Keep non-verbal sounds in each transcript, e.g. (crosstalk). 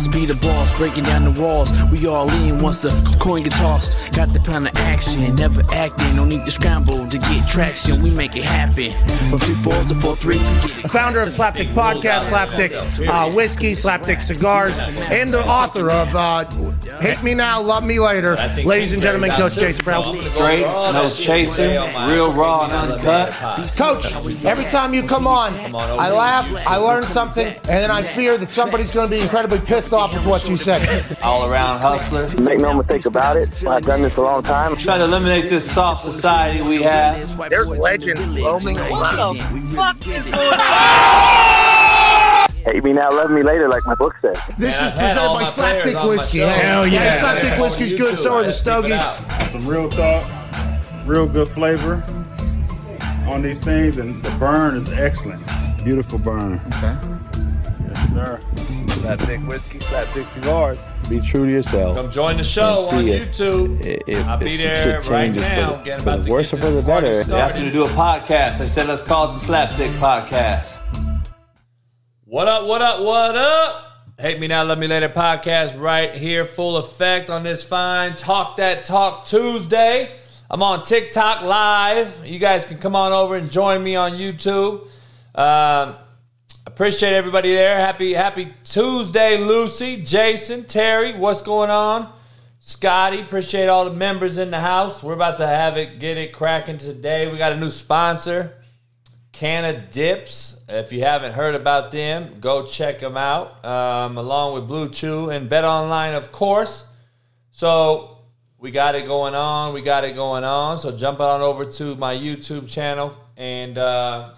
boss, be the boss, breaking down the walls. We all in once the coin get tossed. Got the kind of action, never acting. No need to scramble to get traction. We make it happen. From three fours to four three. The founder of Slapdick Podcast, Slapdick uh, Whiskey, Slapdick Cigars, and the author of uh, Hate Me Now, Love Me Later. Ladies and gentlemen, Coach Jason Brown. Straight, no chasing, real raw and uncut. Coach, every time you come on, I laugh, I learn something, and then I fear that somebody's going to be incredibly pissed off with what you said. All around hustler. Make no mistake about it. I've done this a long time. Try to eliminate this soft society we have. There's legends roaming around. Hate me now, love me later, like my book says. This Man, is I've presented by my players Slapdick Whiskey. show. Hell yeah. Yeah. Slapdick Whiskey's good, so are the Stogies. some real talk, real good flavor on these things, and the burn is excellent. Beautiful burn. Okay. Yes, sir. Slapdick whiskey, slapdick cigars. Be true to yourself. Come join the show on it. YouTube. I- if- I'll if be there right now. the- Getting about the to worse for the better. They asked me to do a podcast. I said, let's call it the Slapdick Podcast. What up, what up, what up? Hate Me Now, Love Me Later podcast right here, full effect on this fine Talk That Talk Tuesday. I'm on TikTok live. You guys can come on over and join me on YouTube. Um, appreciate everybody there. Happy Happy Tuesday, Lucy, Jason, Terry. What's going on? Scotty, appreciate all the members in the house. We're about to have it, get it cracking today. We got a new sponsor. Canna Dips. If you haven't heard about them, go check them out. Um, along with Blue Chew and Bet Online, of course. So we got it going on. We got it going on. So jump on over to my YouTube channel and uh,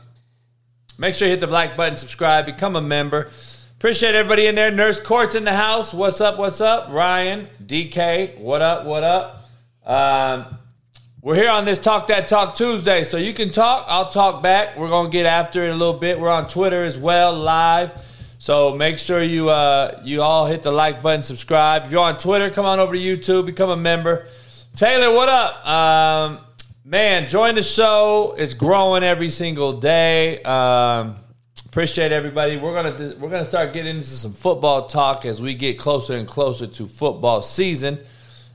make sure you hit the like button, subscribe, become a member. Appreciate everybody in there. Nurse Court's in the house. What's up? What's up? Ryan, DK, what up? What up? Um, we're here on this Talk That Talk Tuesday, so you can talk. I'll talk back. We're gonna get after it a little bit. We're on Twitter as well, live. So make sure you uh, you all hit the like button, subscribe. If you're on Twitter, come on over to YouTube, become a member. Taylor, what up? Um, man, join the show. It's growing every single day. Um, appreciate everybody. We're gonna we're gonna start getting into some football talk as we get closer and closer to football season.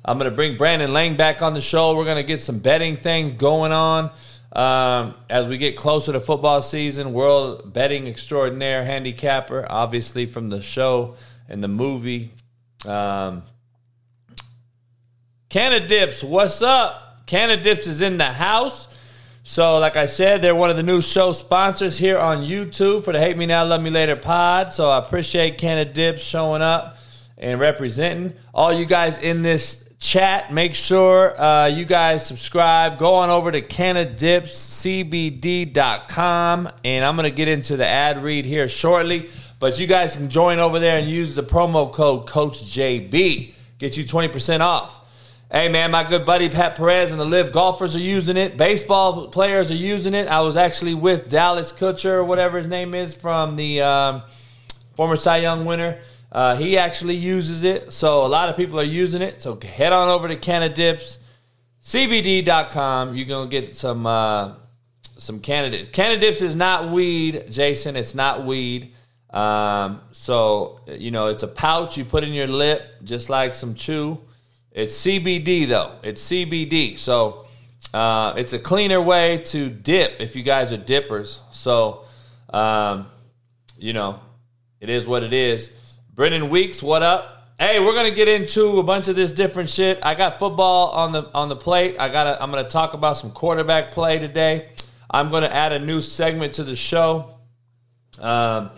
I'm to bring Brandon Lang back on the show. We're to get some betting things going on um, as we get closer to football season. World betting extraordinaire handicapper, obviously from the show and the movie. Um, Canada Dips, what's up? Canada Dips is in the house. So, like I said, they're one of the new show sponsors here on YouTube for the Hate Me Now, Love Me Later pod. So, I appreciate Canada Dips showing up and representing. All you guys in this chat, make sure uh, you guys subscribe. Go on over to CanadipsCBD.com, and I'm going to get into the ad read here shortly. But you guys can join over there and use the promo code CoachJB. Get you 20% off. Hey man, my good buddy Pat Perez and the LIV golfers are using it. Baseball players are using it. I was actually with Dallas Kutcher whatever his name is from the um, former Cy Young winner. Uh, he actually uses it, so a lot of people are using it. So head on over to Canadips, CBD.com. You're gonna get some uh, some Canadips. Canadips is not weed, Jason. It's not weed. Um, so you know, it's a pouch you put in your lip, just like some chew. It's CBD though. It's CBD. So uh, it's a cleaner way to dip if you guys are dippers. So um, you know, it is what it is. Brendan Weeks, what up? Hey, we're gonna get into a bunch of this different shit. I got football on the on the plate. I got. I'm gonna talk about some quarterback play today. I'm gonna add a new segment to the show. Um,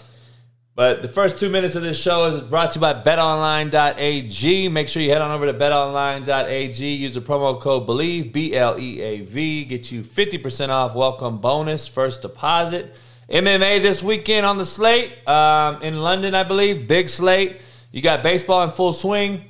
but the first two minutes of this show is brought to you by betonline.ag. Make sure you head on over to betonline.ag. Use the promo code BELIEVE, B L E A V. Get you 50% off welcome bonus, first deposit. MMA this weekend on the slate um, in London, I believe. Big slate. You got baseball in full swing,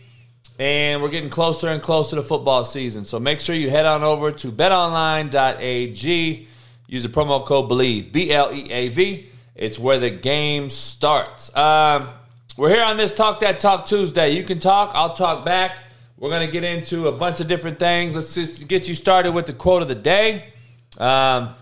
and we're getting closer and closer to football season. So make sure you head on over to betonline.ag. Use the promo code BELIEVE, B L E A V. It's where the game starts. Um, we're here on this Talk That Talk Tuesday. You can talk, I'll talk back. We're going to get into a bunch of different things. Let's just get you started with the quote of the day. Um,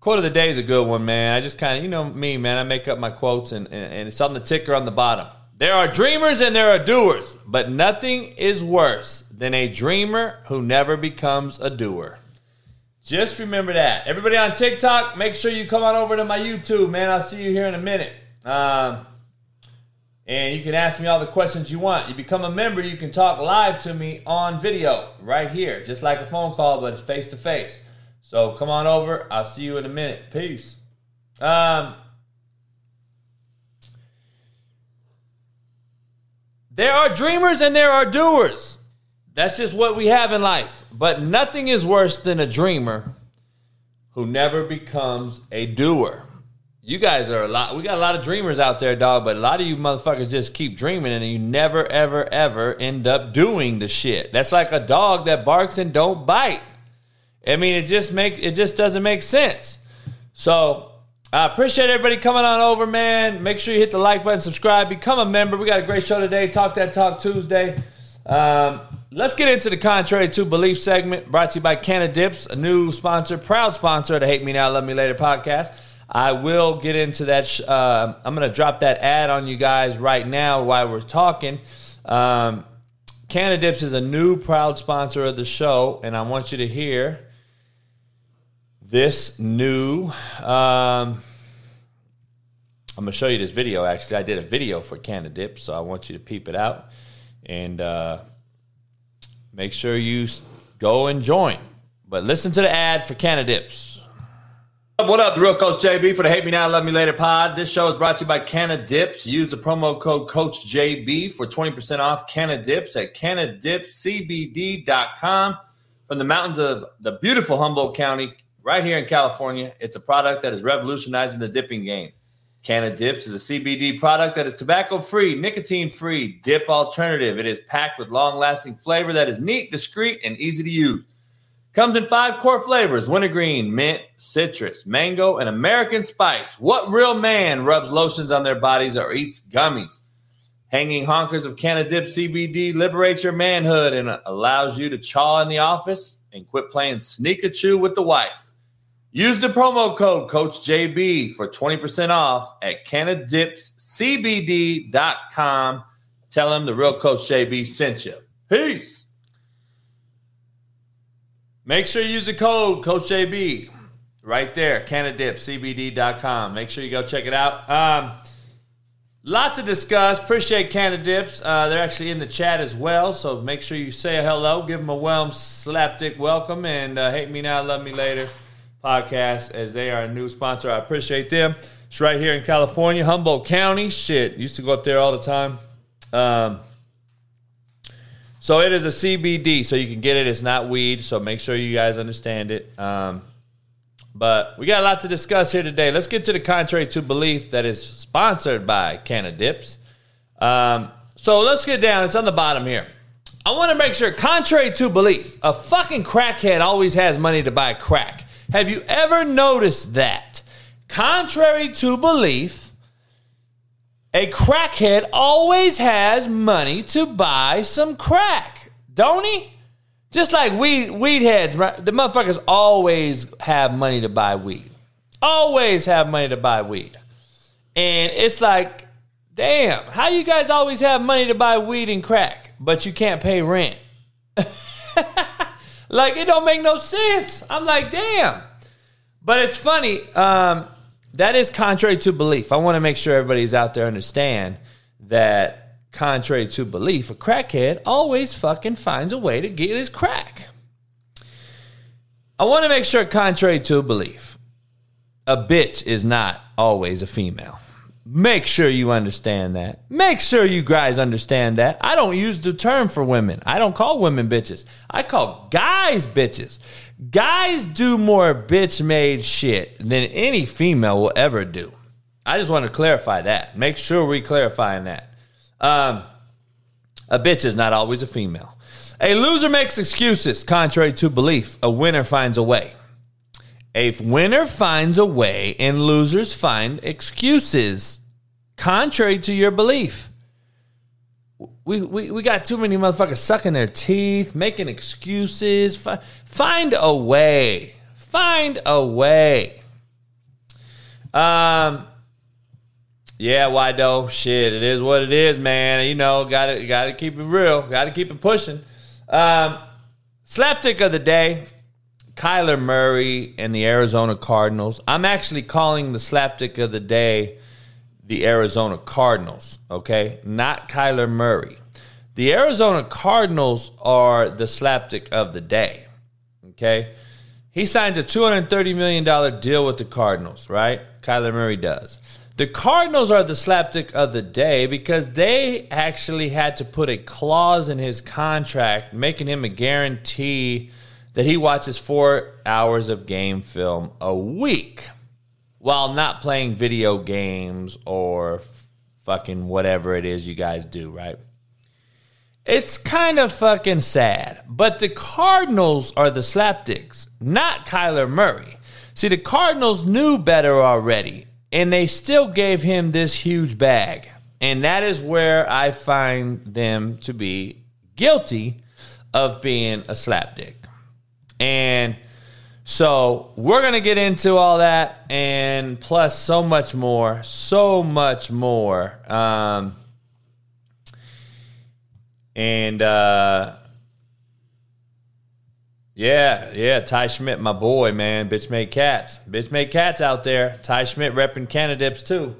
quote of the day is a good one, man. I just kind of, you know me, man. I make up my quotes, and, and, and it's on the ticker on the bottom. There are dreamers and there are doers, but nothing is worse than a dreamer who never becomes a doer. Just remember that. Everybody on TikTok, make sure you come on over to my YouTube, man. I'll see you here in a minute. Um, and you can ask me all the questions you want. You become a member, you can talk live to me on video right here, just like a phone call, but it's face to face. So come on over. I'll see you in a minute. Peace. Um, there are dreamers and there are doers. That's just what we have in life. But nothing is worse than a dreamer who never becomes a doer. You guys are a lot. We got a lot of dreamers out there, dog. But a lot of you motherfuckers just keep dreaming, and you never, ever, ever end up doing the shit. That's like a dog that barks and don't bite. I mean, it just make it just doesn't make sense. So I appreciate everybody coming on over, man. Make sure you hit the like button, subscribe, become a member. We got a great show today. Talk that talk Tuesday. Um, let's get into the contrary to belief segment brought to you by Canada Dips, a new sponsor, proud sponsor of the Hate Me Now, Love Me Later podcast. I will get into that. Sh- uh, I'm going to drop that ad on you guys right now while we're talking. Um, Canada Dips is a new proud sponsor of the show, and I want you to hear this new. Um, I'm going to show you this video. Actually, I did a video for Canada Dips, so I want you to peep it out and uh, make sure you go and join. But listen to the ad for Canada Dips. What up, the real Coach JB for the Hate Me Now, Love Me Later pod. This show is brought to you by Canna Dips. Use the promo code Coach JB for 20% off Canna Dips at CannaDipsCBD.com. From the mountains of the beautiful Humboldt County, right here in California, it's a product that is revolutionizing the dipping game. Canna Dips is a CBD product that is tobacco free, nicotine free, dip alternative. It is packed with long lasting flavor that is neat, discreet, and easy to use. Comes in five core flavors wintergreen, mint, citrus, mango, and American spice. What real man rubs lotions on their bodies or eats gummies? Hanging honkers of Canada Dip CBD liberates your manhood and allows you to chaw in the office and quit playing sneak a chew with the wife. Use the promo code Coach JB for 20% off at CanadipsCBD.com. Tell them the real Coach JB sent you. Peace. Make sure you use the code Coach JB right there, CanadipsCBD.com. Make sure you go check it out. Um, lots to discuss. Appreciate Canadips. Uh, they're actually in the chat as well, so make sure you say hello, give them a well slapdick welcome, and uh, hate me now, love me later podcast as they are a new sponsor. I appreciate them. It's right here in California, Humboldt County. Shit, used to go up there all the time. Um, so it is a CBD, so you can get it. It's not weed, so make sure you guys understand it. Um, but we got a lot to discuss here today. Let's get to the contrary to belief that is sponsored by Canada Dips. Um, so let's get down. It's on the bottom here. I want to make sure, contrary to belief, a fucking crackhead always has money to buy crack. Have you ever noticed that? Contrary to belief, a crackhead always has money to buy some crack, don't he? Just like weed weed heads, right? The motherfuckers always have money to buy weed. Always have money to buy weed. And it's like, damn, how you guys always have money to buy weed and crack, but you can't pay rent? (laughs) like it don't make no sense. I'm like, damn. But it's funny. Um, that is contrary to belief. I want to make sure everybody's out there understand that contrary to belief, a crackhead always fucking finds a way to get his crack. I want to make sure, contrary to belief, a bitch is not always a female. Make sure you understand that. Make sure you guys understand that. I don't use the term for women. I don't call women bitches. I call guys bitches. Guys do more bitch made shit than any female will ever do. I just want to clarify that. Make sure we're clarifying that. Um, a bitch is not always a female. A loser makes excuses, contrary to belief. A winner finds a way. A winner finds a way, and losers find excuses, contrary to your belief. We, we, we got too many motherfuckers sucking their teeth, making excuses. Find a way. Find a way. Um, Yeah, why though? Shit, it is what it is, man. You know, got to got to keep it real. Got to keep it pushing. Um, slapdick of the day: Kyler Murray and the Arizona Cardinals. I'm actually calling the slapdick of the day the Arizona Cardinals. Okay, not Kyler Murray. The Arizona Cardinals are the slapdick of the day. Okay, he signs a $230 million deal with the Cardinals, right? Kyler Murray does. The Cardinals are the slapdick of the day because they actually had to put a clause in his contract making him a guarantee that he watches four hours of game film a week while not playing video games or fucking whatever it is you guys do, right? It's kind of fucking sad. But the Cardinals are the slapdicks, not Kyler Murray. See, the Cardinals knew better already, and they still gave him this huge bag. And that is where I find them to be guilty of being a slapdick. So we're going to get into all that and plus so much more, so much more. Um, and uh, yeah, yeah, Ty Schmidt, my boy, man. Bitch made cats. Bitch made cats out there. Ty Schmidt repping Canadips too.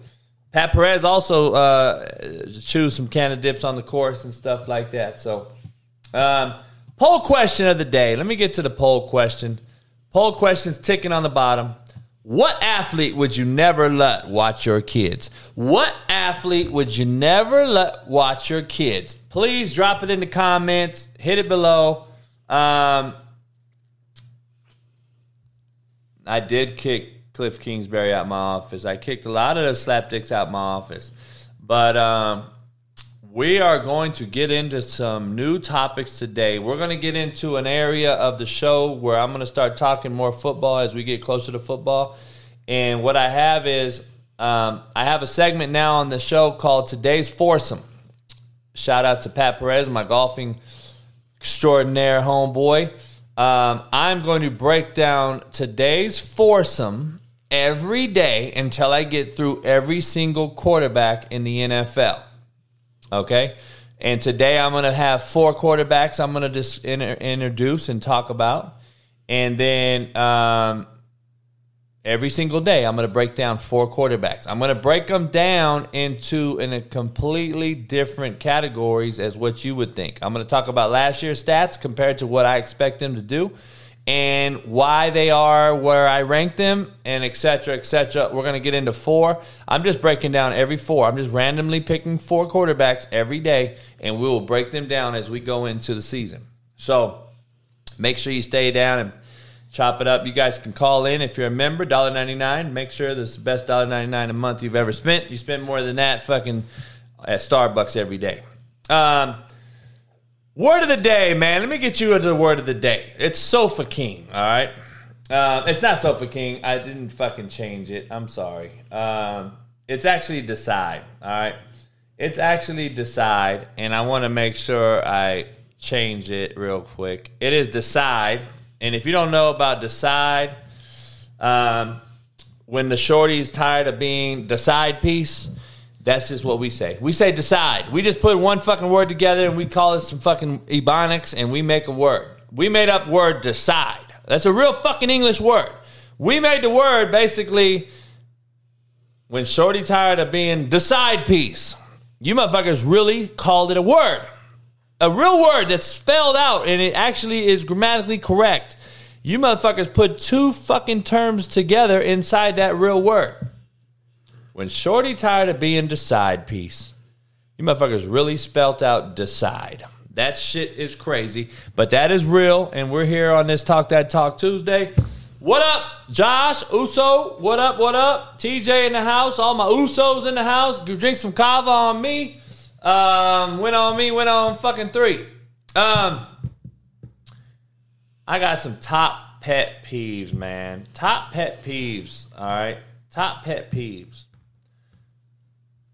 Pat Perez also uh, chews some Canadips on the course and stuff like that. So, um, poll question of the day. Let me get to the poll question. Poll question's ticking on the bottom. What athlete would you never let watch your kids? What athlete would you never let watch your kids? Please drop it in the comments. Hit it below. Um, I did kick Kliff Kingsbury out my office. I kicked a lot of the slapdicks out my office. But um, we are going to get into some new topics today. We're going to get into an area of the show where I'm going to start talking more football as we get closer to football. And what I have is um, I have a segment now on the show called Today's Foursome. Shout out to Pat Perez, my golfing extraordinaire homeboy. Um, I'm going to break down today's foursome every day until I get through every single quarterback in the NFL. Okay? And today I'm going to have four quarterbacks I'm going to just inter- introduce and talk about. And then um, every single day I'm going to break down four quarterbacks. I'm going to break them down into in a completely different categories as what you would think. I'm going to talk about last year's stats compared to what I expect them to do and why they are where I rank them and etc etc. We're going to get into four. I'm just breaking down every four. I'm just randomly picking four quarterbacks every day and we will break them down as we go into the season. So, make sure you stay down and chop it up. You guys can call in if you're a member, $1.99. Make sure this is the best $1.99 a month you've ever spent. You spend more than that fucking at Starbucks every day. Um, word of the day, man. Let me get you into the word of the day. It's Sofa King, all right? Um, it's not Sofa King. I didn't fucking change it. I'm sorry. Um, it's actually Decide, all right? It's actually Decide, and I want to make sure I change it real quick. It is Decide and if you don't know about Decide, um, when the shorty's tired of being the side piece, that's just what we say. We say decide. We just put one fucking word together and we call it some fucking ebonics and we make a word. We made up word decide. That's a real fucking English word. We made the word basically when shorty tired of being the side piece. You motherfuckers really called it a word a real word that's spelled out and it actually is grammatically correct. You motherfuckers put two fucking terms together inside that real word. When Shorty tired of being decide piece, you motherfuckers really spelt out decide. That shit is crazy, but that is real, and we're here on this Talk That Talk Tuesday. What up, Josh Uso? What up? What up? TJ in the house. All my Usos in the house. Drink some kava on me. Um, went on me, went on fucking three. Um, I got some top pet peeves, man. Top pet peeves. All right, top pet peeves.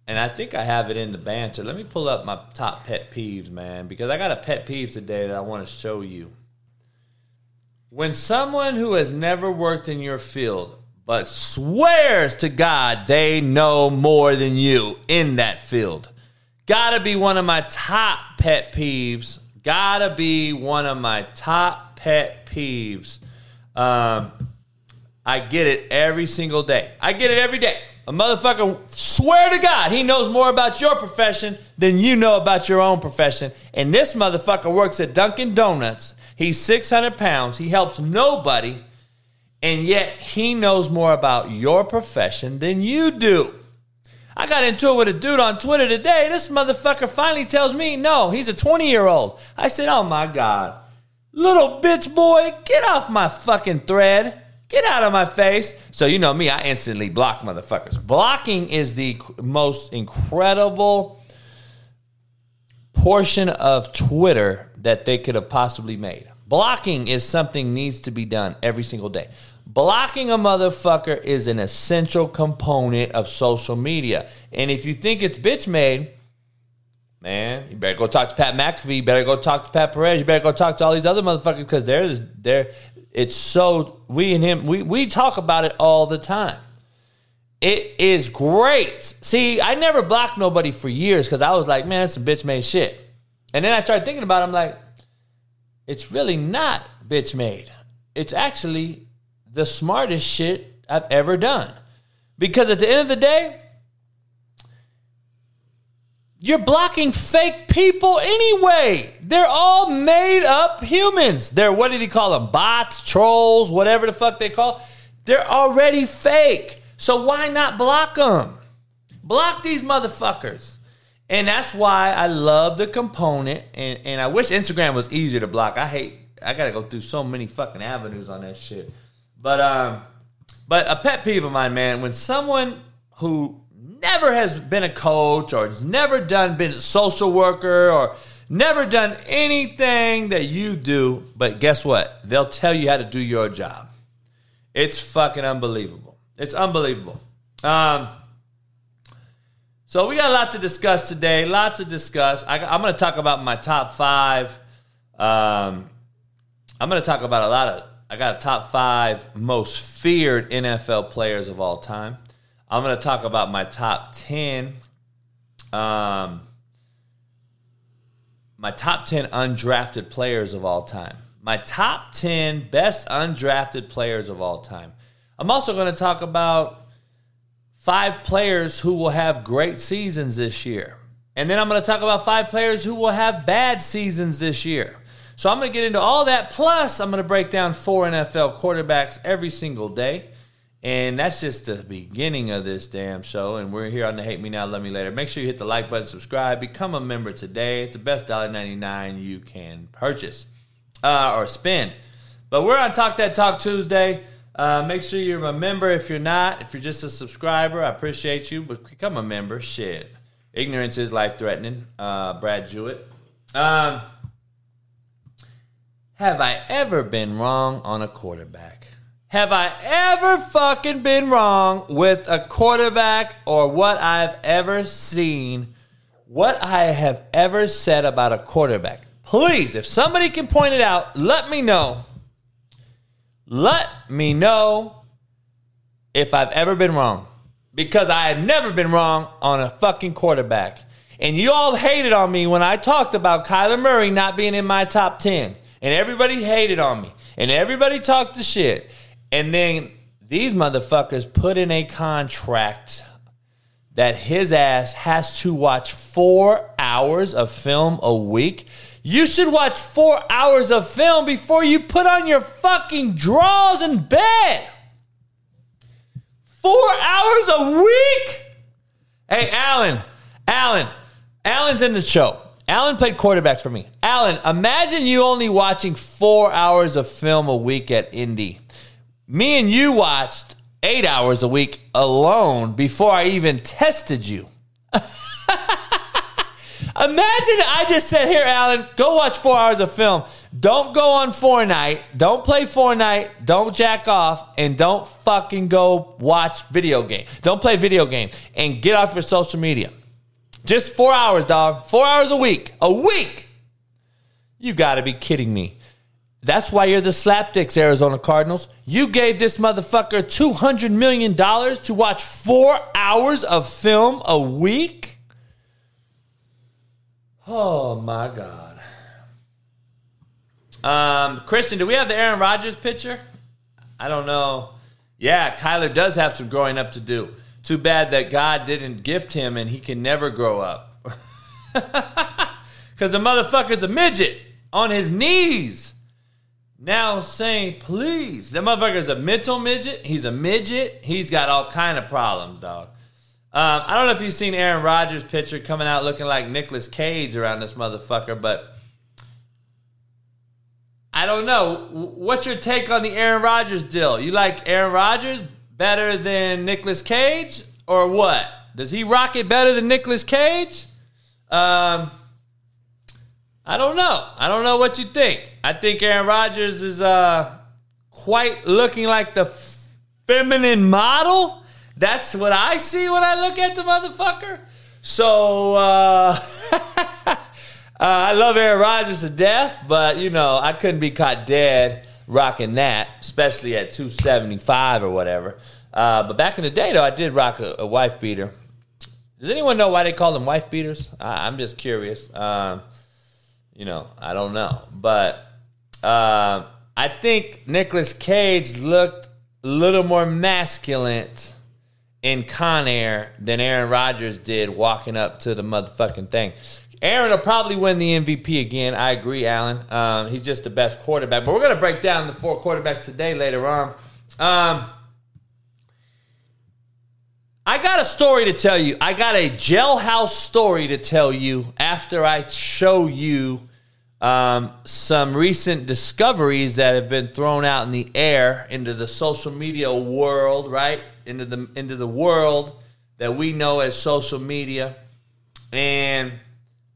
And I think I have it in the banter. Let me pull up my top pet peeves, man, because I got a pet peeve today that I want to show you. When someone who has never worked in your field but swears to God they know more than you in that field. Gotta be one of my top pet peeves. Gotta be one of my top pet peeves. Um, I get it every single day. I get it every day. A motherfucker swear to God he knows more about your profession than you know about your own profession. And this motherfucker works at Dunkin' Donuts. He's 600 pounds. He helps nobody. And yet he knows more about your profession than you do. I got into it with a dude on Twitter today. This motherfucker finally tells me, no, he's a 20 year old. I said, oh my God. Little bitch boy, get off my fucking thread. Get out of my face. So, you know me, I instantly block motherfuckers. Blocking is the most incredible portion of Twitter that they could have possibly made. Blocking is something needs to be done every single day. Blocking a motherfucker is an essential component of social media. And if you think it's bitch made, man, you better go talk to Pat McAfee. You better go talk to Pat Perez. You better go talk to all these other motherfuckers because they're they're it's so we and him we we talk about it all the time. It is great. See, I never blocked nobody for years because I was like, man, it's some bitch made shit. And then I started thinking about it, I'm like, it's really not bitch made. It's actually the smartest shit I've ever done. Because at the end of the day, you're blocking fake people anyway. They're all made up humans. They're, what did he call them? Bots, trolls, whatever the fuck they call. They're already fake. So why not block them? Block these motherfuckers. And that's why I love the component. And, and I wish Instagram was easier to block. I hate, I gotta go through so many fucking avenues on that shit. But, um, but a pet peeve of mine, man, when someone who never has been a coach or has never done been a social worker or never done anything that you do, but guess what? They'll tell you how to do your job. It's fucking unbelievable. It's unbelievable. Um, so we got a lot to discuss today. Lots to discuss. I, am going to talk about my top five. Um, I'm going to talk about a lot of. I got a top five most feared NFL players of all time. I'm going to talk about my top 10 um, my top 10 undrafted players of all time. My top 10 best undrafted players of all time. I'm also going to talk about five players who will have great seasons this year. And then I'm going to talk about five players who will have bad seasons this year. So I'm going to get into all that. Plus, I'm going to break down four NFL quarterbacks every single day. And that's just the beginning of this damn show. And we're here on the Hate Me Now, Love Me Later. Make sure you hit the like button, subscribe, become a member today. It's the best $1.99 you can purchase uh, or spend. But we're on Talk That Talk Tuesday. Uh, make sure you're a member if you're not. If you're just a subscriber, I appreciate you, but become a member. Shit. Ignorance is life threatening. Uh, Brad Jewett. Um, have I ever been wrong on a quarterback? Have I ever fucking been wrong with a quarterback or what I've ever seen, what I have ever said about a quarterback? Please, if somebody can point it out, let me know. Let me know if I've ever been wrong. Because I have never been wrong on a fucking quarterback. And you all hated on me when I talked about Kyler Murray not being in my top 10. And everybody hated on me. And everybody talked the shit. And then these motherfuckers put in a contract that his ass has to watch four hours of film a week. You should watch four hours of film before you put on your fucking drawers in bed. Four hours a week? Hey, Alan, Alan, Alan's in the show. Alan played quarterback for me. Alan, imagine you only watching four hours of film a week at Indy. Me and you watched eight hours a week alone before I even tested you. (laughs) Imagine I just said, Here, Alan, go watch four hours of film. Don't go on Fortnite. Don't play Fortnite. Don't jack off. And don't fucking go watch video game. Don't play video game. And get off your social media. Just four hours, dog. Four hours a week. A week. You gotta be kidding me. That's why you're the slapdicks, Arizona Cardinals. You gave this motherfucker $200 million to watch four hours of film a week? Oh my God. Um, Christian, do we have the Aaron Rodgers picture? I don't know. Yeah, Kyler does have some growing up to do. Too bad that God didn't gift him and he can never grow up. (laughs) Because the motherfucker's a midget on his knees. Now saying, please. The motherfucker's a mental midget. He's a midget. He's got all kind of problems, dog. Um, I don't know if you've seen Aaron Rodgers' picture coming out looking like Nicolas Cage around this motherfucker, but I don't know. What's your take on the Aaron Rodgers deal? You like Aaron Rodgers better than Nicolas Cage, or what? Does he rock it better than Nicolas Cage? Um, I don't know. I don't know what you think. I think Aaron Rodgers is uh, quite looking like the feminine model. That's what I see when I look at the motherfucker. So uh, (laughs) uh, I love Aaron Rodgers to death, but you know I couldn't be caught dead rocking that, especially at 275 or whatever. Uh, but back in the day, though, I did rock a, a, wife beater. Does anyone know why they call them wife beaters? I, am just curious. Um, you know, I don't know, but uh, I think Nicolas Cage looked a little more masculine in Con Air than Aaron Rodgers did walking up to the motherfucking thing. Aaron will probably win the MVP again. I agree, Alan. Um, he's just the best quarterback. But we're going to break down the four quarterbacks today later on. Um, I got a story to tell you. I got a jailhouse story to tell you after I show you um, some recent discoveries that have been thrown out in the air into the social media world, right? Into the into the world that we know as social media, and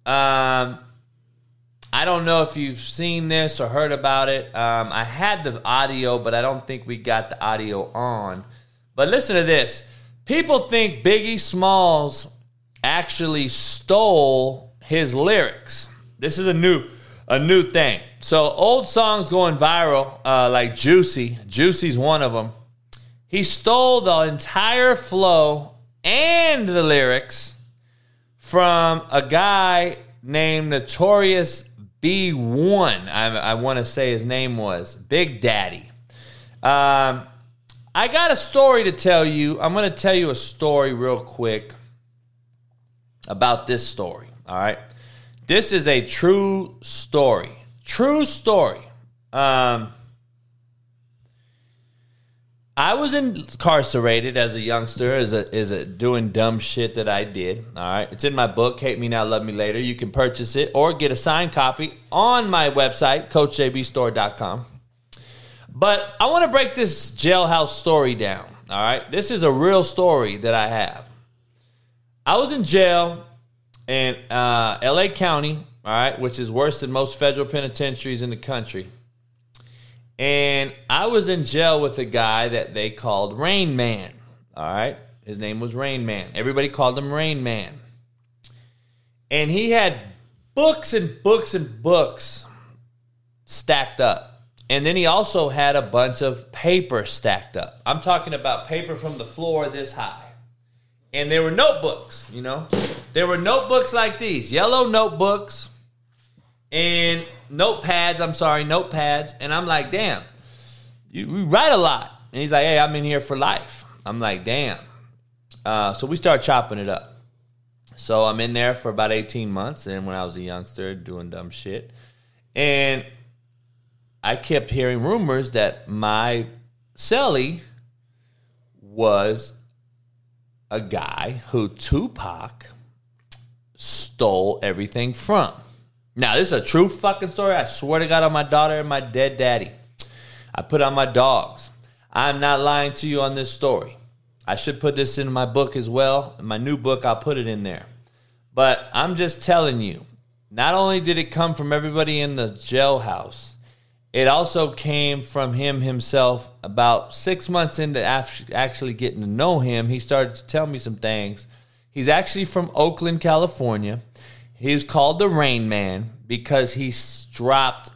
um, I don't know if you've seen this or heard about it. Um, I had the audio, but I don't think we got the audio on. But listen to this. People think Biggie Smalls actually stole his lyrics. This is a new a new thing. So old songs going viral, uh, like Juicy. Juicy's one of them. He stole the entire flow and the lyrics from a guy named Notorious B1. I, I want to say his name was Big Daddy. Um, I got a story to tell you. I'm going to tell you a story real quick about this story. All right. This is a true story. True story. Um, I was incarcerated as a youngster, as a, as a doing dumb shit that I did. All right, it's in my book, "Hate Me Now, Love Me Later." You can purchase it or get a signed copy on my website, CoachJBStore.com. But I want to break this jailhouse story down. All right, this is a real story that I have. I was in jail in uh, L.A. County, all right, which is worse than most federal penitentiaries in the country. And I was in jail with a guy that they called Rain Man. All right. His name was Rain Man. Everybody called him Rain Man. And he had books and books and books stacked up. And then he also had a bunch of paper stacked up. I'm talking about paper from the floor this high. And there were notebooks, you know. There were notebooks like these, yellow notebooks and notepads. I'm sorry, notepads. And I'm like, damn, you, write a lot. And he's like, hey, I'm in here for life. I'm like, damn. Uh, so we start chopping it up. So I'm in there for about 18 months. And when I was a youngster, doing dumb shit. And I kept hearing rumors that my cellie was a guy who Tupac stole everything from. Now, this is a true fucking story. I swear to God on my daughter and my dead daddy. I put on my dogs. I'm not lying to you on this story. I should put this in my book as well. In my new book, I'll put it in there. But I'm just telling you, not only did it come from everybody in the jailhouse, it also came from him himself. About six months into actually getting to know him, he started to tell me some things. He's actually from Oakland, California. He was called the Rain Man because he dropped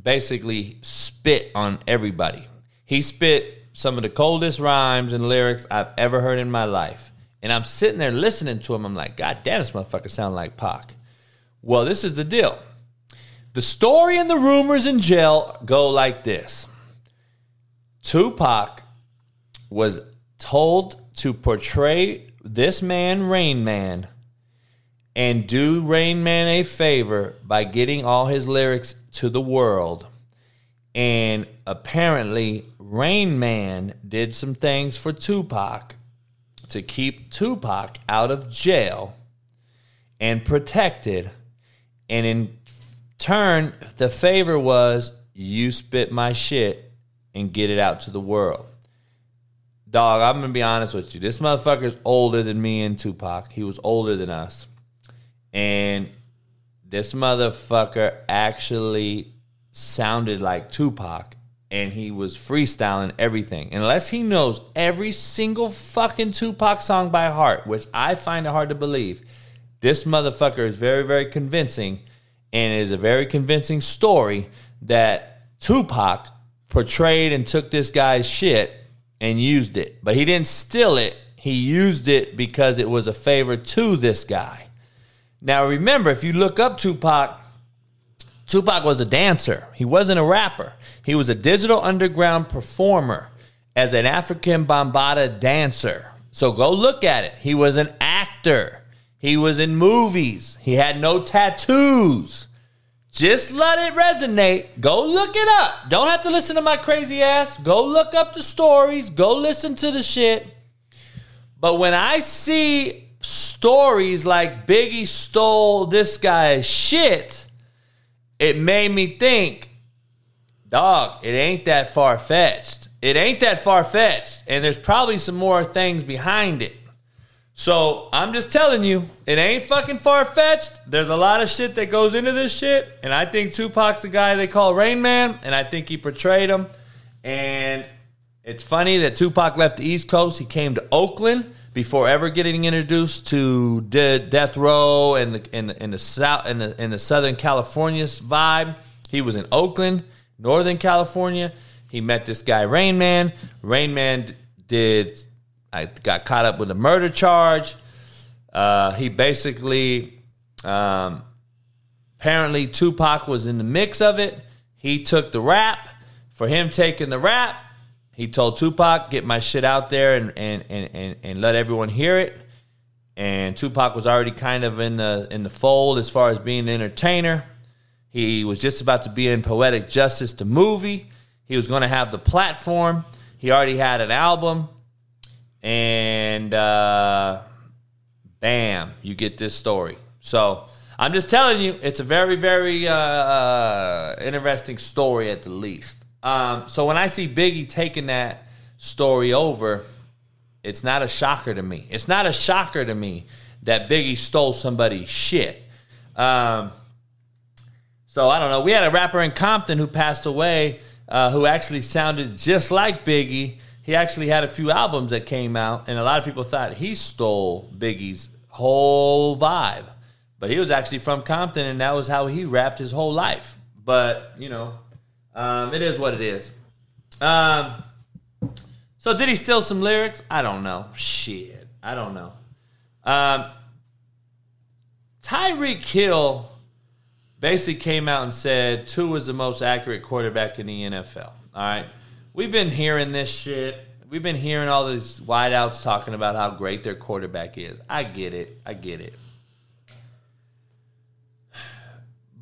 basically spit on everybody. He spit some of the coldest rhymes and lyrics I've ever heard in my life. And I'm sitting there listening to him. I'm like, God damn, this motherfucker sound like Pac. Well, this is the deal. The story and the rumors in jail go like this Tupac was told to portray this man, Rain Man, and do Rain Man a favor by getting all his lyrics to the world. And apparently, Rain Man did some things for Tupac to keep Tupac out of jail and protected. And in turn, the favor was you spit my shit and get it out to the world. Dog, I'm gonna be honest with you. This motherfucker's older than me and Tupac. He was older than us. And this motherfucker actually sounded like Tupac and he was freestyling everything. Unless he knows every single fucking Tupac song by heart, which I find it hard to believe, this motherfucker is very, very convincing and is a very convincing story that Tupac portrayed and took this guy's shit and used it. But he didn't steal it, he used it because it was a favor to this guy. Now, remember, if you look up Tupac, Tupac was a dancer. He wasn't a rapper. He was a digital underground performer as an Afrika Bambaataa dancer. So go look at it. He was an actor. He was in movies. He had no tattoos. Just let it resonate. Go look it up. Don't have to listen to my crazy ass. Go look up the stories. Go listen to the shit. But when I see stories like Biggie stole this guy's shit, it made me think, dog, it ain't that far fetched. It ain't that far fetched. And there's probably some more things behind it. So I'm just telling you, it ain't fucking far fetched. There's a lot of shit that goes into this shit. And I think Tupac's the guy they call Rain Man. And I think he portrayed him. And it's funny that Tupac left the East Coast. He came to Oakland before ever getting introduced to De- Death Row and the, the, in the south in the, in the Southern California vibe. He was in Oakland, Northern California. He met this guy Rain Man. Rain Man did I got caught up with a murder charge. Uh, he basically um, apparently Tupac was in the mix of it. He took the rap. For him taking the rap, he told Tupac, get my shit out there and, and, and, and, and let everyone hear it. And Tupac was already kind of in the in the fold as far as being an entertainer. He was just about to be in Poetic Justice, the movie. He was going to have the platform. He already had an album. And uh, bam, you get this story. So I'm just telling you, it's a very, very uh, uh, interesting story at the least. Um, so when I see Biggie taking that story over, it's not a shocker to me. It's not a shocker to me that Biggie stole somebody's shit. Um, so I don't know. We had a rapper in Compton who passed away uh, who actually sounded just like Biggie. He actually had a few albums that came out, and a lot of people thought he stole Biggie's whole vibe. But he was actually from Compton, and that was how he rapped his whole life. But, you know, um, it is what it is. Um, so did he steal some lyrics? I don't know. Shit, I don't know. Um, Tyreek Hill basically came out and said Tua is the most accurate quarterback in the NFL. All right, we've been hearing this shit. We've been hearing all these wideouts talking about how great their quarterback is. I get it. I get it.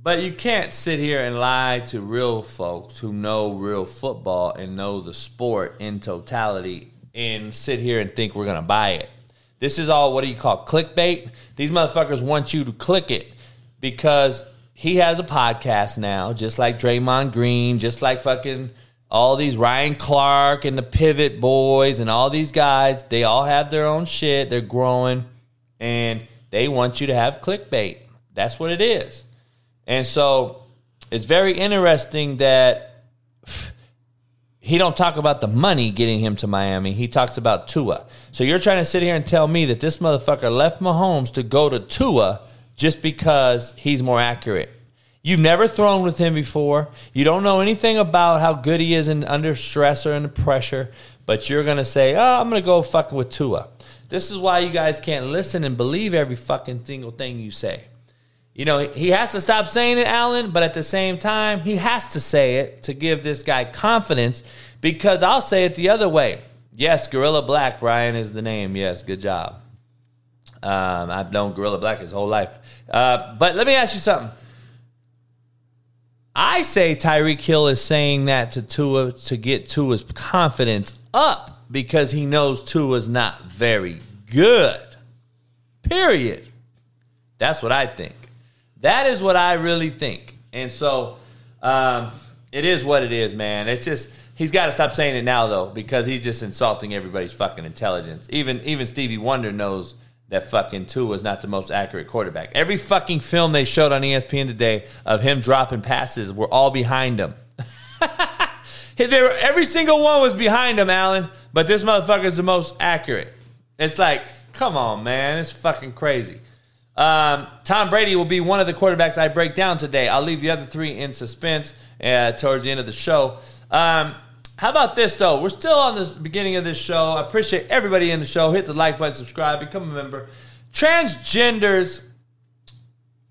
But you can't sit here and lie to real folks who know real football and know the sport in totality and sit here and think we're going to buy it. This is all what do you call clickbait? These motherfuckers want you to click it because he has a podcast now, just like Draymond Green, just like fucking all these Ryan Clark and the Pivot Boys and all these guys. They all have their own shit. They're growing and they want you to have clickbait. That's what it is. And so it's very interesting that (sighs) he don't talk about the money getting him to Miami. He talks about Tua. So you're trying to sit here and tell me that this motherfucker left Mahomes to go to Tua just because he's more accurate. You've never thrown with him before. You don't know anything about how good he is in under stress or under pressure, but you're gonna say, "Oh, I'm gonna go fucking with Tua." This is why you guys can't listen and believe every fucking single thing you say. You know, he has to stop saying it, Alan, but at the same time, he has to say it to give this guy confidence because I'll say it the other way. Yes, Guerilla Black, Brian is the name. Yes, good job. Um, I've known Guerilla Black his whole life. Uh, but let me ask you something. I say Tyreek Hill is saying that to Tua to get Tua's confidence up because he knows Tua's not very good. Period. That's what I think. That is what I really think. And so um, it is what it is, man. It's just he's got to stop saying it now though because he's just insulting everybody's fucking intelligence. Even even Stevie Wonder knows that fucking Tua is not the most accurate quarterback. Every fucking film they showed on ESPN today of him dropping passes were all behind him. (laughs) were, every single one was behind him, Allen. But this motherfucker is the most accurate. It's like, come on, man, it's fucking crazy. Um, Tom Brady will be one of the quarterbacks I break down today. I'll leave the other three in suspense uh, towards the end of the show. Um, how about this though? We're still on the beginning of this show. I appreciate everybody in the show. Hit the like button, subscribe, become a member. Transgenders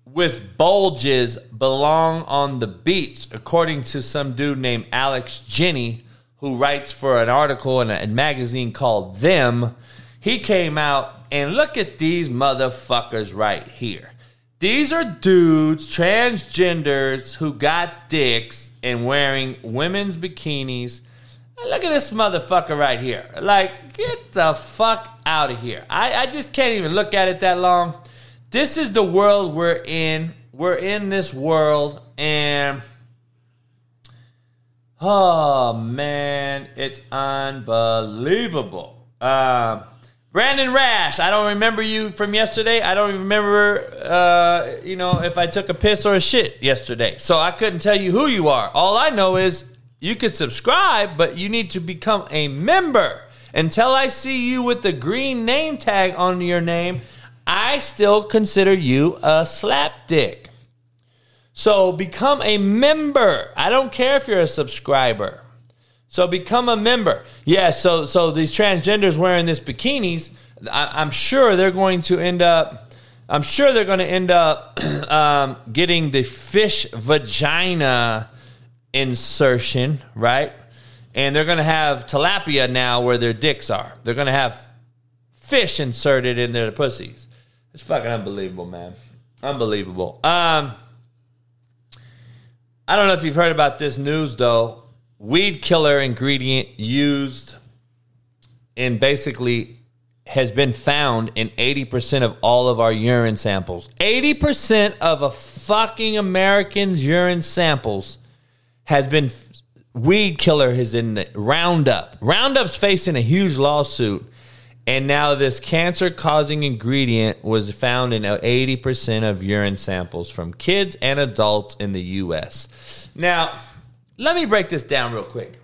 with bulges belong on the beach, according to some dude named Alex Jenny, who writes for an article in a magazine called Them. He came out and look at these motherfuckers right here. These are dudes, transgenders, who got dicks and wearing women's bikinis Look at this motherfucker right here. Like, get the fuck out of here. I, I just can't even look at it that long. This is the world we're in. We're in this world, and oh man, it's unbelievable. Uh, Brandon Rash, I don't remember you from yesterday. I don't even remember, uh, you know, if I took a piss or a shit yesterday. So I couldn't tell you who you are. All I know is you could subscribe, but you need to become a member. Until I see you with the green name tag on your name, I still consider you a slapdick. So become a member. I don't care if you're a subscriber. So become a member. Yeah, so so these transgenders wearing these bikinis, I, am sure they're going to end up. I'm sure they're going to end up (clears throat) um, getting the fish vagina insertion, right? And they're going to have tilapia now where their dicks are. They're going to have fish inserted in their pussies. It's fucking unbelievable, man. Unbelievable. Um, I don't know if you've heard about this news though. Weed killer ingredient used in basically has been found in 80% of all of our urine samples. 80% of a fucking American's urine samples has been weed killer is in the Roundup. Roundup's facing a huge lawsuit, and now this cancer-causing ingredient was found in 80% of urine samples from kids and adults in the U.S. Now, let me break this down real quick.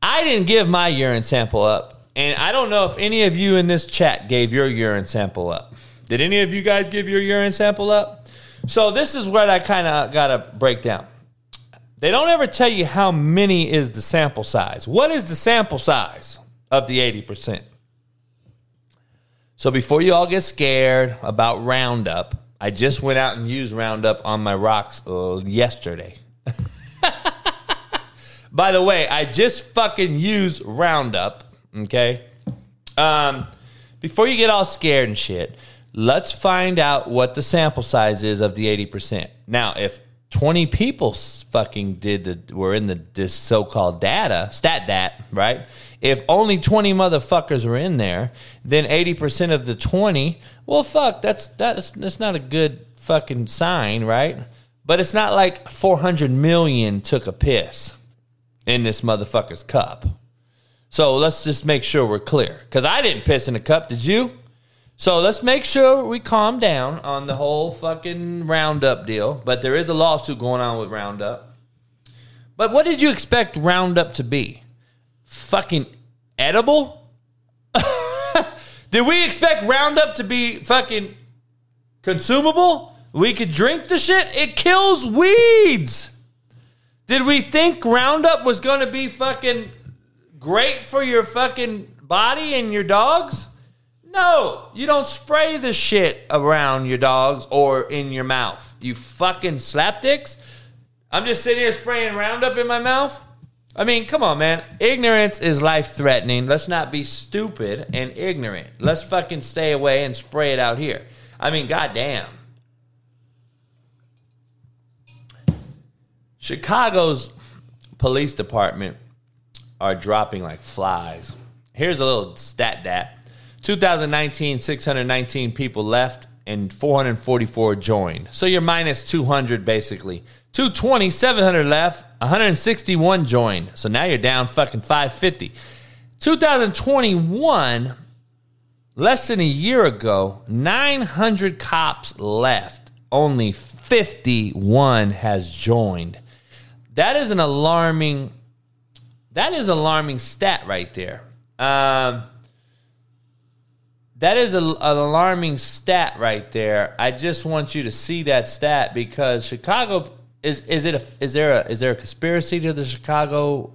I didn't give my urine sample up, and I don't know if any of you in this chat gave your urine sample up. Did any of you guys give your urine sample up? So this is what I kind of got to break down. They don't ever tell you how many is the sample size. What is the sample size of the 80%? So before you all get scared about Roundup, I just went out and used Roundup on my rocks uh, yesterday. (laughs) By the way, I just fucking used Roundup, okay? Um, before you get all scared and shit, let's find out what the sample size is of the 80%. Now, if 20 people fucking did the were in the this so-called data stat dat right? If only 20 motherfuckers were in there then 80% of the 20 well fuck that's that's that's not a good fucking sign right? But it's not like 400 million took a piss in this motherfucker's cup. So let's just make sure we're clear because i didn't piss in a cup did you so let's make sure we calm down on the whole fucking Roundup deal. But there is a lawsuit going on with Roundup. But what did you expect Roundup to be? Fucking edible? (laughs) did we expect Roundup to be fucking consumable? We could drink the shit. It kills weeds. Did we think Roundup was going to be fucking great for your fucking body and your dogs? No, you don't spray the shit around your dogs or in your mouth. You fucking slapdicks. I'm just sitting here spraying Roundup in my mouth. I mean, come on, man. Ignorance is life threatening. Let's not be stupid and ignorant. Let's fucking stay away and spray it out here. I mean, goddamn. Chicago's police department are dropping like flies. Here's a little stat dat 2019, 619 people left and 444 joined. So you're minus 200 basically. 220, 700 left, 161 joined. So now you're down fucking 550. 2021, less than a year ago, 900 cops left. Only 51 has joined. That is an alarming that is alarming stat right there. Um, that is a, an alarming stat right there. I just want you to see that stat because Chicago is is it a, is there a is there a conspiracy to the Chicago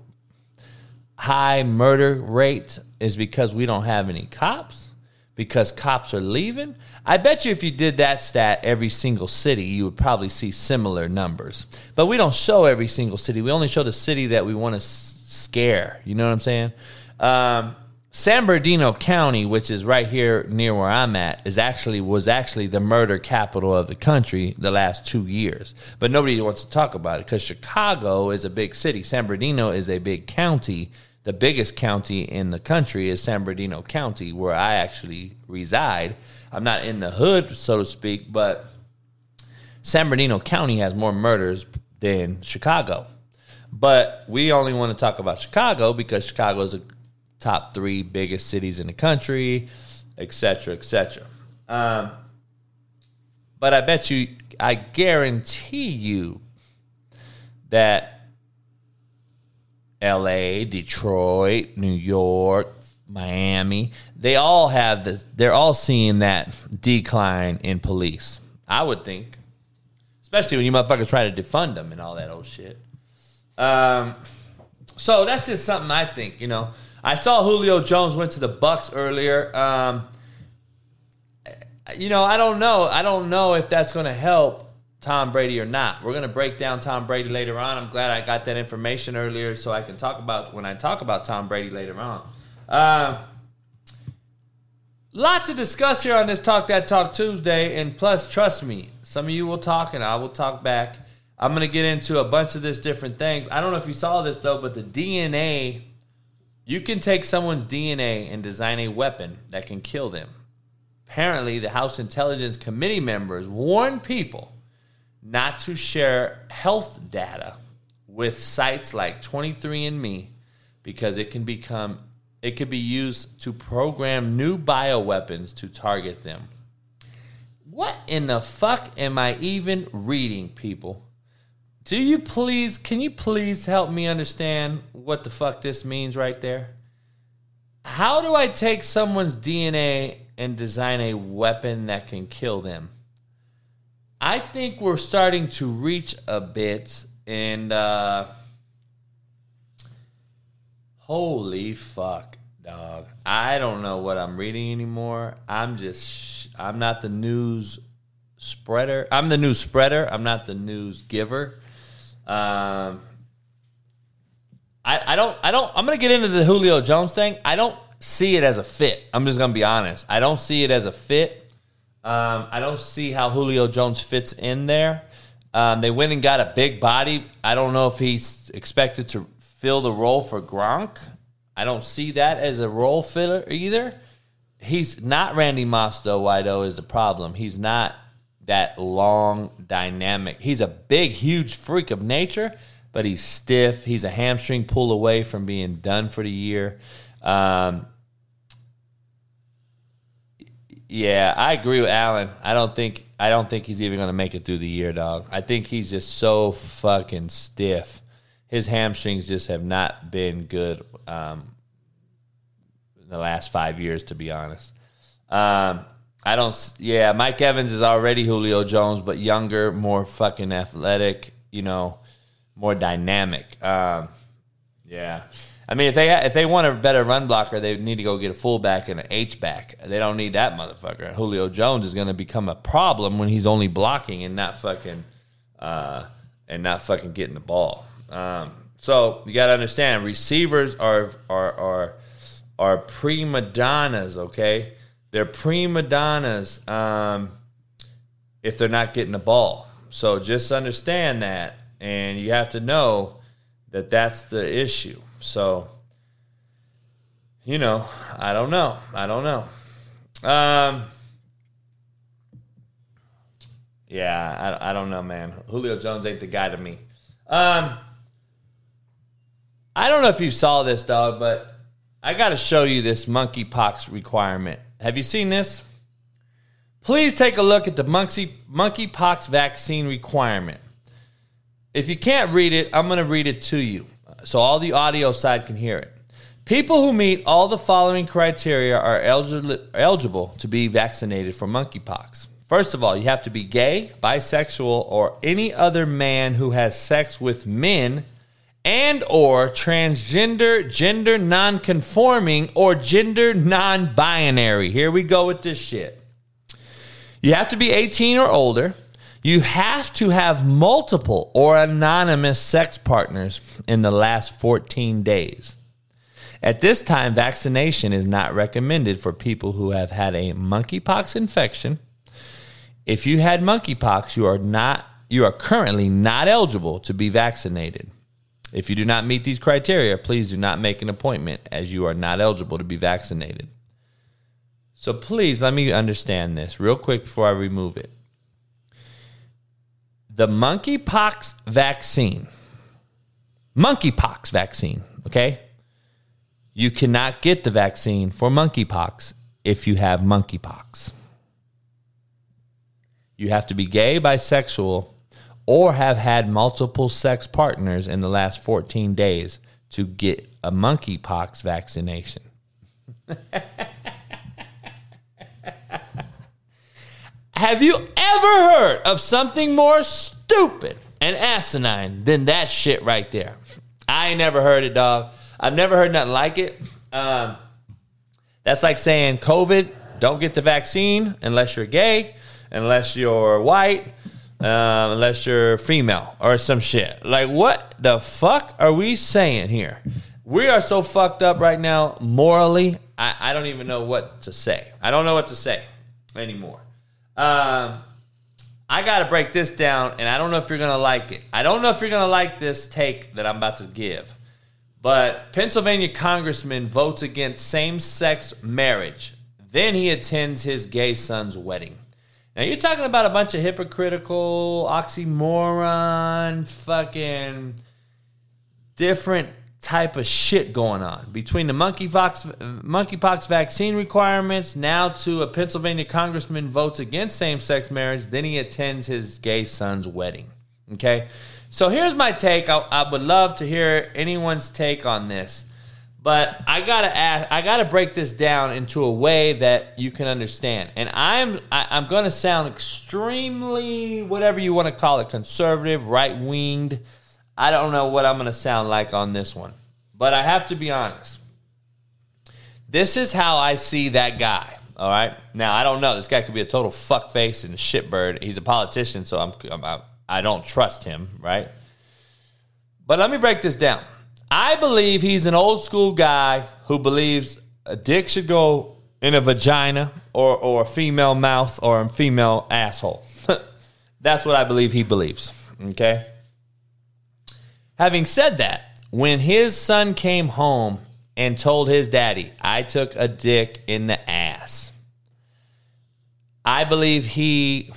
high murder rate is because we don't have any cops because cops are leaving. I bet you if you did that stat every single city, you would probably see similar numbers. But we don't show every single city. We only show the city that we want to scare. You know what I'm saying? Um, San Bernardino County, which is right here near where I'm at, is actually was actually the murder capital of the country the last two years. But nobody wants to talk about it because Chicago is a big city. San Bernardino is a big county. The biggest county in the country is San Bernardino County, where I actually reside. I'm not in the hood, so to speak, but San Bernardino County has more murders than Chicago. But we only want to talk about Chicago because Chicago is a top three biggest cities in the country, et cetera, et cetera. Um, but I bet you, I guarantee you that LA, Detroit, New York, Miami, they all have this, they're all seeing that decline in police. I would think. Especially when you motherfuckers try to defund them and all that old shit. Um, so that's just something I think, you know. I saw Julio Jones went to the Bucs earlier. Um, you know, I don't know. I don't know if that's going to help Tom Brady or not. We're going to break down Tom Brady later on. I'm glad I got that information earlier so I can talk about when I talk about Tom Brady later on. Uh, lot to discuss here on this Talk That Talk Tuesday, and plus, trust me, some of you will talk and I will talk back. I'm going to get into a bunch of this different things. I don't know if you saw this though, but the DNA, you can take someone's DNA and design a weapon that can kill them. Apparently, the House Intelligence Committee members warn people not to share health data with sites like 23andMe because it can become it could be used to program new bioweapons to target them. What in the fuck am I even reading, people? Do you please, can you please help me understand what the fuck this means right there? How do I take someone's DNA and design a weapon that can kill them? I think we're starting to reach a bit, and uh, holy fuck, dog. I don't know what I'm reading anymore. I'm just, I'm not the news spreader. I'm the news spreader. I'm not the news giver. Um, I, I don't, I don't, I'm to get into the Julio Jones thing. I don't see it as a fit. I'm just to be honest. I don't see it as a fit. Um, I don't see how Julio Jones fits in there. Um, they went and got a big body. I don't know if he's expected to fill the role for Gronk. I don't see that as a role filler either. He's not Randy Moss though. Wido is the problem. He's not that long dynamic. He's a big, huge freak of nature, but he's stiff. He's a hamstring pull away from being done for the year. Um, yeah, I agree with Alan. I don't think I don't think he's even going to make it through the year, dog. I think he's just so fucking stiff. His hamstrings just have not been good um, in the last five years, to be honest. Um, I don't. Yeah, Mike Evans is already Julio Jones, but younger, more fucking athletic. You know, more dynamic. Um, yeah. I mean, if they if they want a better run blocker, they need to go get a fullback and an H back. They don't need that motherfucker. Julio Jones is going to become a problem when he's only blocking and not fucking uh, and not fucking getting the ball. Um, so you got to understand, receivers are are are are prima donnas. Okay, they're prima donnas um, if they're not getting the ball. So just understand that, and you have to know that that's the issue. So, you know, I don't know. I don't know. Um, yeah, I, I don't know, man. Julio Jones ain't the guy to me. Um, I don't know if you saw this, dog, but I got to show you this monkeypox requirement. Have you seen this? Please take a look at the monkey monkeypox vaccine requirement. If you can't read it, I'm going to read it to you so all the audio side can hear it. People who meet all the following criteria are eligible, eligible to be vaccinated for monkeypox. First of all, you have to be gay, bisexual, or any other man who has sex with men and or transgender, gender non-conforming, or gender non-binary. Here we go with this shit. You have to be 18 or older. You have to have multiple or anonymous sex partners in the last 14 days. At this time, vaccination is not recommended for people who have had a monkeypox infection. If you had monkeypox, you are not you are currently not eligible to be vaccinated. If you do not meet these criteria, please do not make an appointment as you are not eligible to be vaccinated. So please let me understand this real quick before I remove it. The monkeypox vaccine, monkeypox vaccine, okay? You cannot get the vaccine for monkeypox if you have monkeypox. You have to be gay, bisexual, or have had multiple sex partners in the last 14 days to get a monkeypox vaccination. (laughs) Have you ever heard of something more stupid and asinine than that shit right there? I ain't never heard it, dog. I've never heard nothing like it. Um, that's like saying COVID, don't get the vaccine unless you're gay, unless you're white, um, unless you're female or some shit. Like, what the fuck are we saying here? We are so fucked up right now morally. I, I don't even know what to say. I don't know what to say anymore. Um, I got to break this down, and I don't know if you're going to like it. I don't know if you're going to like this take that I'm about to give. But Pennsylvania congressman votes against same sex marriage. Then he attends his gay son's wedding. Now, you're talking about a bunch of hypocritical, oxymoron, fucking different type of shit going on. Between the monkeypox monkeypox vaccine requirements now to a Pennsylvania congressman votes against same-sex marriage then he attends his gay son's wedding okay? So here's my take. I, I would love to hear anyone's take on this but I gotta ask, I gotta break this down into a way that you can understand. And I'm I, I'm gonna sound extremely whatever you want to call it, conservative, right winged. I don't know what I'm gonna sound like on this one, but I have to be honest. This is how I see that guy. All right. Now I don't know. This guy could be a total fuckface and shitbird. He's a politician, so I'm, I'm I, I don't trust him. Right. But let me break this down. I believe he's an old school guy who believes a dick should go in a vagina or, or a female mouth or a female asshole. (laughs) That's what I believe he believes. Okay. Having said that, when his son came home and told his daddy, I took a dick in the ass, I believe he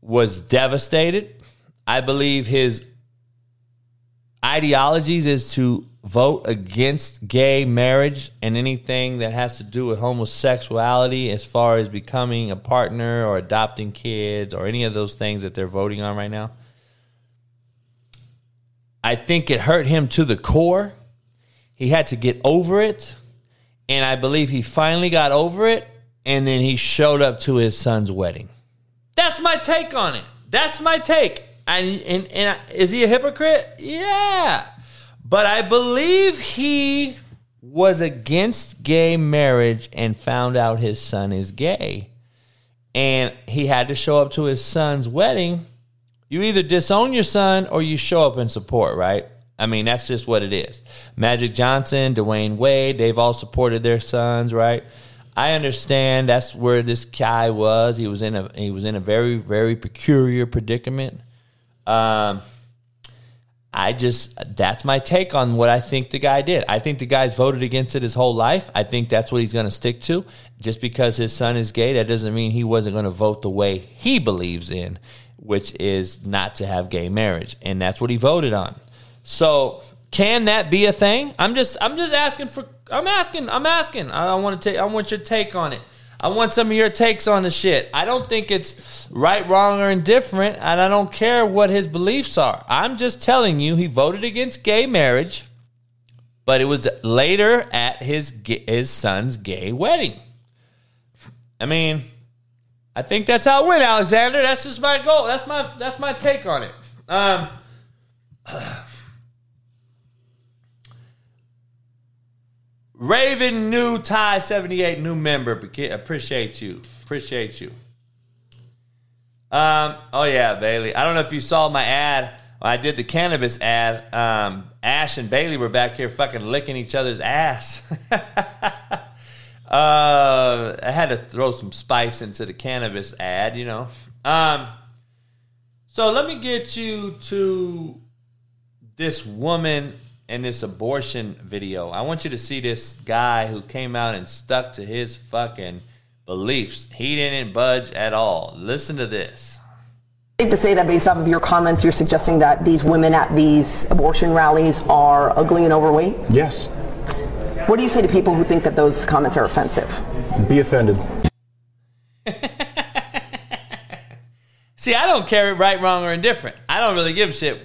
was devastated. I believe his ideologies is to vote against gay marriage and anything that has to do with homosexuality as far as becoming a partner or adopting kids or any of those things that they're voting on right now. I think it hurt him to the core. He had to get over it. And I believe he finally got over it. and then he showed up to his son's wedding. That's my take on it. That's my take. And, and, and is he a hypocrite? Yeah. But I believe he was against gay marriage and found out his son is gay. And he had to show up to his son's wedding. You either disown your son or you show up in support, right? I mean, that's just what it is. Magic Johnson, Dwyane Wade, they've all supported their sons, right? I understand that's where this guy was. He was in a he was in a very very peculiar predicament. Um, I just that's my take on what I think the guy did. I think the guy's voted against it his whole life. I think that's what he's going to stick to. Just because his son is gay, that doesn't mean he wasn't going to vote the way he believes in, which is not to have gay marriage, and that's what he voted on. So, can that be a thing? I'm just I'm just asking for I'm asking I'm asking. I want to take I want your take on it. I want some of your takes on the shit. I don't think it's right, wrong, or indifferent, and I don't care what his beliefs are. I'm just telling you, he voted against gay marriage, but it was later at his his son's gay wedding. I mean, I think that's how it went, Alexander. That's just my goal. That's my that's my take on it. Um, Raven new tie 78 new member. Appreciate you. Appreciate you. Um, oh yeah, Bailey. I don't know if you saw my ad. I did the cannabis ad. Um, Ash and Bailey were back here fucking licking each other's ass. (laughs) uh, I had to throw some spice into the cannabis ad, you know. Um, so let me get you to this woman in this abortion video. I want you to see this guy who came out and stuck to his fucking beliefs. He didn't budge at all. Listen to this. Safe to say that based off of your comments, you're suggesting that these women at these abortion rallies are ugly and overweight? Yes. What do you say to people who think that those comments are offensive? Be offended. (laughs) See, I don't care right, wrong, or indifferent. I don't really give a shit.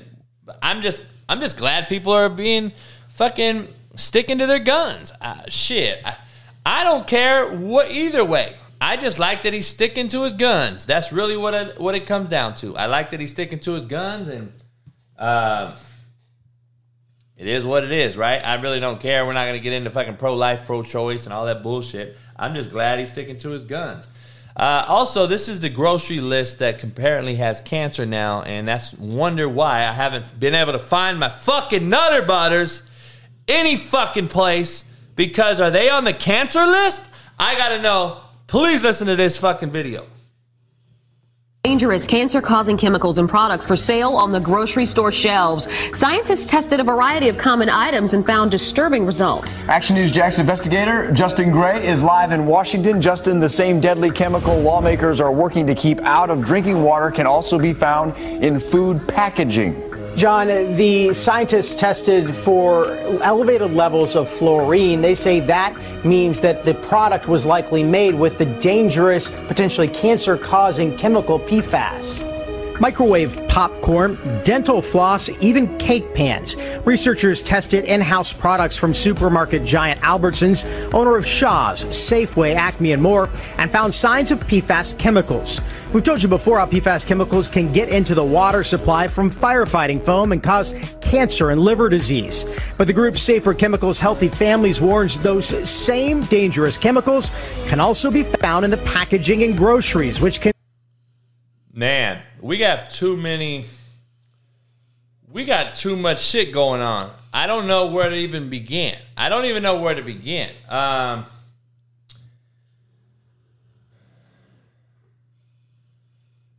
I'm just I'm just glad people are being fucking sticking to their guns. Uh, shit. I, I don't care what either way. I just like that he's sticking to his guns. That's really what it, what it comes down to. I like that he's sticking to his guns, and uh, it is what it is, right? I really don't care. We're not going to get into fucking pro life, pro choice, and all that bullshit. I'm just glad he's sticking to his guns. Uh, also, this is the grocery list that apparently has cancer now, and that's wonder why I haven't been able to find my fucking Nutter Butters any fucking place because are they on the cancer list? I gotta know. Please listen to this fucking video. Dangerous cancer causing chemicals and products for sale on the grocery store shelves. Scientists tested a variety of common items and found disturbing results. Action News Jax investigator Justin Gray is live in Washington. Justin, the same deadly chemical lawmakers are working to keep out of drinking water can also be found in food packaging. John, the scientists tested for elevated levels of fluorine. They say that means that the product was likely made with the dangerous, potentially cancer causing chemical PFAS microwave popcorn, dental floss, even cake pans. Researchers tested in-house products from supermarket giant Albertsons, owner of Shaw's, Safeway, Acme, and more, and found signs of PFAS chemicals. We've told you before how PFAS chemicals can get into the water supply from firefighting foam and cause cancer and liver disease. But the group Safer Chemicals Healthy Families warns those same dangerous chemicals can also be found in the packaging in groceries, which can Man, we got too many. We got too much shit going on. I don't know where to even begin. I don't even know where to begin. Um,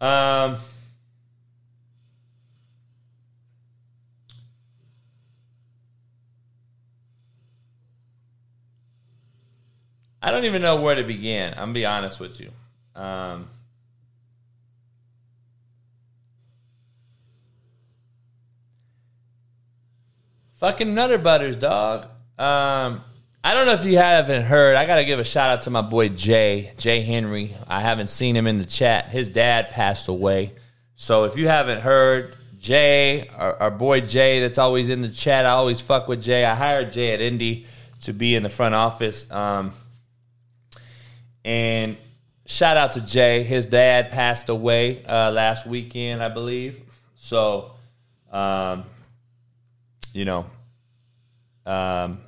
um, I don't even know where to begin. I'm gonna be honest with you. Um, Fucking Nutter Butters, dog. Um, I don't know if you haven't heard. I got to give a shout out to my boy Jay, Jay Henry. I haven't seen him in the chat. His dad passed away. So if you haven't heard, Jay, our, our boy Jay, that's always in the chat. I always fuck with Jay. I hired Jay at Indy to be in the front office. Um, And shout out to Jay. His dad passed away uh, last weekend, I believe. So, um, you know, um,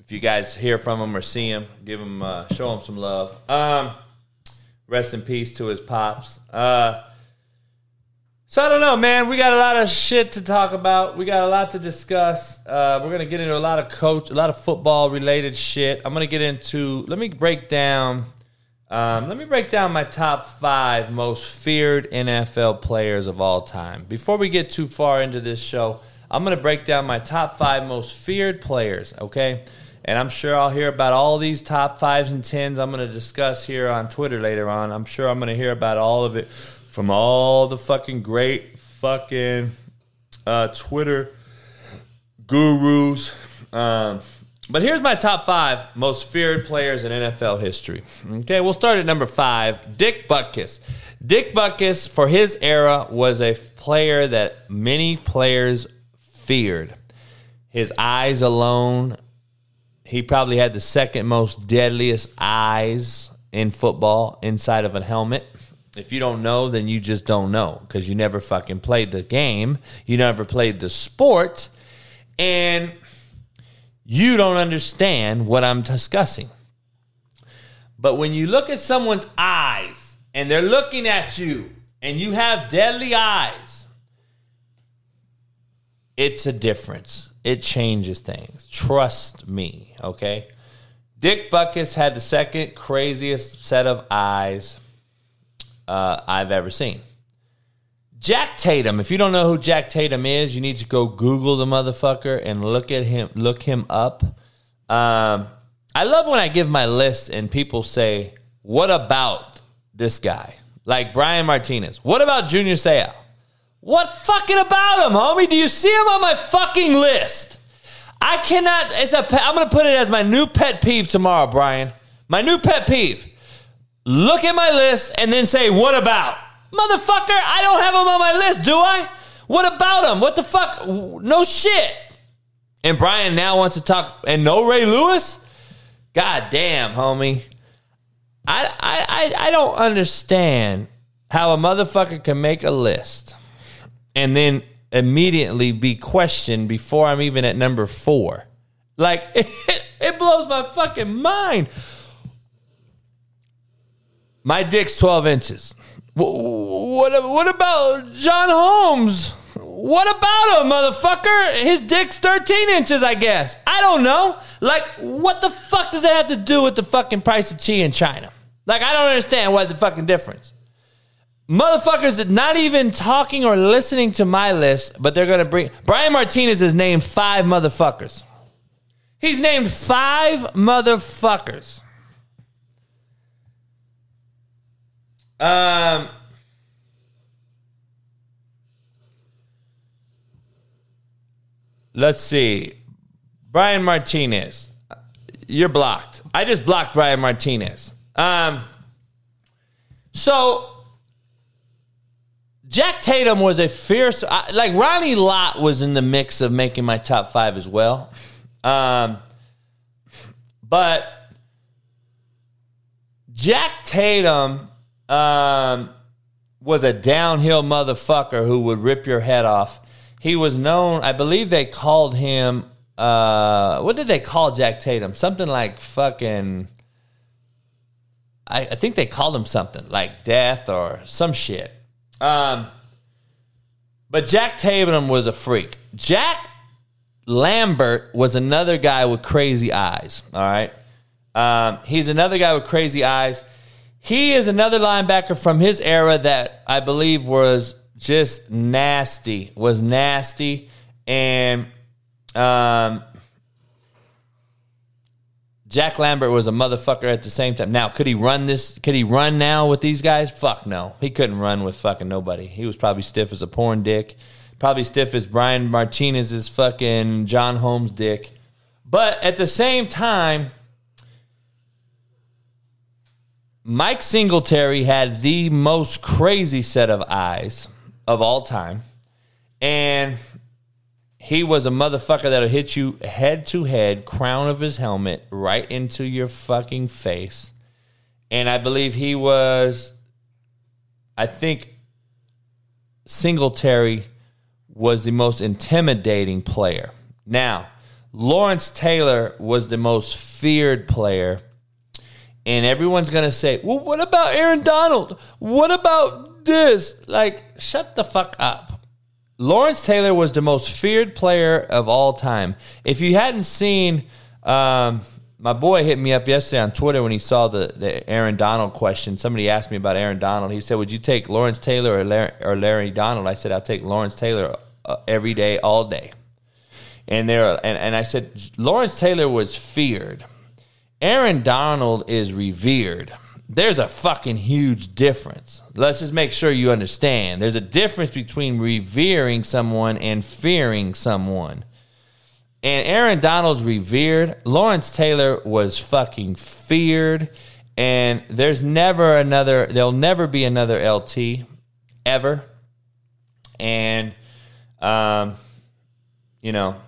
if you guys hear from him or see him, give him, uh, show him some love. Um, rest in peace to his pops. Uh, so I don't know, man. We got a lot of shit to talk about. We got a lot to discuss. Uh, we're gonna get into a lot of coach, a lot of football related shit. I'm gonna get into. Let me break down. Um, let me break down my top five most feared NFL players of all time. Before we get too far into this show, I'm gonna break down my top five most feared players. Okay. And I'm sure I'll hear about all these top fives and tens I'm going to discuss here on Twitter later on. I'm sure I'm going to hear about all of it from all the fucking great fucking uh, Twitter gurus. Um, but here's my top five most feared players in NFL history. Okay, we'll start at number five Dick Butkus. Dick Butkus, for his era, was a player that many players feared. His eyes alone he probably had the second most deadliest eyes in football inside of a helmet. If you don't know, then you just don't know because you never fucking played the game. You never played the sport. And you don't understand what I'm discussing. But when you look at someone's eyes and they're looking at you and you have deadly eyes, it's a difference it changes things. Trust me, okay? Dick Butkus had the second craziest set of eyes uh, I've ever seen. Jack Tatum, if you don't know who Jack Tatum is, you need to go Google the motherfucker and look at him, look him up. Um, I love when I give my list and people say, "What about this guy?" Like Brian Martinez. What about Junior Seau? What fucking about him, homie? Do you see him on my fucking list? I cannot. It's a. I'm gonna put it as my new pet peeve tomorrow, Brian. My new pet peeve. Look at my list and then say, "What about?" Motherfucker, I don't have him on my list, do I? What about him? What the fuck? No shit. And Brian now wants to talk and no Ray Lewis. God damn, homie. I I I, I don't understand how a motherfucker can make a list and then immediately be questioned before I'm even at number four. Like, it, (laughs) it blows my fucking mind. My dick's 12 inches. What, what about John Holmes? What about him, motherfucker? His dick's 13 inches, I guess. I don't know. Like, what the fuck does that have to do with the fucking price of chi in China? Like, I don't understand what the fucking difference. Motherfuckers not even talking or listening to my list, but they're gonna bring Brian Martinez has named five motherfuckers. He's named five motherfuckers. Um Let's see. Brian Martinez. You're blocked. I just blocked Brian Martinez. Um so Jack Tatum was a fierce, like Ronnie Lott was in the mix of making my top five as well. Um, but Jack Tatum um, was a downhill motherfucker who would rip your head off. He was known, I believe they called him, uh, what did they call Jack Tatum? Something like fucking, I, I think they called him something like death or some shit. Um, but Jack Tatum was a freak. Jack Lambert was another guy with crazy eyes. All right. Um, he's another guy with crazy eyes. He is another linebacker from his era that I believe was just nasty, was nasty. And um, Jack Lambert was a motherfucker at the same time. Now, could he run this? Could he run now with these guys? Fuck no. He couldn't run with fucking nobody. He was probably stiff as a porn dick. Probably stiff as Brian Martinez's fucking John Holmes dick. But at the same time, Mike Singletary had the most crazy set of eyes of all time. And he was a motherfucker that'll hit you head to head, crown of his helmet, right into your fucking face. And I believe he was, I think Singletary was the most intimidating player. Now, Lawrence Taylor was the most feared player. And everyone's going to say, well, what about Aaron Donald? What about this? Like, shut the fuck up. Lawrence Taylor was the most feared player of all time. If you hadn't seen, um, my boy hit me up yesterday on Twitter when he saw the, the Aaron Donald question. Somebody asked me about Aaron Donald. He said, Would you take Lawrence Taylor or Larry, or Larry Donald? I said, I'll take Lawrence Taylor uh, every day, all day. And there, and, and I said, Lawrence Taylor was feared. Aaron Donald is revered. There's a fucking huge difference. Let's just make sure you understand. There's a difference between revering someone and fearing someone. And Aaron Donald's revered. Lawrence Taylor was fucking feared. And there's never another, there'll never be another LT ever. And, um, you know,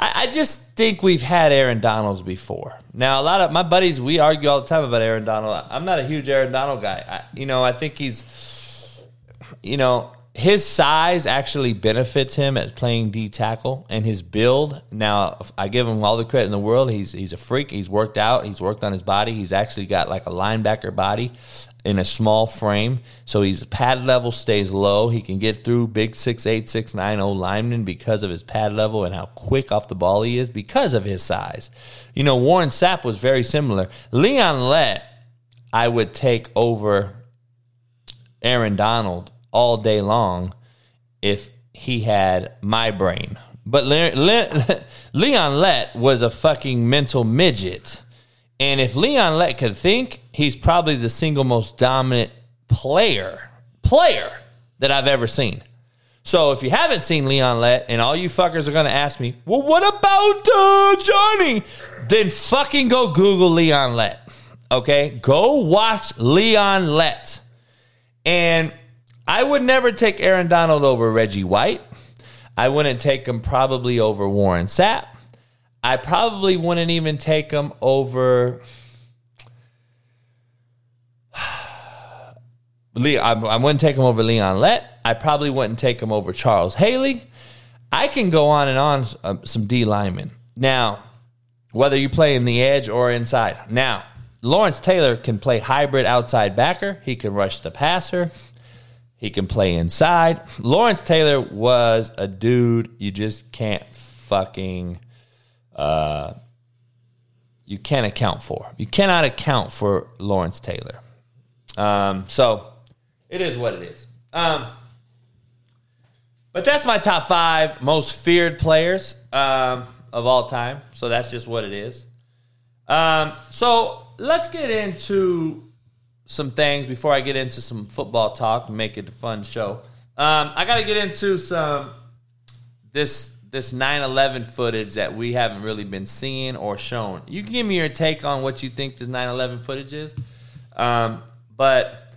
I, I just think we've had Aaron Donalds before. Now, a lot of my buddies, we argue all the time about Aaron Donald. I'm not a huge Aaron Donald guy. I, you know, I think he's, you know, his size actually benefits him as playing D tackle and his build. Now, I give him all the credit in the world. He's he's a freak. He's worked out. He's worked on his body. He's actually got like a linebacker body in a small frame. So his pad level stays low. He can get through big six eight, six nine oh linemen because of his pad level and how quick off the ball he is because of his size. You know, Warren Sapp was very similar. Leon Lett, I would take over Aaron Donald all day long if he had my brain. But Le- Le- (laughs) Leon Lett was a fucking mental midget. And if Leon Lett could think, he's probably the single most dominant player, player that I've ever seen. So if you haven't seen Leon Lett, and all you fuckers are to ask me, well, what about uh, Johnny? Then fucking go Google Leon Lett. Okay? Go watch Leon Lett. And I would never take Aaron Donald over Reggie White. I wouldn't take him probably over Warren Sapp. I probably wouldn't even take him over. I wouldn't take him over Leon Lett. I probably wouldn't take him over Charles Haley. I can go on and on um, some D linemen. Now, whether you play in the edge or inside. Now, Lawrence Taylor can play hybrid outside backer. He can rush the passer. He can play inside. Lawrence Taylor was a dude you just can't fucking uh, you can't account for. You cannot account for Lawrence Taylor. Um, so it is what it is. Um, but that's my top five most feared players um, of all time. So that's just what it is. Um, so let's get into some things before I get into some football talk and make it a fun show. Um, I got to get into some this this 9/11 footage that we haven't really been seeing or shown. You can give me your take on what you think this 9/11 footage is, um, but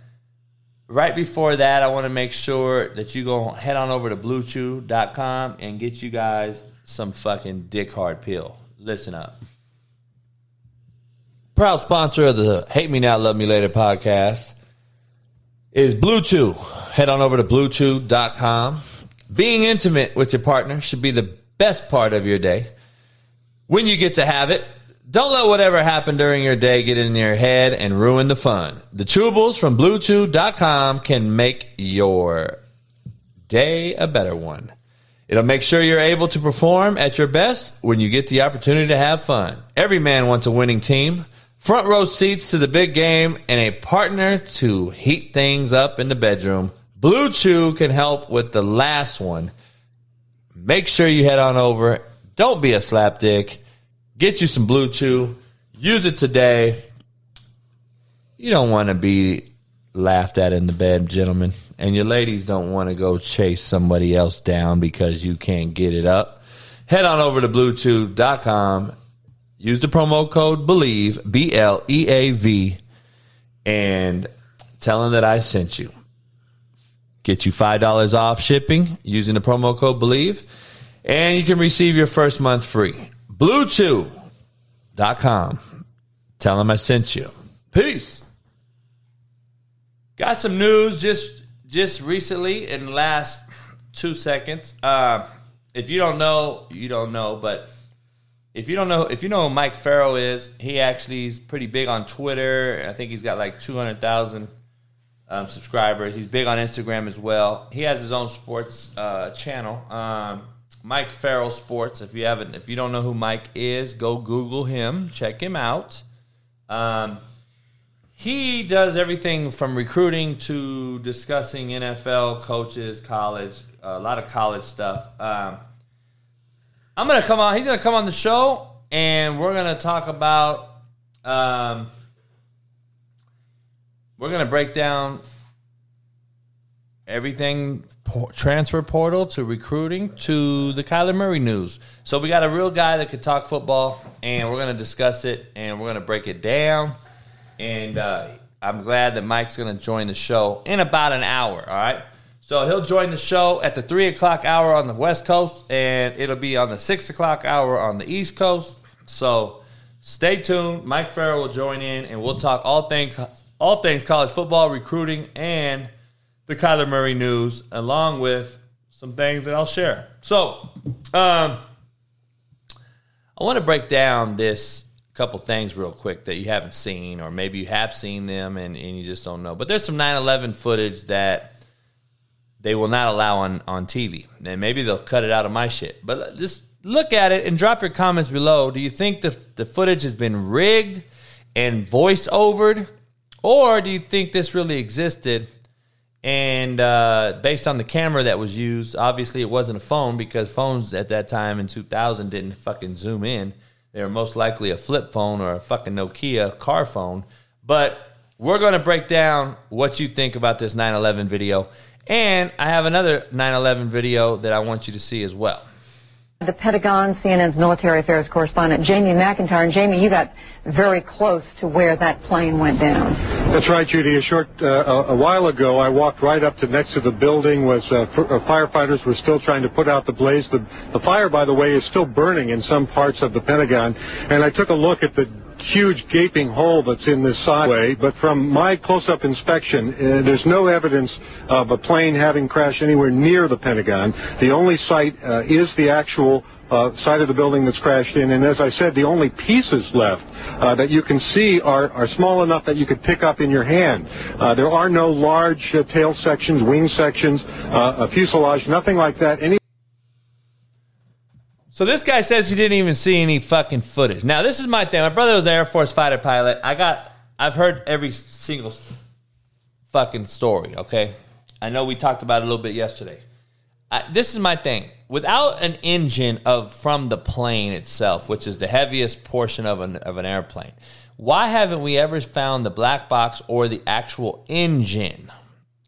right before that, I want to make sure that you go head on over to BlueChew.com and get you guys some fucking dick hard pill. Listen up. Proud sponsor of the Hate Me Now, Love Me Later podcast is Blue Chew. Head on over to BlueChew.com. Being intimate with your partner should be the best part of your day. When you get to have it, don't let whatever happened during your day get in your head and ruin the fun. The chewables from BlueChew.com can make your day a better one. It'll make sure you're able to perform at your best when you get the opportunity to have fun. Every man wants a winning team front row seats to the big game, and a partner to heat things up in the bedroom. Blue Chew can help with the last one. Make sure you head on over. Don't be a slapdick. Get you some Blue Chew. Use it today. You don't want to be laughed at in the bed, gentlemen. And your ladies don't want to go chase somebody else down because you can't get it up. Head on over to bluechew.com Use the promo code BLEAV, B L E A V, and tell them that I sent you. Get you $5 off shipping using the promo code BLEAV, And you can receive your first month free. BlueChew.com. Tell them I sent you. Peace. Got some news just just recently in the last two seconds. Uh, if you don't know, you don't know. But if you don't know, if you know who Mike Farrell is, he actually is pretty big on Twitter. I think he's got like two hundred thousand um, subscribers. He's big on Instagram as well. He has his own sports uh, channel, um, Mike Farrell Sports. If you haven't, if you don't know who Mike is, go Google him, check him out. Um, he does everything from recruiting to discussing NFL coaches, college, a lot of college stuff. Um, I'm gonna come on. He's gonna come on the show, and we're gonna talk about. Um, we're gonna break down everything transfer portal to recruiting to the Kyler Murray news. So we got a real guy that could talk football, and we're gonna discuss it, and we're gonna break it down. And uh, I'm glad that Mike's gonna join the show in about an hour. All right. So he'll join the show at the three o'clock hour on the West Coast, and it'll be on the six o'clock hour on the East Coast. So stay tuned. Mike Farrell will join in, and we'll talk all things all things college football, recruiting, and the Kyler Murray news, along with some things that I'll share. So, um, I want to break down this couple things real quick that you haven't seen, or maybe you have seen them and, and you just don't know. But there's some 9 11 footage that they will not allow on, on TV. And maybe they'll cut it out of my shit. But just look at it and drop your comments below. Do you think the, the footage has been rigged and voice overed? Or do you think this really existed? And uh, based on the camera that was used, obviously it wasn't a phone because phones at that time in 2000 didn't fucking zoom in. They were most likely a flip phone or a fucking Nokia car phone. But we're going to break down what you think about this 9 11 video. And I have another 9 11 video that I want you to see as well. The Pentagon, CNN's military affairs correspondent, Jamie McIntyre. And Jamie, you got very close to where that plane went down. That's right, Judy. A short, uh, a, while ago, I walked right up to next to the building. Was uh, uh, firefighters were still trying to put out the blaze. The, the fire, by the way, is still burning in some parts of the Pentagon. And I took a look at the huge gaping hole that's in this sideway, but from my close-up inspection, uh, there's no evidence of a plane having crashed anywhere near the Pentagon. The only site uh, is the actual uh, side of the building that's crashed in, and as I said, the only pieces left uh, that you can see are, are small enough that you could pick up in your hand. Uh, there are no large uh, tail sections, wing sections, a fuselage, nothing like that. Any so this guy says he didn't even see any fucking footage. Now this is my thing. My brother was an Air Force fighter pilot. I got, I've heard every single fucking story. Okay, I know we talked about it a little bit yesterday. I, this is my thing. Without an engine of from the plane itself, which is the heaviest portion of an of an airplane, why haven't we ever found the black box or the actual engine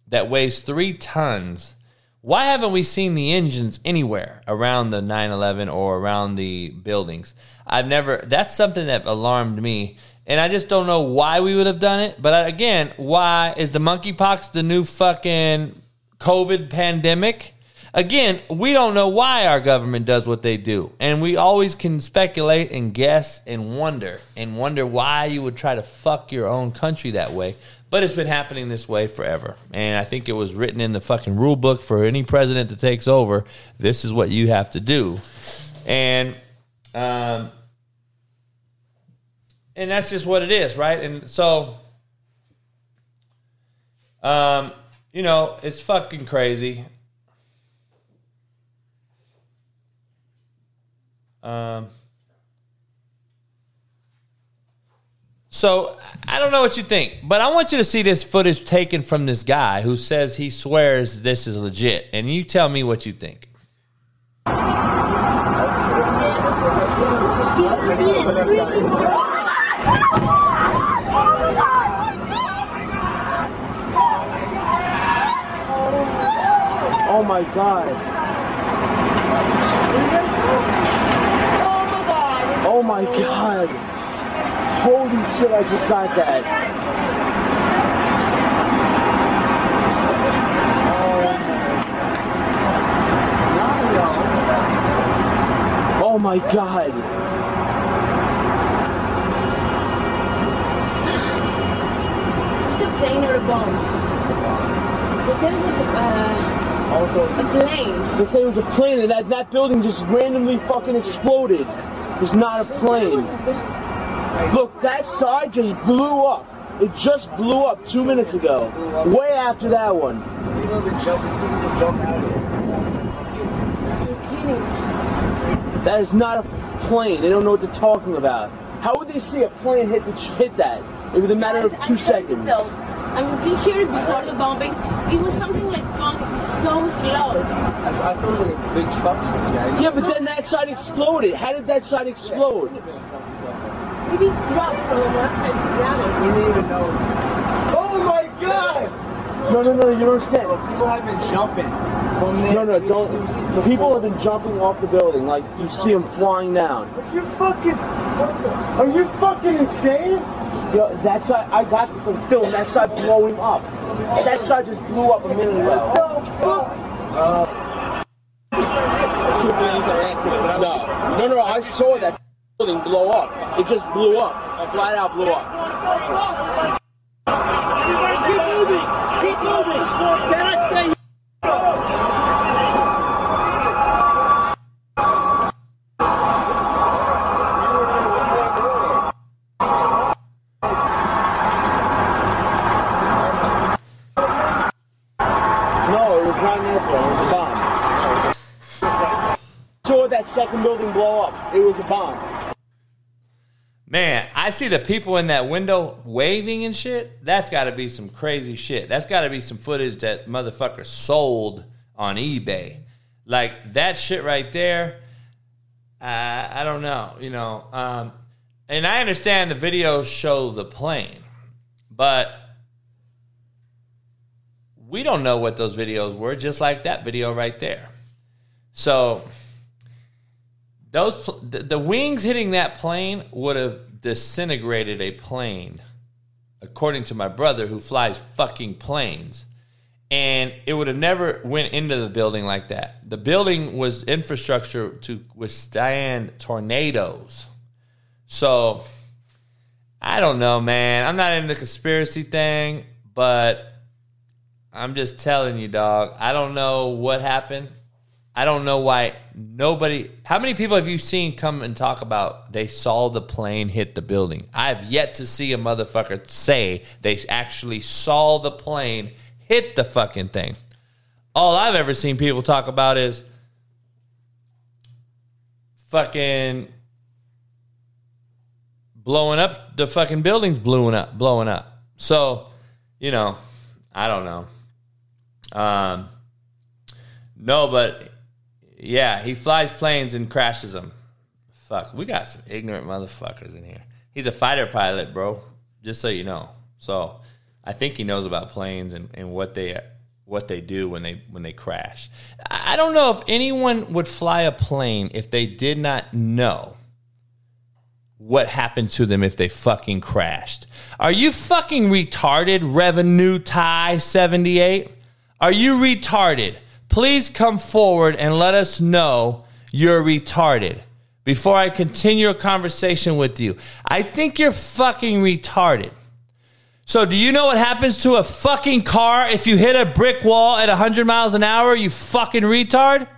that weighs three tons? Why haven't we seen the engines anywhere around the 9/11 or around the buildings? I've never. That's something that alarmed me, and I just don't know why we would have done it. But again, why is the monkeypox the new fucking COVID pandemic? Again, we don't know why our government does what they do. And we always can speculate and guess and wonder and wonder why you would try to fuck your own country that way. But it's been happening this way forever. And I think it was written in the fucking rule book for any president that takes over. This is what you have to do. And um and that's just what it is, right? And so um you know, it's fucking crazy. Um So I don't know what you think, but I want you to see this footage taken from this guy who says he swears this is legit, and you tell me what you think. Oh my god. Oh my god. Holy shit, I just got that. Oh my god. The plane or a bomb? They said it was uh, Also, a plane. they say it was a plane and that, that building just randomly fucking exploded. It's not a plane. Look, that side just blew up. It just blew up two minutes ago. Way after that one. That is not a plane. They don't know what they're talking about. How would they see a plane hit hit that? It was a matter of two seconds. Though, I mean, did you hear it before the bombing? It was something like going so slow. I thought it was like a big truck Yeah, but then that side exploded. How did that side explode? Maybe it dropped from the one side to the other. We didn't even know. Oh my god! No, no, no, you don't understand. people have been jumping from there. No, no, don't. People have been jumping off the building. Like, you see them flying down. You're fucking. Are you fucking insane? Yo, that side, I got this on film. That side blowing up. That side just blew up a minute ago. Uh, no, no, no, I saw that building blow up. It just blew up. Flat out blew up. Keep moving! It was a bomb. Man, I see the people in that window waving and shit. That's got to be some crazy shit. That's got to be some footage that motherfucker sold on eBay. Like that shit right there. Uh, I don't know, you know. Um, and I understand the videos show the plane, but we don't know what those videos were. Just like that video right there. So those the, the wings hitting that plane would have disintegrated a plane according to my brother who flies fucking planes. And it would have never went into the building like that. The building was infrastructure to withstand tornadoes. So i don't know man. I'm not in the conspiracy thing but i'm just telling you dog. I don't know what happened I don't know why nobody. How many people have you seen come and talk about they saw the plane hit the building? I have yet to see a motherfucker say they actually saw the plane hit the fucking thing. All I've ever seen people talk about is fucking blowing up the fucking buildings blowing up blowing up so you know i don't know um no but yeah he flies planes and crashes them fuck we got some ignorant motherfuckers in here he's a fighter pilot bro just so you know so i think he knows about planes and, and what they what they do when they when they crash i don't know if anyone would fly a plane if they did not know what happened to them if they fucking crashed. Are you fucking retarded, Revenue Tie 78? Are you retarded? Please come forward and let us know you're retarded before I continue a conversation with you. I think you're fucking retarded. So, do you know what happens to a fucking car if you hit a brick wall at 100 miles an hour, you fucking retard?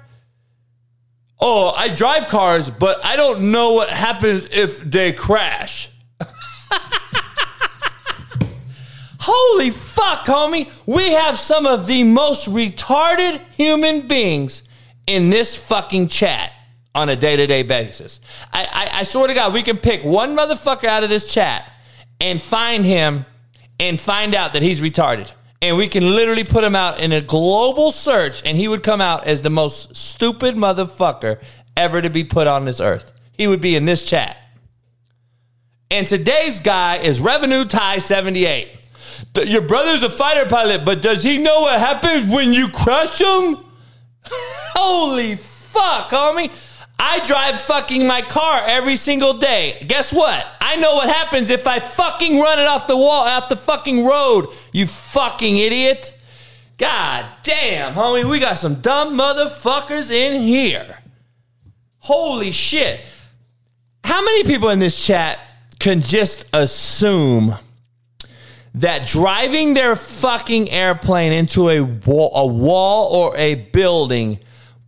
Oh, I drive cars, but I don't know what happens if they crash. (laughs) Holy fuck, homie. We have some of the most retarded human beings in this fucking chat on a day to day basis. I, I, I swear to God, we can pick one motherfucker out of this chat and find him and find out that he's retarded. And we can literally put him out in a global search, and he would come out as the most stupid motherfucker ever to be put on this earth. He would be in this chat. And today's guy is Revenue Tie 78. Your brother's a fighter pilot, but does he know what happens when you crush him? (laughs) Holy fuck, homie. I drive fucking my car every single day. Guess what? I know what happens if I fucking run it off the wall, off the fucking road, you fucking idiot. God damn, homie, we got some dumb motherfuckers in here. Holy shit. How many people in this chat can just assume that driving their fucking airplane into a wall, a wall or a building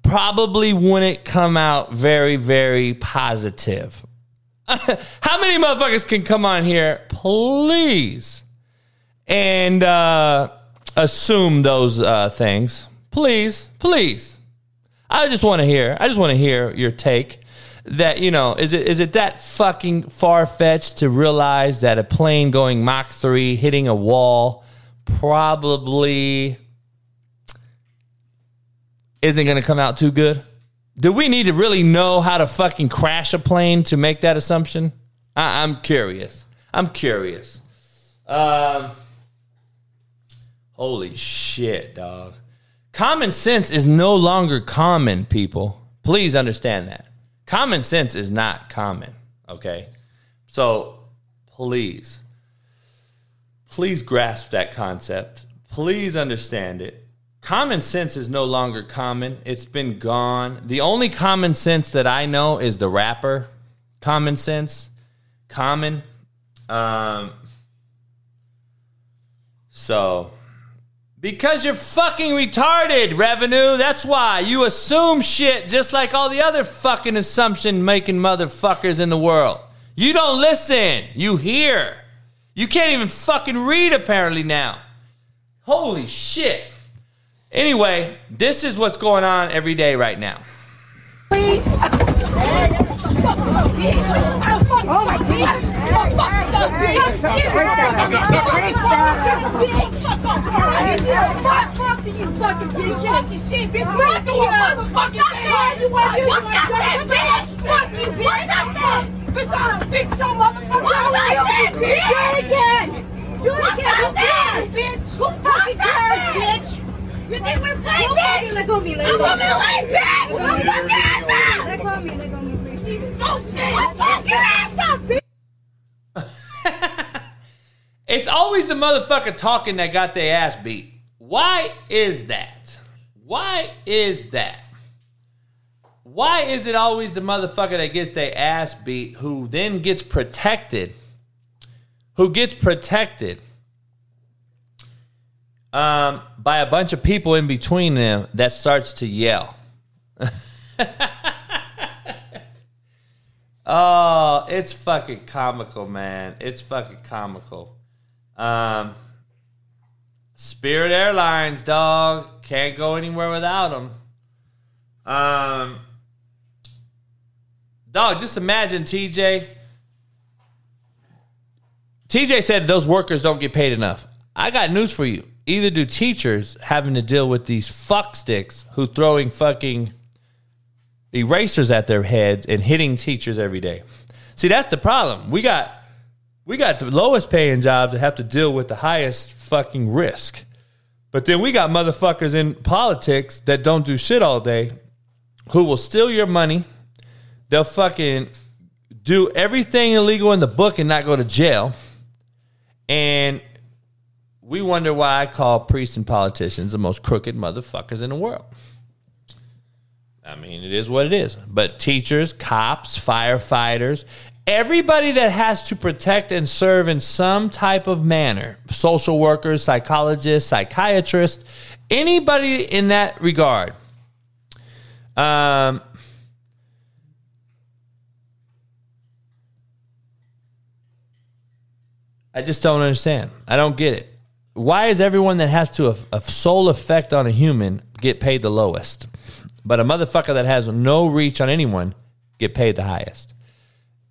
probably wouldn't come out very, very positive? (laughs) How many motherfuckers can come on here, please, and uh, assume those uh, things? Please, please. I just want to hear. I just want to hear your take. That you know, is it is it that fucking far fetched to realize that a plane going Mach three hitting a wall probably isn't going to come out too good? Do we need to really know how to fucking crash a plane to make that assumption? I, am curious. I'm curious. Um, holy shit, dog. Common sense is no longer common, people. Please understand that. Common sense is not common, okay? So please, please grasp that concept. Please understand it. Common sense is no longer common. It's been gone. The only common sense that I know is the rapper. Common sense. Common. Um, so, because you're fucking retarded, revenue. That's why. You assume shit just like all the other fucking assumption making motherfuckers in the world. You don't listen. You hear. You can't even fucking read apparently now. Holy shit. Anyway, this is what's going on every day right now. Oh my! Let go of me, go go go please. Don't shit! Fuck your ass up, bitch! (laughs) It's always the motherfucker talking that got their ass beat. Why is that? Why is that? Why is it always the motherfucker that gets their ass beat who then gets protected? Who gets protected um, by a bunch of people in between them that starts to yell? (laughs) oh, it's fucking comical, man. It's fucking comical. Um, Spirit Airlines, dog, can't go anywhere without them. Um, dog, just imagine TJ. TJ said those workers don't get paid enough. I got news for you. Either do teachers having to deal with these fuck sticks who throwing fucking erasers at their heads and hitting teachers every day. See, that's the problem. We got we got the lowest paying jobs that have to deal with the highest fucking risk. But then we got motherfuckers in politics that don't do shit all day who will steal your money. They'll fucking do everything illegal in the book and not go to jail. And we wonder why I call priests and politicians the most crooked motherfuckers in the world. I mean, it is what it is. But teachers, cops, firefighters, everybody that has to protect and serve in some type of manner social workers, psychologists, psychiatrists, anybody in that regard. Um, I just don't understand. I don't get it. Why is everyone that has to a, a sole effect on a human get paid the lowest, but a motherfucker that has no reach on anyone get paid the highest?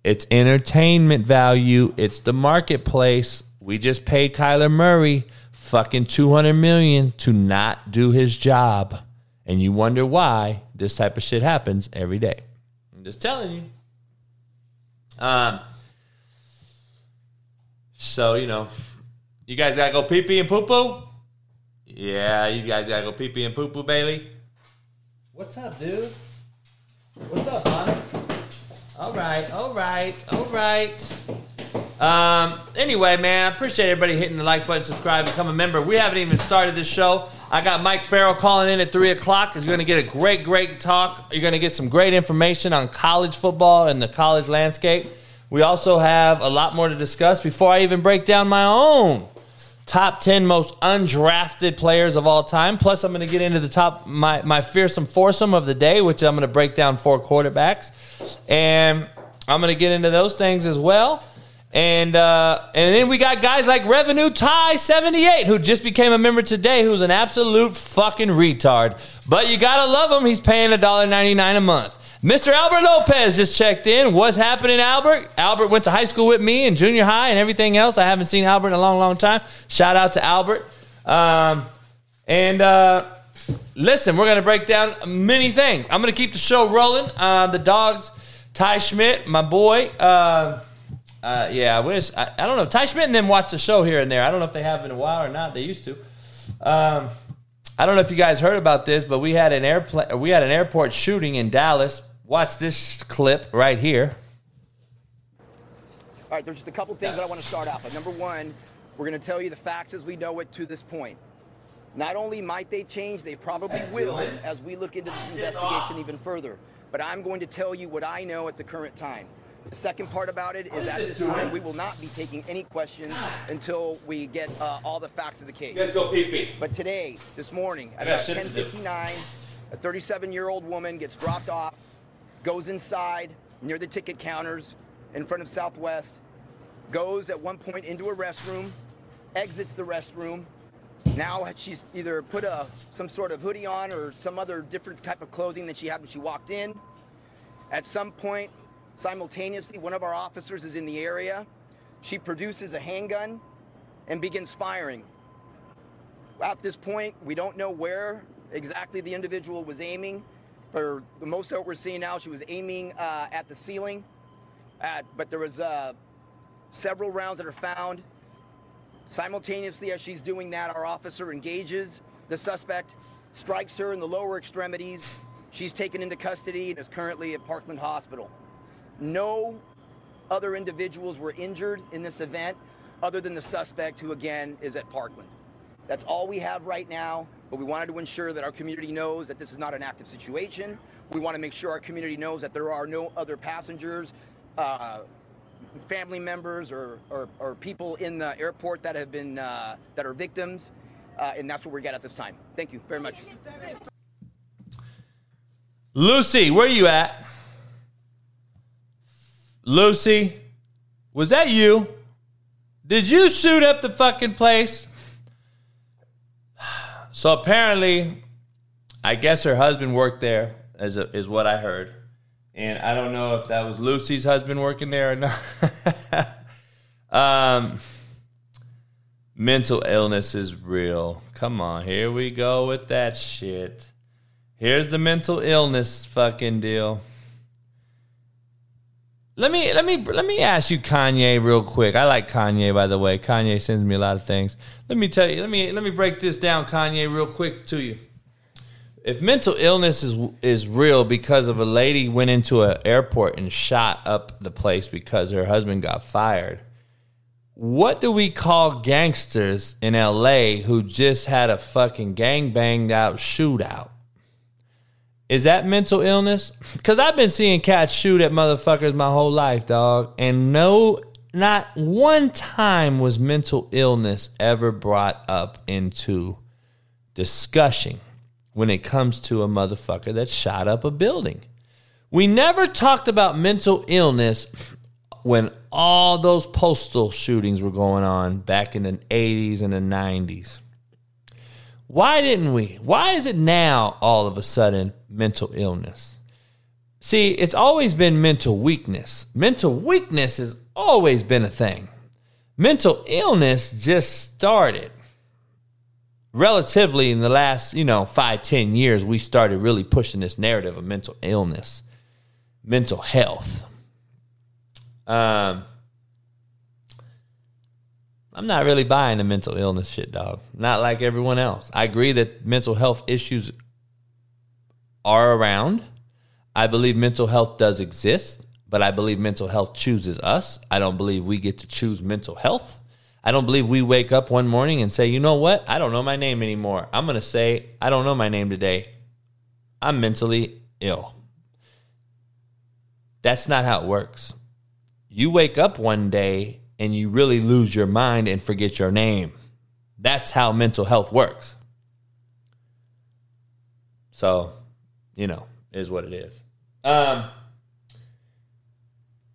It's entertainment value. It's the marketplace. We just paid Kyler Murray fucking 200 million to not do his job. And you wonder why this type of shit happens every day. I'm just telling you. Um so, you know, you guys gotta go pee pee and poo poo? Yeah, you guys gotta go pee pee and poo poo, Bailey. What's up, dude? What's up, Hunter? All right, all right, all right. Um, anyway, man, I appreciate everybody hitting the like button, subscribe, become a member. We haven't even started this show. I got Mike Farrell calling in at 3 o'clock. He's going to get a great, great talk. You're going to get some great information on college football and the college landscape. We also have a lot more to discuss before I even break down my own top 10 most undrafted players of all time. Plus, I'm going to get into the top, my, my fearsome foursome of the day, which I'm going to break down four quarterbacks. And I'm going to get into those things as well. And uh, and then we got guys like Revenue Tie 78, who just became a member today, who's an absolute fucking retard. But you gotta love him. He's paying $1.99 a month. Mr. Albert Lopez just checked in. What's happening, Albert? Albert went to high school with me and junior high and everything else. I haven't seen Albert in a long, long time. Shout out to Albert. Um, and uh, listen, we're going to break down many things. I'm going to keep the show rolling. Uh, the dogs, Ty Schmidt, my boy. Uh, uh, yeah, I wish. I, I, don't know. Ty Schmidt and them watch the show here and there. I don't know if they have in a while or not. They used to. Um, I don't know if you guys heard about this, but we had an airplane. We had an airport shooting in Dallas Watch this clip right here. All right, there's just a couple things that I want to start off with. Number one, we're going to tell you the facts as we know it to this point. Not only might they change, they probably will as we look into this investigation even further. But I'm going to tell you what I know at the current time. The second part about it is at this time, we will not be taking any questions until we get uh, all the facts of the case. Let's go pee pee. But today, this morning, at about 10:59, a 37-year-old woman gets dropped off goes inside near the ticket counters in front of Southwest, goes at one point into a restroom, exits the restroom. Now she's either put a some sort of hoodie on or some other different type of clothing than she had when she walked in. At some point, simultaneously, one of our officers is in the area. She produces a handgun and begins firing. At this point, we don't know where exactly the individual was aiming. For the most of what we're seeing now, she was aiming uh, at the ceiling, at, but there was uh, several rounds that are found. Simultaneously, as she's doing that, our officer engages the suspect, strikes her in the lower extremities. She's taken into custody and is currently at Parkland Hospital. No other individuals were injured in this event other than the suspect, who again is at Parkland. That's all we have right now, but we wanted to ensure that our community knows that this is not an active situation. We want to make sure our community knows that there are no other passengers, uh, family members, or, or, or, people in the airport that have been uh, that are victims, uh, and that's what we're getting at this time. Thank you very much. Lucy, where are you at? Lucy, was that you? Did you shoot up the fucking place? So apparently, I guess her husband worked there, is, a, is what I heard. And I don't know if that was Lucy's husband working there or not. (laughs) um, mental illness is real. Come on, here we go with that shit. Here's the mental illness fucking deal. Let me let me let me ask you Kanye real quick. I like Kanye by the way. Kanye sends me a lot of things. Let me tell you. Let me let me break this down Kanye real quick to you. If mental illness is is real because of a lady went into an airport and shot up the place because her husband got fired, what do we call gangsters in LA who just had a fucking gang banged out shootout? Is that mental illness? Because I've been seeing cats shoot at motherfuckers my whole life, dog. And no, not one time was mental illness ever brought up into discussion when it comes to a motherfucker that shot up a building. We never talked about mental illness when all those postal shootings were going on back in the 80s and the 90s. Why didn't we? Why is it now all of a sudden mental illness? See, it's always been mental weakness. Mental weakness has always been a thing. Mental illness just started relatively in the last, you know, five, ten years. We started really pushing this narrative of mental illness, mental health. Um, I'm not really buying the mental illness shit, dog. Not like everyone else. I agree that mental health issues are around. I believe mental health does exist, but I believe mental health chooses us. I don't believe we get to choose mental health. I don't believe we wake up one morning and say, you know what? I don't know my name anymore. I'm going to say, I don't know my name today. I'm mentally ill. That's not how it works. You wake up one day and you really lose your mind and forget your name. That's how mental health works. So, you know, is what it is. Um,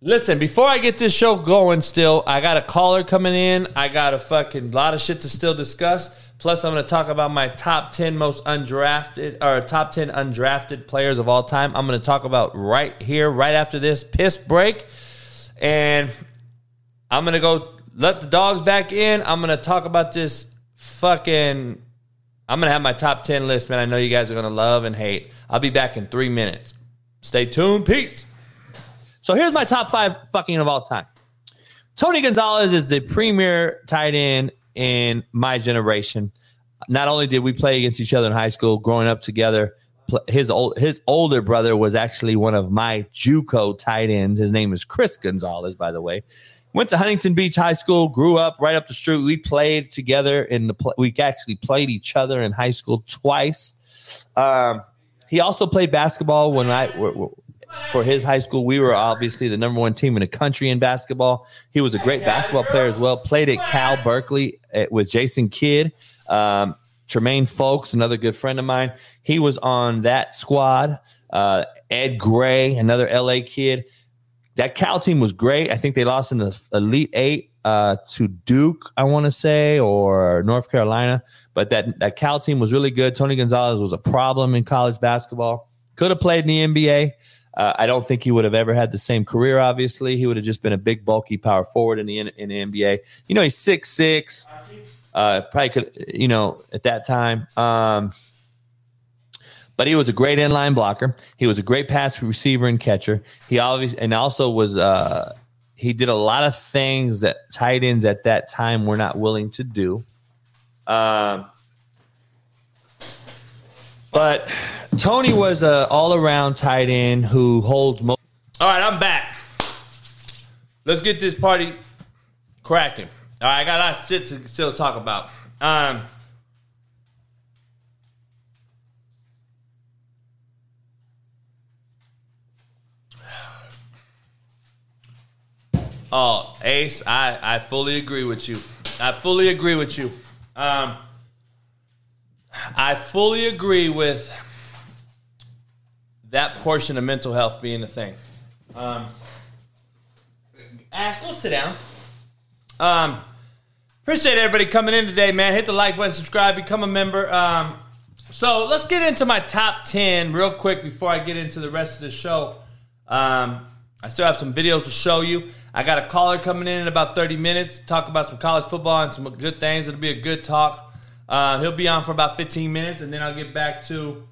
listen, before I get this show going, still, I got a caller coming in. I got a fucking lot of shit to still discuss. Plus, I'm going to talk about my top 10 most undrafted or top 10 undrafted players of all time. I'm going to talk about right here, right after this piss break. And I'm going to go let the dogs back in. I'm going to talk about this fucking. I'm going to have my top 10 list, man. I know you guys are going to love and hate. I'll be back in three minutes. Stay tuned. Peace. So here's my top five fucking of all time. Tony Gonzalez is the premier tight end in my generation. Not only did we play against each other in high school, growing up together, his old his older brother was actually one of my JUCO tight ends. His name is Chris Gonzalez, by the way. Went to Huntington Beach High School, grew up right up the street. We played together in the play. we actually played each other in high school twice. Um, he also played basketball when I for his high school. We were obviously the number one team in the country in basketball. He was a great basketball player as well. Played at Cal Berkeley eh, with Jason Kidd. Um, Tremaine Fowlkes, another good friend of mine. He was on that squad. Uh, Ed Gray, another LA kid. That Cal team was great. I think they lost in the Elite Eight uh, to Duke, I want to say, or North Carolina. But that, that Cal team was really good. Tony Gonzalez was a problem in college basketball. Could have played in the NBA. Uh, I don't think he would have ever had the same career. Obviously, he would have just been a big, bulky power forward in the in the NBA. You know, he's six six. Uh, probably could, you know, at that time. Um, but he was a great inline blocker. He was a great pass receiver and catcher. He always and also was uh, he did a lot of things that tight ends at that time were not willing to do. Um, but Tony was a all around tight end who holds. All right, I'm back. Let's get this party cracking. All right, I got a lot of shit to still talk about. Um, oh, Ace, I, I fully agree with you. I fully agree with you. Um, I fully agree with that portion of mental health being a thing. Um, Ash, go sit down. Um, appreciate everybody coming in today, man. Hit the like button, subscribe, become a member. Um, so let's get into my top 10 real quick before I get into the rest of the show. Um, I still have some videos to show you. I got a caller coming in in about 30 minutes, talk about some college football and some good things. It'll be a good talk. Uh, he'll be on for about 15 minutes, and then I'll get back to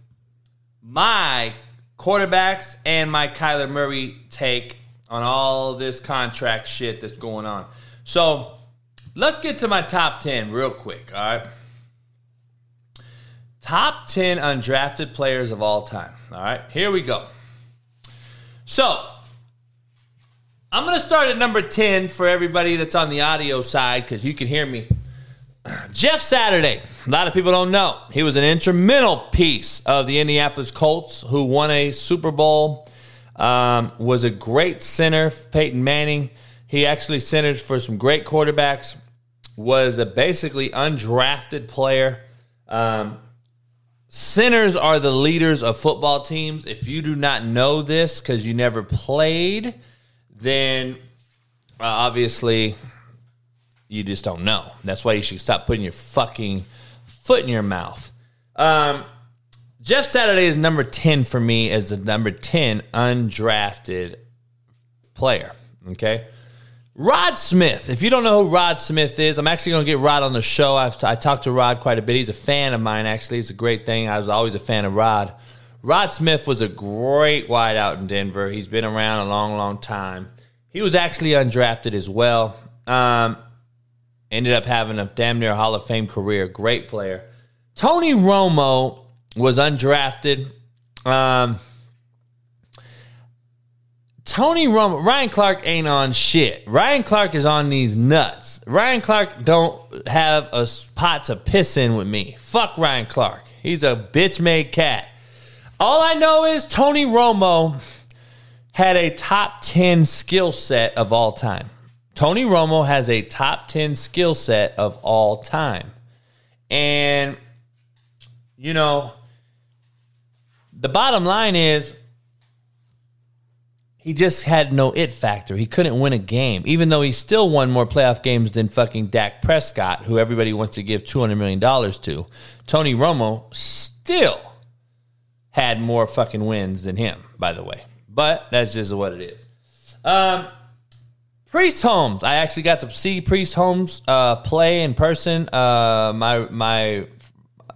my quarterbacks and my Kyler Murray take on all this contract shit that's going on. So let's get to my top 10 real quick, all right? Top 10 undrafted players of all time. All right, here we go. So I'm going to start at number 10 for everybody that's on the audio side because you can hear me. Jeff Saturday. A lot of people don't know. He was an instrumental piece of the Indianapolis Colts who won a Super Bowl. Um, was a great center, Peyton Manning. He actually centered for some great quarterbacks. Was a basically undrafted player. Um, centers are the leaders of football teams. If you do not know this because you never played, then uh, obviously you just don't know. That's why you should stop putting your fucking foot in your mouth. Um, Jeff Saturday is number 10 for me as the number 10 undrafted player. Okay. Rod Smith. If you don't know who Rod Smith is, I'm actually going to get Rod on the show. I've, I talked to Rod quite a bit. He's a fan of mine, actually. It's a great thing. I was always a fan of Rod. Rod Smith was a great wideout in Denver. He's been around a long, long time. He was actually undrafted as well. Um, ended up having a damn near Hall of Fame career. Great player. Tony Romo was undrafted. Um, Tony Romo, Ryan Clark ain't on shit. Ryan Clark is on these nuts. Ryan Clark don't have a pot to piss in with me. Fuck Ryan Clark. He's a bitch made cat. All I know is Tony Romo had a top 10 skill set of all time. Tony Romo has a top 10 skill set of all time. And, you know, the bottom line is he just had no it factor. He couldn't win a game, even though he still won more playoff games than fucking Dak Prescott, who everybody wants to give $200 million to. Tony Romo still had more fucking wins than him, by the way. But that's just what it is. Um, Priest Holmes. I actually got to see Priest Holmes uh, play in person. Uh, my my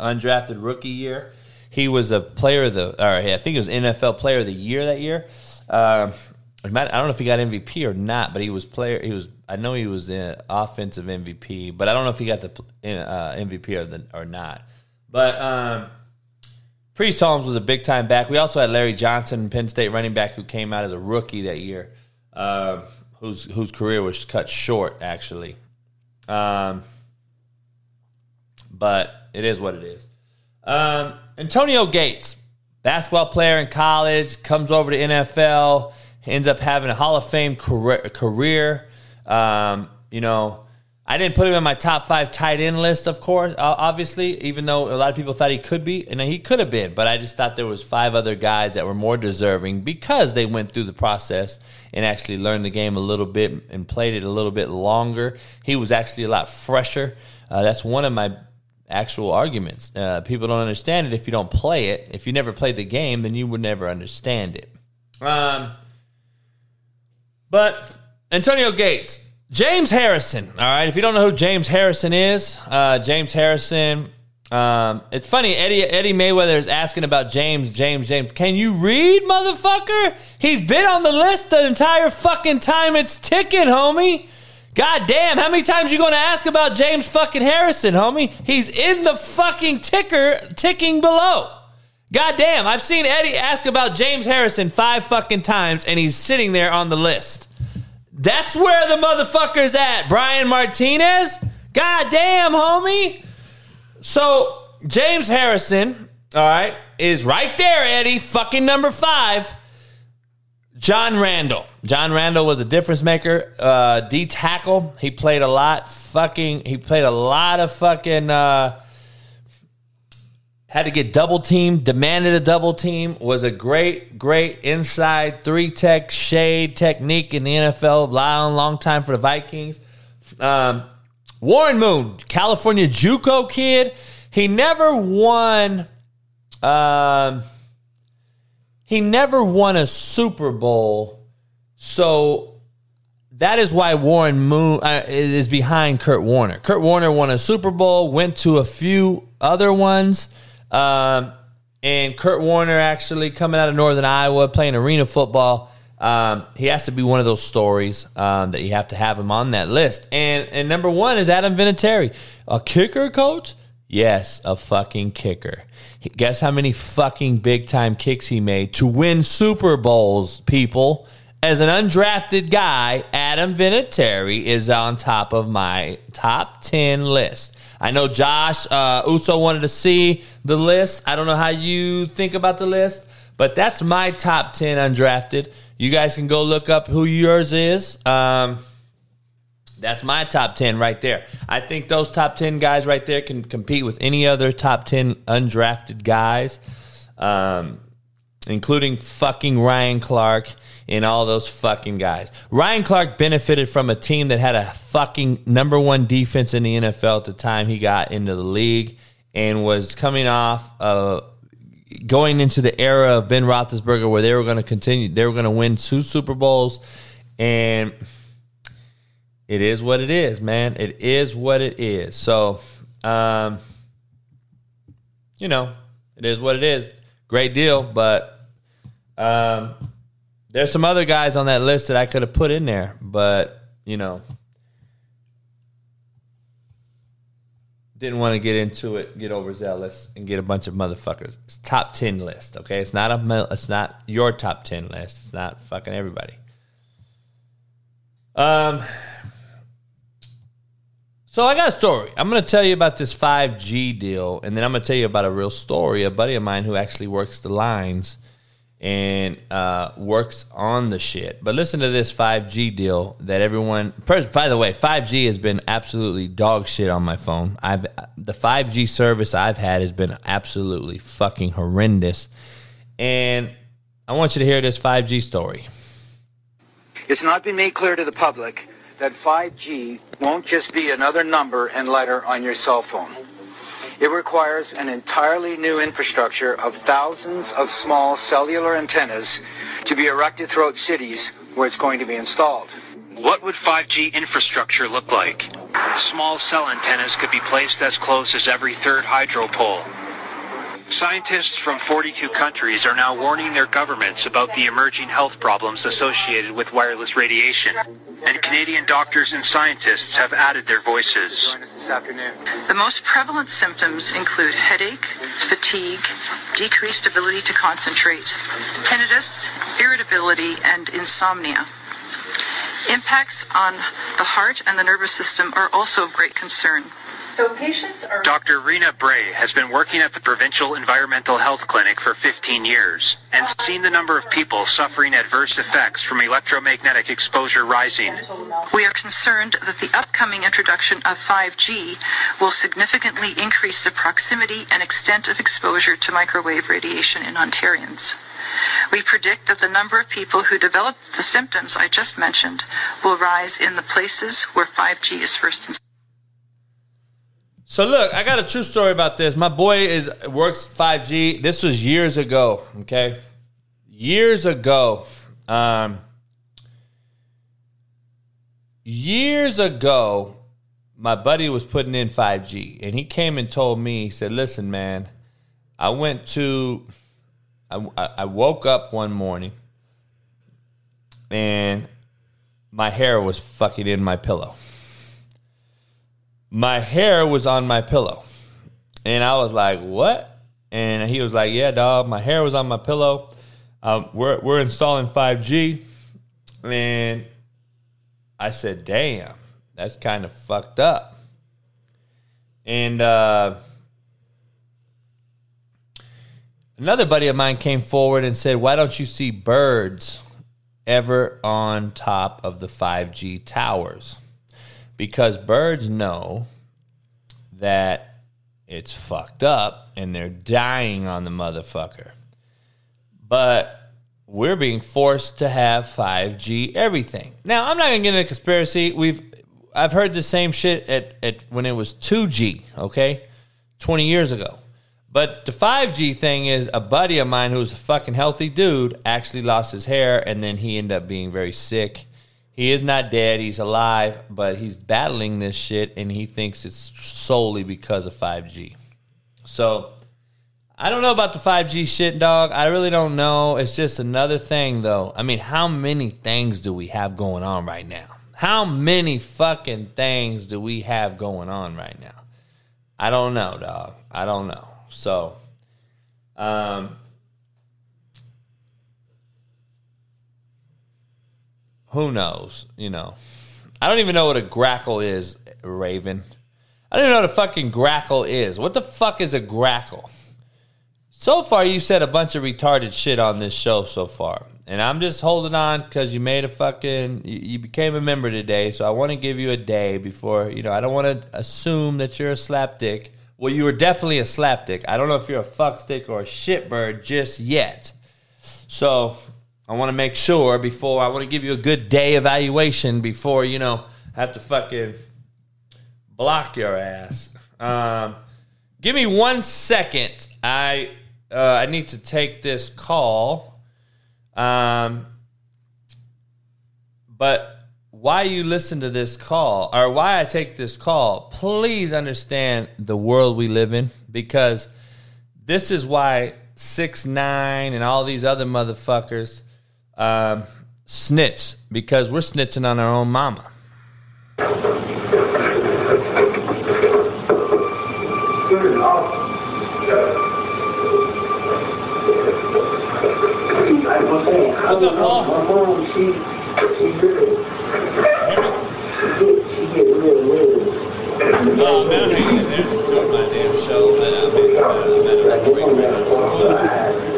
undrafted rookie year, he was a player of the, or I think it was NFL Player of the Year that year. Uh, I don't know if he got MVP or not, but he was player. He was. I know he was in offensive MVP, but I don't know if he got the uh, MVP or the, or not. But um, Priest Holmes was a big time back. We also had Larry Johnson, Penn State running back, who came out as a rookie that year, uh, whose whose career was cut short actually. Um, but it is what it is. Um, Antonio Gates, basketball player in college, comes over to NFL, ends up having a Hall of Fame career. Um, you know, I didn't put him in my top five tight end list, of course, obviously, even though a lot of people thought he could be, and he could have been, but I just thought there was five other guys that were more deserving because they went through the process and actually learned the game a little bit and played it a little bit longer. He was actually a lot fresher. Uh, that's one of my actual arguments. Uh, people don't understand it if you don't play it. If you never played the game, then you would never understand it. Um, but Antonio Gates, James Harrison. All right. If you don't know who James Harrison is, uh, James Harrison. Um, it's funny. Eddie Eddie Mayweather is asking about James. James. James. Can you read, motherfucker? He's been on the list the entire fucking time it's ticking, homie. God damn, how many times you gonna ask about James fucking Harrison, homie? He's in the fucking ticker ticking below. God damn, I've seen Eddie ask about James Harrison five fucking times, and he's sitting there on the list. That's where the motherfucker's at. Brian Martinez? God damn, homie. So, James Harrison, all right, is right there, Eddie, fucking number five. John Randle. John Randle was a difference maker, uh, D tackle. He played a lot, fucking, he played a lot of fucking, uh, had to get double team, demanded a double team, was a great, great inside three tech shade technique in the NFL, long, long time for the Vikings. Um, Warren Moon, California Juco kid, he never won. Um, he never won a Super Bowl, so that is why Warren Moon uh, is behind Kurt Warner. Kurt Warner won a Super Bowl, went to a few other ones. Um, and Kurt Warner actually coming out of Northern Iowa playing arena football. Um, he has to be one of those stories um, that you have to have him on that list. And and number one is Adam Vinatieri, a kicker coach. Yes, a fucking kicker. Guess how many fucking big time kicks he made to win Super Bowls, people? As an undrafted guy, Adam Vinatieri is on top of my top 10 list. I know Josh uh, Uso wanted to see the list. I don't know how you think about the list, but that's my top 10 undrafted. You guys can go look up who yours is. Um, that's my top 10 right there. I think those top 10 guys right there can compete with any other top 10 undrafted guys, um, including fucking Ryan Clark and all those fucking guys. Ryan Clark benefited from a team that had a fucking number one defense in the NFL at the time he got into the league and was coming off uh, going into the era of Ben Roethlisberger where they were going to continue, they were going to win two Super Bowls, and it is what it is, man. It is what it is. So, um, you know, it is what it is. Great deal, but um, there's some other guys on that list that I could have put in there, but you know, didn't want to get into it, get overzealous, and get a bunch of motherfuckers. It's top ten list, okay? It's not a it's not your top ten list. It's not fucking everybody. Um. So I got a story. I'm to tell you about this 5G deal, and then I'm to tell you about a real story. A buddy of mine who actually works the lines and uh, works on the shit. But listen to this 5G deal that everyone. By the way, 5G has been absolutely dog shit on my phone. I've the 5G service I've had has been absolutely fucking horrendous, and I want you to hear this 5G story. It's not been made clear to the public that 5G won't just be another number and letter on your cell phone. It requires an entirely new infrastructure of thousands of small cellular antennas to be erected throughout cities where it's going to be installed. What would 5G infrastructure look like? Small cell antennas could be placed as close as every third hydro pole. Scientists from 42 countries are now warning their governments about the emerging health problems associated with wireless radiation. And Canadian doctors and scientists have added their voices. The most prevalent symptoms include headache, fatigue, decreased ability to concentrate, tinnitus, irritability, and insomnia. Impacts on the heart and the nervous system are also of great concern. So patients are Dr. Riina Bray has been working at the Provincial Environmental Health Clinic for 15 years and seen the number of people suffering adverse effects from electromagnetic exposure rising. We are concerned that the upcoming introduction of 5G will significantly increase the proximity and extent of exposure to microwave radiation in Ontarians. We predict that the number of people who develop the symptoms I just mentioned will rise in the places where 5G is first installed. So look, I got a true story about this. My boy is works 5G. This was years ago, okay? Years ago. Um years ago, my buddy was putting in 5G and he came and told me, he said, "Listen, man, I went to I, I woke up one morning and my hair was fucking in my pillow. My hair was on my pillow. And I was like, what? And he was like, yeah, dog, my hair was on my pillow. Um, we're, we're installing 5G. And I said, damn, that's kind of fucked up. And uh, another buddy of mine came forward and said, why don't you see birds ever on top of the 5G towers? Because birds know that it's fucked up and they're dying on the motherfucker. But we're being forced to have 5G everything. Now, I'm not going to get into conspiracy. We've I've heard the same shit at, at when it was 2G, okay? 20 years ago. But the 5G thing is a buddy of mine who's a fucking healthy dude actually lost his hair and then he ended up being very sick. He is not dead, he's alive, but he's battling this shit and he thinks it's solely because of 5G. So I don't know about the 5G shit, dog. I really don't know. It's just another thing, though. I mean, how many things do we have going on right now? How many fucking things do we have going on right now? I don't know, dog. I don't know. So, um, who knows? You know, I don't even know what a grackle is, Raven. I don't even know what a fucking grackle is. What the fuck is a grackle? So far, you said a bunch of retarded shit on this show so far. And I'm just holding on because you made a fucking, you, you became a member today. So I want to give you a day before, you know, I don't want to assume that you're a slapdick. Well, you were definitely a slapdick. I don't know if you're a fuckstick or a shitbird just yet. So I want to make sure before, I want to give you a good day evaluation before, you know, have to fucking block your ass. Um, give me one second. I uh, I need to take this call. Um, but why you listen to this call or why I take this call, please understand the world we live in because this is why six nine and all these other motherfuckers um, uh, snitch because we're snitching on our own mama. What's up, Paul? I'm oh, just doing my damn show. I'm.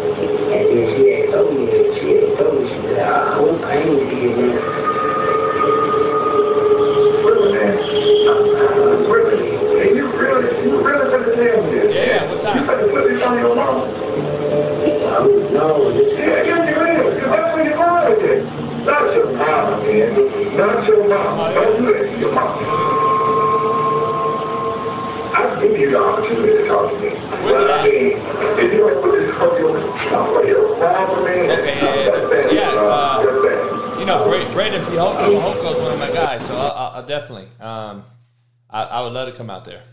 Come out there.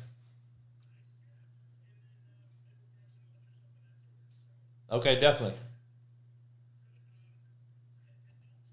Okay, definitely.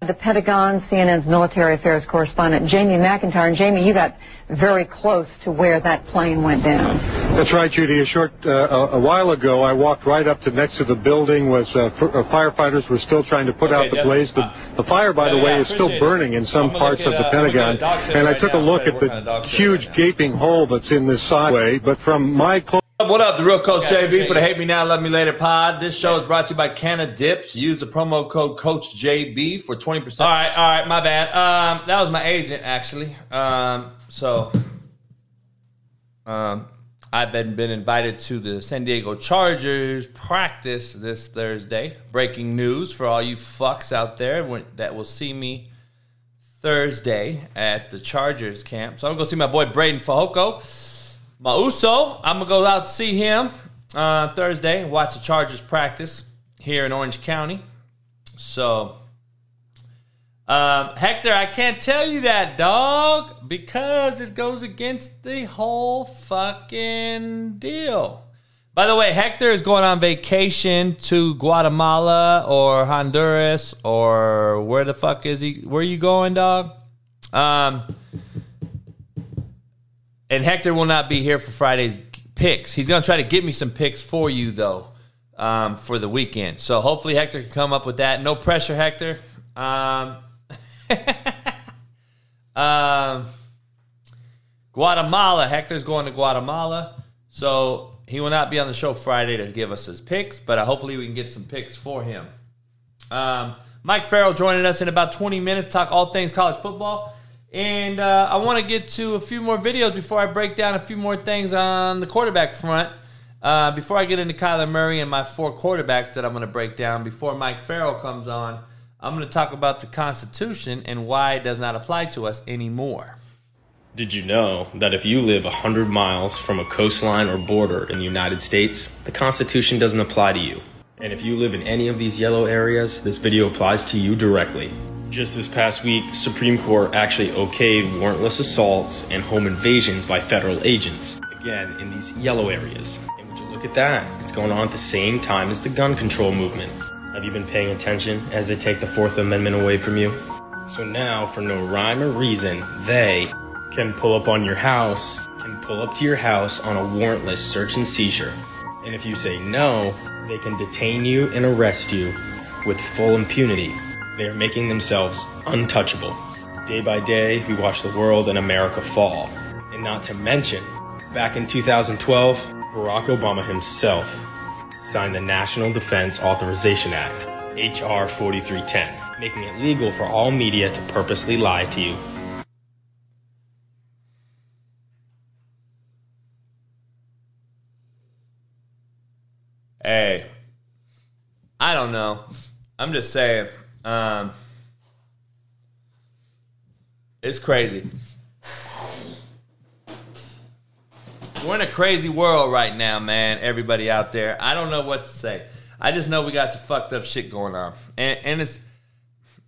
The Pentagon, CNN's military affairs correspondent Jamie McIntyre. And Jamie, you got very close to where that plane went down. That's right, Judy. A short, uh, a, a while ago, I walked right up to next to the building. Was uh, f- uh, firefighters were still trying to put Okay, out the blaze. The, the fire, by the way, yeah, is still appreciate it. burning in some I'm parts look of the uh, I'm looking at Pentagon. a dog sitter And I took now a look at the kind of dog sitter huge gaping hole that's in this sideway. But from my close What up, the real Coach JB for the Hate Me Now, Love Me Later pod. This show is brought to you by Canna Dips. Use the promo code Coach JB for 20%. All right, all right, my bad. Um, that was my agent, actually. Um, so um, I've been, been invited to the San Diego Chargers practice this Thursday. Breaking news for all you fucks out there that will see me Thursday at the Chargers camp. So I'm going to go see my boy Breiden Fehoko. My Uso, I'm gonna go out to see him uh, Thursday and watch the Chargers practice here in Orange County. So, um, Hector, I can't tell you that, dog, because it goes against the whole fucking deal. By the way, Hector is going on vacation to Guatemala or Honduras or where the fuck is he? Where are you going, dog? Um, and Hector will not be here for Friday's picks. He's going to try to get me some picks for you, though, um, for the weekend. So hopefully Hector can come up with that. No pressure, Hector. Um, (laughs) um, Guatemala. Hector's going to Guatemala. So he will not be on the show Friday to give us his picks, but uh, hopefully we can get some picks for him. Um, Mike Farrell joining us in about 20 minutes, talk all things college football. And uh, I want to get to a few more videos before I break down a few more things on the quarterback front. Uh, before I get into Kyler Murray and my four quarterbacks that I'm going to break down, before Mike Farrell comes on, I'm going to talk about the Constitution and why it does not apply to us anymore. Did you know that if you live 100 miles from a coastline or border in the United States, the Constitution doesn't apply to you? And if you live in any of these yellow areas, this video applies to you directly. Just this past week, Supreme Court actually okayed warrantless assaults and home invasions by federal agents, again in these yellow areas. And would you look at that? It's going on at the same time as the gun control movement. Have you been paying attention as they take the Fourth Amendment away from you? So now, for no rhyme or reason, they can pull up on your house, can pull up to your house on a warrantless search and seizure. And if you say no, they can detain you and arrest you with full impunity. They are making themselves untouchable. Day by day, we watch the world and America fall. And not to mention, back in 2012, Barack Obama himself signed the National Defense Authorization Act, H.R. 4310, making it legal for all media to purposely lie to you Hey, I don't know. I'm just saying. Um, it's crazy. We're in a crazy world right now, man. Everybody out there. I don't know what to say. I just know we got some fucked up shit going on, and, and it's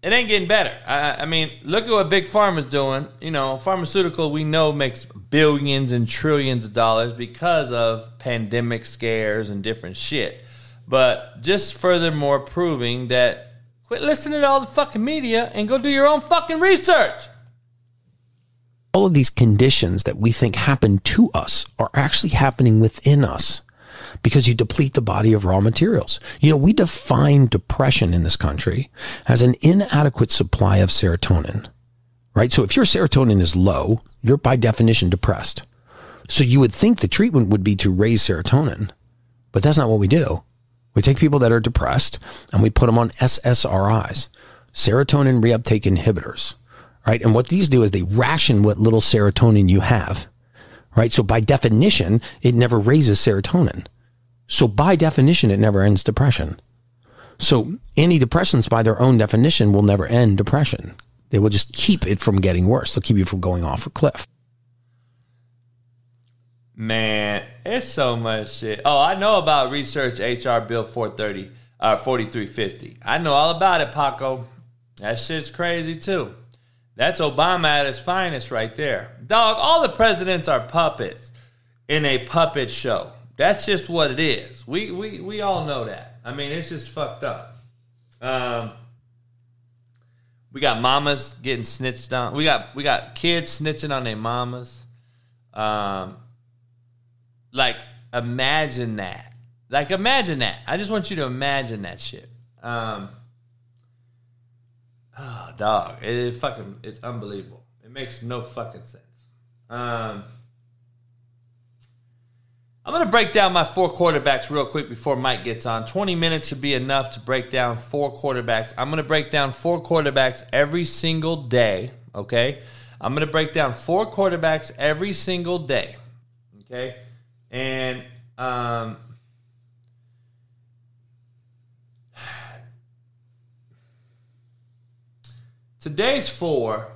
it ain't getting better. I, I mean, look at what Big Pharma's doing. You know, pharmaceutical we know makes billions and trillions of dollars because of pandemic scares and different shit. But just furthermore proving that quit listening to all the fucking media and go do your own fucking research. all of these conditions that we think happen to us are actually happening within us. because you deplete the body of raw materials. You know, we define depression in this country as an inadequate supply of serotonin, right? So if your serotonin is low, you're by definition depressed. So you would think the treatment would be to raise serotonin, but that's not what we do. We take people that are depressed and we put them on SSRIs, serotonin reuptake inhibitors, right? And what these do is they ration what little serotonin you have, right? So by definition, it never raises serotonin. So by definition, it never ends depression. So antidepressants by their own definition will never end depression. They will just keep it from getting worse. They'll keep you from going off a cliff. Man, it's so much shit. Oh, I know about research HR Bill 430 uh 4350. I know all about it, Paco. That shit's crazy too. That's Obama at his finest right there. Dog, all the presidents are puppets in a puppet show. That's just what it is. We we we all know that. I mean, it's just fucked up. Um we got mamas getting snitched on. We got we got kids snitching on their mamas. Um like imagine that. Like imagine that. I just want you to imagine that shit. Um Oh, dog. It, it fucking it's unbelievable. It makes no fucking sense. Um I'm going to break down my four quarterbacks real quick before Mike gets on. 20 minutes should be enough to break down four quarterbacks. I'm going to break down four quarterbacks every single day, okay? I'm going to break down four quarterbacks every single day, okay? And um, today's four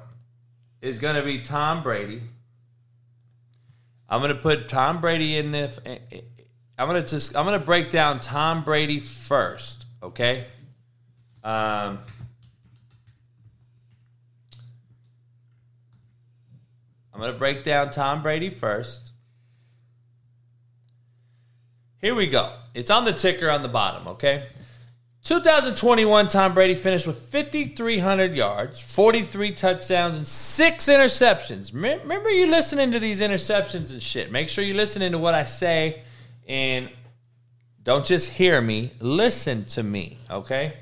is going to be Tom Brady. I'm going to put Tom Brady in the. I'm going to just. I'm going to break down Tom Brady first. Okay. Um. I'm going to break down Tom Brady first. Here we go. It's on the ticker on the bottom, okay? 2021, Tom Brady finished with 5,300 yards, 43 touchdowns, and six interceptions. Remember, you listening to these interceptions and shit. Make sure you're listening to what I say and don't just hear me, listen to me, okay?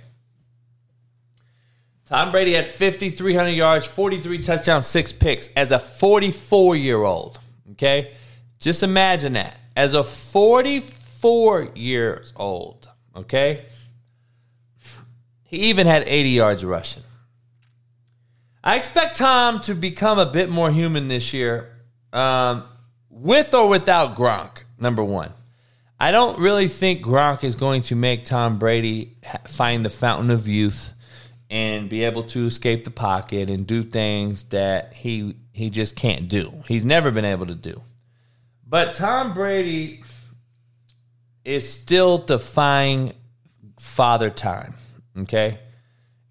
Tom Brady had 5,300 yards, 43 touchdowns, six picks as a 44 year old, okay? Just imagine that. As a 44 years old, okay? He even had 80 yards rushing. I expect Tom to become a bit more human this year, um, with or without Gronk, number one. I don't really think Gronk is going to make Tom Brady find the fountain of youth and be able to escape the pocket and do things that he he just can't do. He's never been able to do. But Tom Brady is still defying father time. Okay.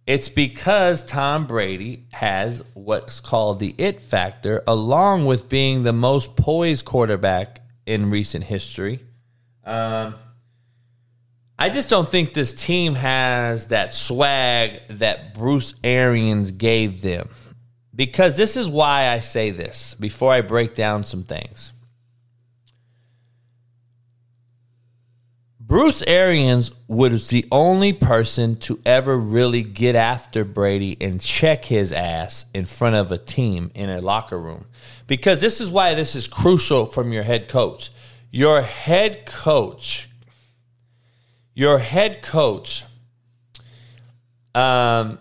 It's because Tom Brady has what's called the it factor, along with being the most poised quarterback in recent history. Um, I just don't think this team has that swag that Bruce Arians gave them. Because this is why I say this before I break down some things. Bruce Arians was the only person to ever really get after Brady and check his ass in front of a team in a locker room. Because this is why this is crucial from your head coach. Your head coach, your head coach, um,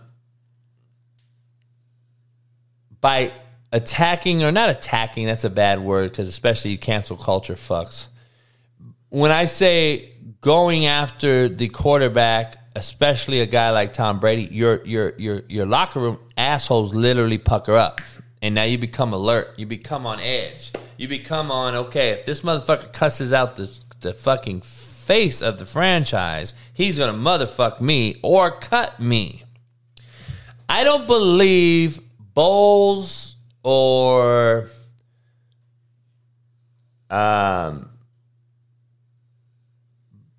by attacking or not attacking, that's a bad word because especially you cancel culture fucks. When I say going after the quarterback, especially a guy like Tom Brady, your your your your locker room assholes literally pucker up, and now you become alert. You become on edge. You become on okay. If this motherfucker cusses out the the fucking face of the franchise, he's gonna motherfuck me or cut me. I don't believe Bowles or um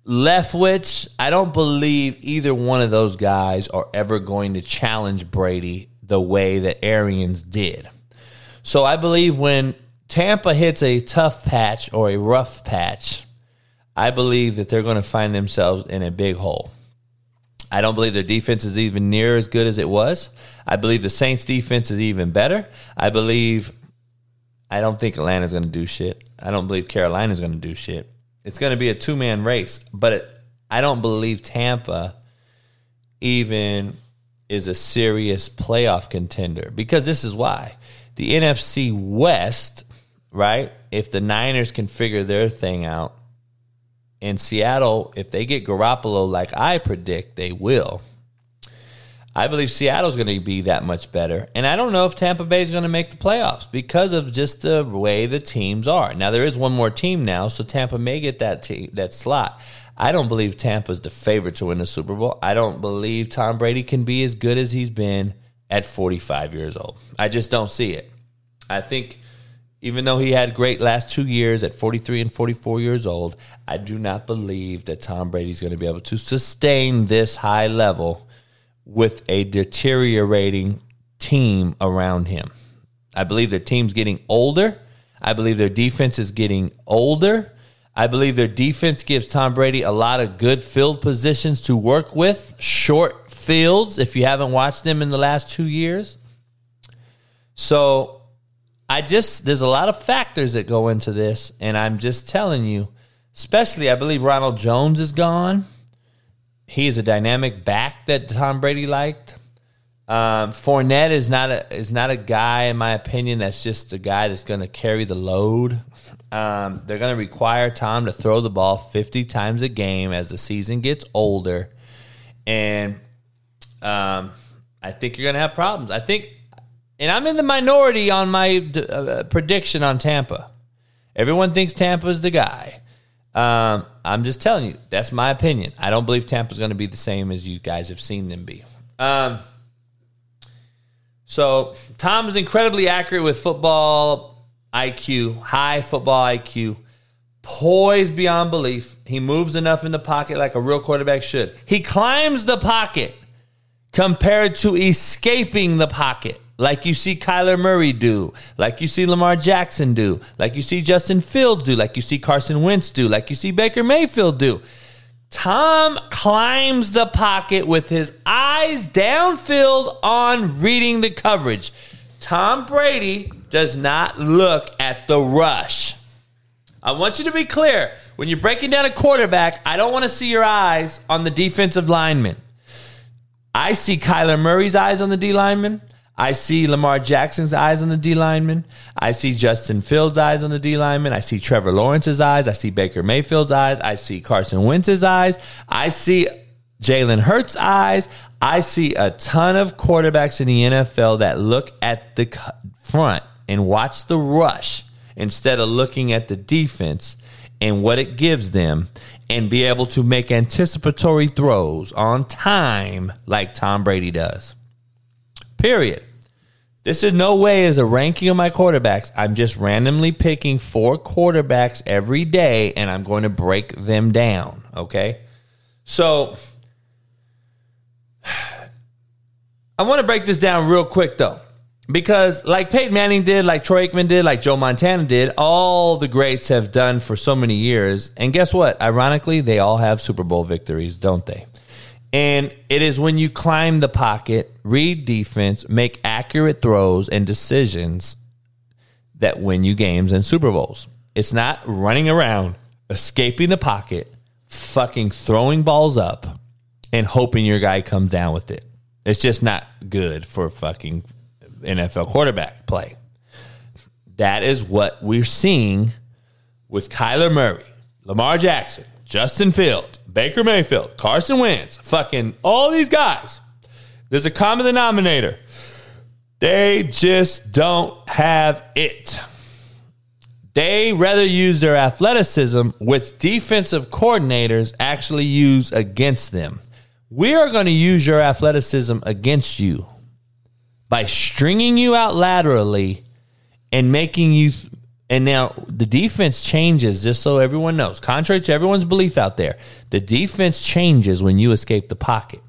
Leftwich, I don't believe either one of those guys are ever going to challenge Brady the way that Arians did. So I believe when Tampa hits a tough patch or a rough patch, I believe that they're going to find themselves in a big hole. I don't believe their defense is even near as good as it was. I believe the Saints defense is even better. I believe I don't think Atlanta's going to do shit. I don't believe Carolina's going to do shit. It's going to be a two man race, but it, I don't believe Tampa even is a serious playoff contender because this is why the NFC West, right? If the Niners can figure their thing out, in Seattle, if they get Garoppolo like I predict they will, I believe Seattle's going to be that much better. And I don't know if Tampa Bay is going to make the playoffs because of just the way the teams are. Now there is one more team now, so Tampa may get that te- that slot. I don't believe Tampa's the favorite to win the Super Bowl. I don't believe Tom Brady can be as good as he's been at 45 years old. I just don't see it. I think even though he had great last two years at 43 and 44 years old, I do not believe that Tom Brady's going to be able to sustain this high level with a deteriorating team around him. I believe their team's getting older. I believe their defense is getting older. I believe their defense gives Tom Brady a lot of good field positions to work with, short fields, if you haven't watched them in the last two years. So I just, there's a lot of factors that go into this. And I'm just telling you, especially, I believe Ronald Jones is gone. He is a dynamic back that Tom Brady liked. Um, Fournette is not a is not a guy, in my opinion, that's just the guy that's going to carry the load. Um, they're going to require Tom to throw the ball 50 times a game as the season gets older, and um, I think you're going to have problems. I think, and I'm in the minority on my uh, prediction on Tampa. Everyone thinks Tampa's the guy. Um, I'm just telling you, that's my opinion. I don't believe Tampa's going to be the same as you guys have seen them be. Um, so Tom is incredibly accurate with football IQ, high football IQ, poised beyond belief. He moves enough in the pocket like a real quarterback should. He climbs the pocket compared to escaping the pocket, like you see Kyler Murray do, like you see Lamar Jackson do, like you see Justin Fields do, like you see Carson Wentz do, like you see Baker Mayfield do. Tom climbs the pocket with his eyes downfield on reading the coverage. Tom Brady does not look at the rush. I want you to be clear. When you're breaking down a quarterback, I don't want to see your eyes on the defensive lineman. I see Kyler Murray's eyes on the D lineman. I see Lamar Jackson's eyes on the D lineman. I see Justin Fields' eyes on the D lineman. I see Trevor Lawrence's eyes. I see Baker Mayfield's eyes. I see Carson Wentz's eyes. I see Jalen Hurts' eyes. I see a ton of quarterbacks in the NFL that look at the front and watch the rush instead of looking at the defense and what it gives them and be able to make anticipatory throws on time like Tom Brady does. Period. This is no way as a ranking of my quarterbacks. I'm just randomly picking four quarterbacks every day and I'm going to break them down. Okay. So I want to break this down real quick though. Because like Peyton Manning did, like Troy Aikman did, like Joe Montana did, all the greats have done for so many years. And guess what? Ironically, they all have Super Bowl victories, don't they? And it is when you climb the pocket, read defense, make accurate throws and decisions that win you games and Super Bowls. It's not running around, escaping the pocket, fucking throwing balls up, and hoping your guy comes down with it. It's just not good for fucking NFL quarterback play. That is what we're seeing with Kyler Murray, Lamar Jackson, Justin Fields, Baker Mayfield, Carson Wentz, fucking all these guys. There's a common denominator. They just don't have it. They rather use their athleticism, which defensive coordinators actually use against them. We are going to use your athleticism against you by stringing you out laterally and making you and now the defense changes, just so everyone knows. Contrary to everyone's belief out there, the defense changes when you escape the pocket.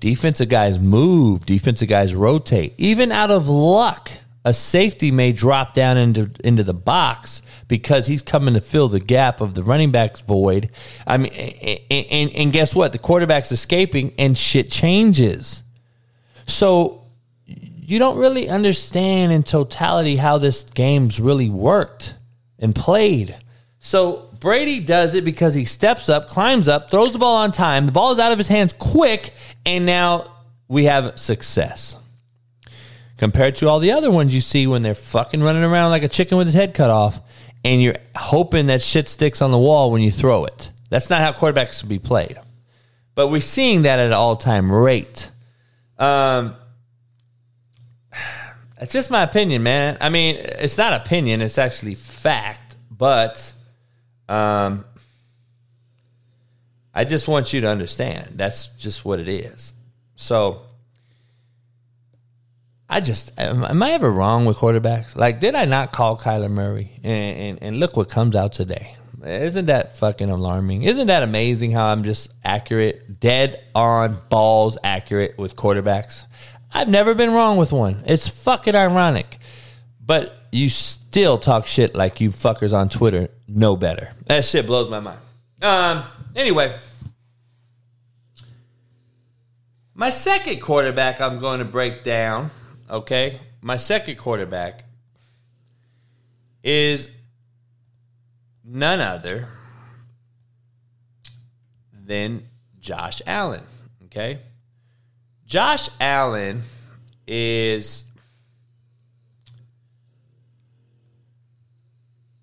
Defensive guys move, defensive guys rotate. Even out of luck, a safety may drop down into into the box because he's coming to fill the gap of the running back's void. I mean, and, and, and guess what? The quarterback's escaping, and shit changes. So you don't really understand in totality how this game's really worked and played. So Brady does it because he steps up, climbs up, throws the ball on time. The ball is out of his hands quick, and now we have success compared to all the other ones you see when they're fucking running around like a chicken with his head cut off and you're hoping that shit sticks on the wall when you throw it. That's not how quarterbacks should be played. But we're seeing that at an all time rate. Um, it's just my opinion, man. I mean, it's not opinion, it's actually fact. But um, I just want you to understand that's just what it is. So I just am, I ever wrong with quarterbacks? Like, did I not call Kyler Murray? And, and, and look what comes out today. Isn't that fucking alarming? Isn't that amazing how I'm just accurate, dead on balls accurate with quarterbacks? I've never been wrong with one. It's fucking ironic. But you still talk shit like you fuckers on Twitter know better. That shit blows my mind. Um, anyway, my second quarterback I'm going to break down okay? My second quarterback is none other than Josh Allen, okay? Josh Allen is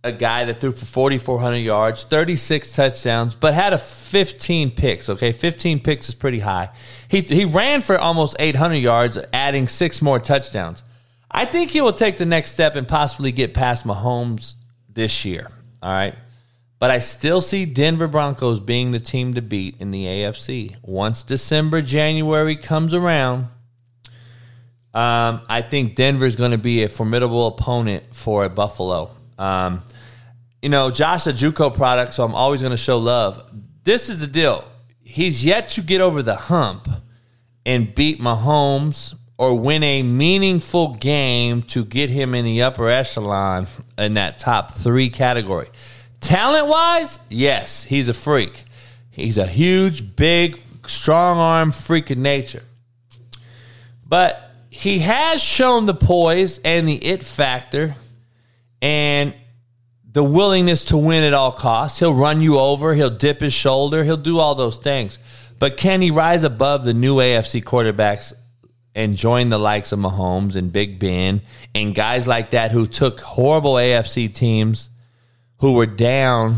a guy that threw for 4,400 yards, 36 touchdowns, but had a 15 picks. Okay, 15 picks is pretty high. He he ran for almost 800 yards, adding six more touchdowns. I think he will take the next step and possibly get past Mahomes this year. All right. But I still see Denver Broncos being the team to beat in the AFC. Once December, January comes around, um, I think Denver is going to be a formidable opponent for a Buffalo. Um, you know, Josh a JUCO product, so I'm always going to show love. This is the deal. He's yet to get over the hump and beat Mahomes or win a meaningful game to get him in the upper echelon in that top three category. Talent wise, yes, he's a freak. He's a huge, big, strong arm freak of nature. But he has shown the poise and the it factor and the willingness to win at all costs. He'll run you over, he'll dip his shoulder, he'll do all those things. But can he rise above the new AFC quarterbacks and join the likes of Mahomes and Big Ben and guys like that who took horrible AFC teams who were down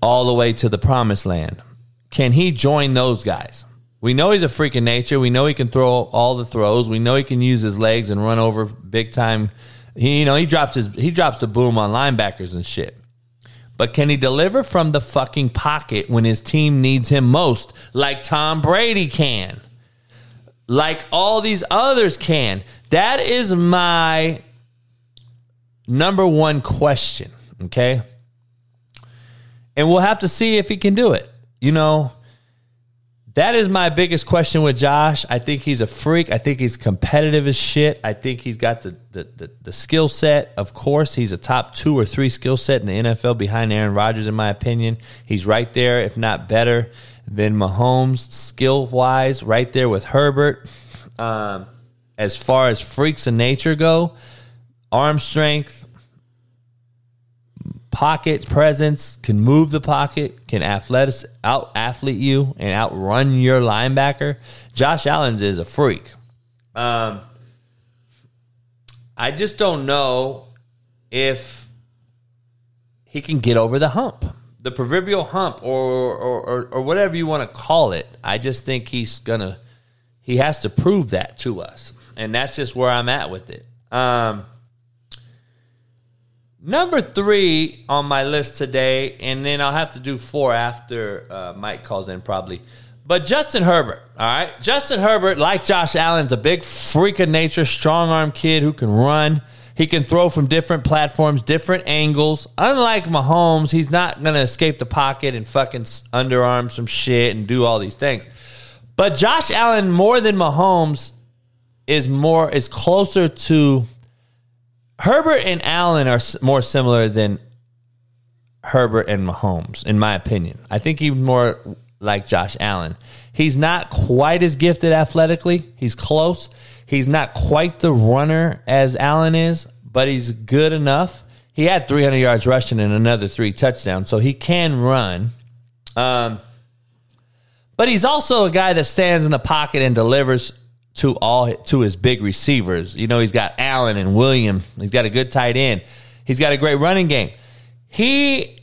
all the way to the promised land? Can he join those guys? We know he's a freak of nature. We know he can throw all the throws. We know he can use his legs and run over big time he, you know, he drops his he drops the boom on linebackers and shit. But can he deliver from the fucking pocket when his team needs him most, like Tom Brady can? Like all these others can. That is my number one question, okay? And we'll have to see if he can do it. You know, that is my biggest question with Josh. I think he's a freak. I think he's competitive as shit. I think he's got the the, the, the skill set. Of course, he's a top two or three skill set in the NFL behind Aaron Rodgers, in my opinion. He's right there, if not better, than Mahomes skill wise, right there with Herbert. Um, as far as freaks of nature go, arm strength, pocket presence, can move the pocket, can athletic out athlete you and outrun your linebacker. Josh Allen's is a freak. Um, I just don't know if he can get over the hump, the proverbial hump, or or, or, or whatever you want to call it. I just think he's gonna he has to prove that to us, and that's just where I'm at with it. Um, Number three on my list today, and then I'll have to do four after uh, Mike calls in probably. But Justin Herbert, all right? Justin Herbert, like Josh Allen's a big freak of nature, strong arm kid who can run. He can throw from different platforms, different angles. Unlike Mahomes, he's not going to escape the pocket and fucking underarm some shit and do all these things. But Josh Allen, more than Mahomes, is more is closer to Herbert and Allen are more similar than Herbert and Mahomes, in my opinion. I think he's more like Josh Allen. He's not quite as gifted athletically. He's close. He's not quite the runner as Allen is, but he's good enough. He had 300 yards rushing and another three touchdowns, so he can run. Um, but he's also a guy that stands in the pocket and delivers to all to his big receivers. You know, he's got Allen and William. He's got a good tight end. He's got a great running game. He,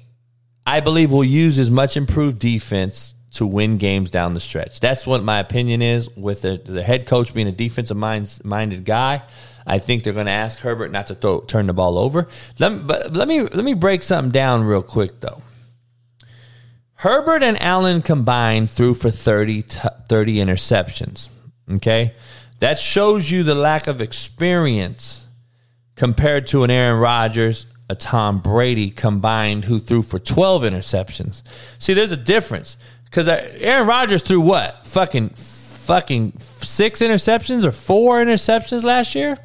I believe, will use his much improved defense to win games down the stretch. That's what my opinion is. With the, the head coach being a defensive mind, minded guy, I think they're going to ask Herbert not to throw, turn the ball over. Let me, but let me let me break something down real quick though. Herbert and Allen combined threw for 30, t- 30 interceptions. Okay. That shows you the lack of experience compared to an Aaron Rodgers, a Tom Brady combined who threw for 12 interceptions. See, there's a difference because Aaron Rodgers threw what? Fucking, fucking six interceptions or four interceptions last year?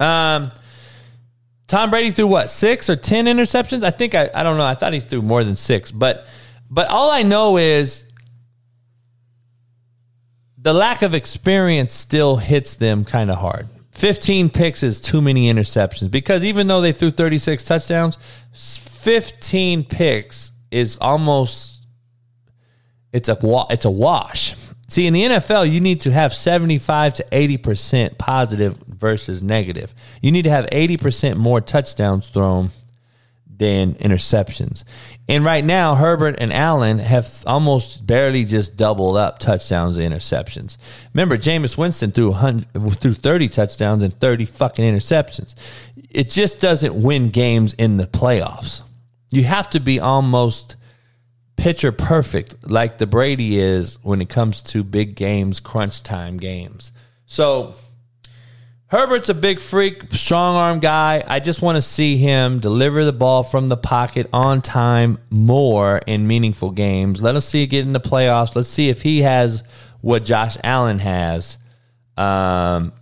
Um, Tom Brady threw what? Six or 10 interceptions? I think, I, I don't know. I thought he threw more than six, but but all I know is the lack of experience still hits them kind of hard. 15 picks is too many interceptions because even though they threw 36 touchdowns, 15 picks is almost it's a it's a wash. See, in the NFL, you need to have 75 to 80% positive versus negative. You need to have 80% more touchdowns thrown than interceptions. And right now, Herbert and Allen have almost barely just doubled up touchdowns and interceptions. Remember, Jameis Winston threw threw 30 touchdowns and 30 fucking interceptions. It just doesn't win games in the playoffs. You have to be almost pitcher perfect like the Brady is when it comes to big games, crunch time games. So Herbert's a big freak, strong arm guy. I just want to see him deliver the ball from the pocket on time more in meaningful games. Let us see it get in the playoffs. Let's see if he has what Josh Allen has um,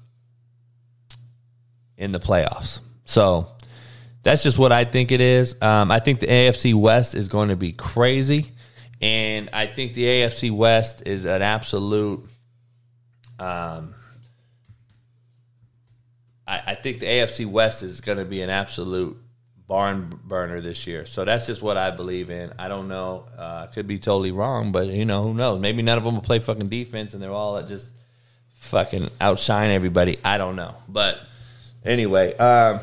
in the playoffs. So that's just what I think it is. Um, I think the AFC West is going to be crazy. And I think the AFC West is an absolute. Um, I, I think the AFC West is going to be an absolute barn burner this year. So that's just what I believe in. I don't know. Uh, could be totally wrong, but you know who knows? Maybe none of them will play fucking defense, and they're all just fucking outshine everybody. I don't know. But anyway, um,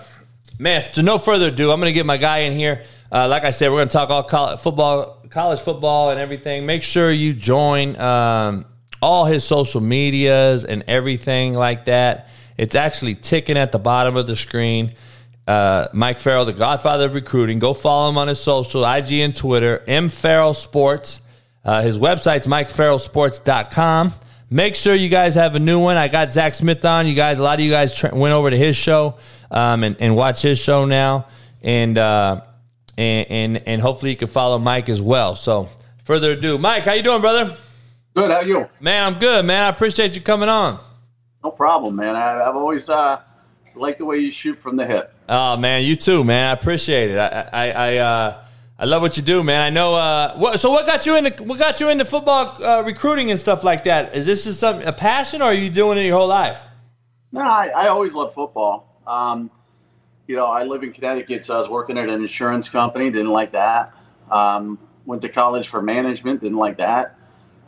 man, to no further ado, I'm going to get my guy in here. Uh, like I said, we're going to talk all college football, college football, and everything. Make sure you join um, all his social medias and everything like that. It's actually ticking at the bottom of the screen. Uh, Mike Farrell, the godfather of recruiting. Go follow him on his social, IG and Twitter, M Farrell Sports. Uh, his website's MikeFarrellSports.com. Make sure you guys have a new one. I got Zach Smith on. You guys, a lot of you guys tra- went over to his show um, and, and watch his show now, and uh, and and and hopefully you can follow Mike as well. So, further ado, Mike, how you doing, brother? Good. How you? Man, I'm good, man. I appreciate you coming on. No problem, man. I, I've always uh, liked the way you shoot from the hip. Oh man, you too, man. I appreciate it. I I I, uh, I love what you do, man. I know. Uh, what, so what got you into what got you into football uh, recruiting and stuff like that? Is this just some a passion, or are you doing it your whole life? No, I, I always loved football. Um, you know, I live in Connecticut, so I was working at an insurance company. Didn't like that. Um, went to college for management. Didn't like that.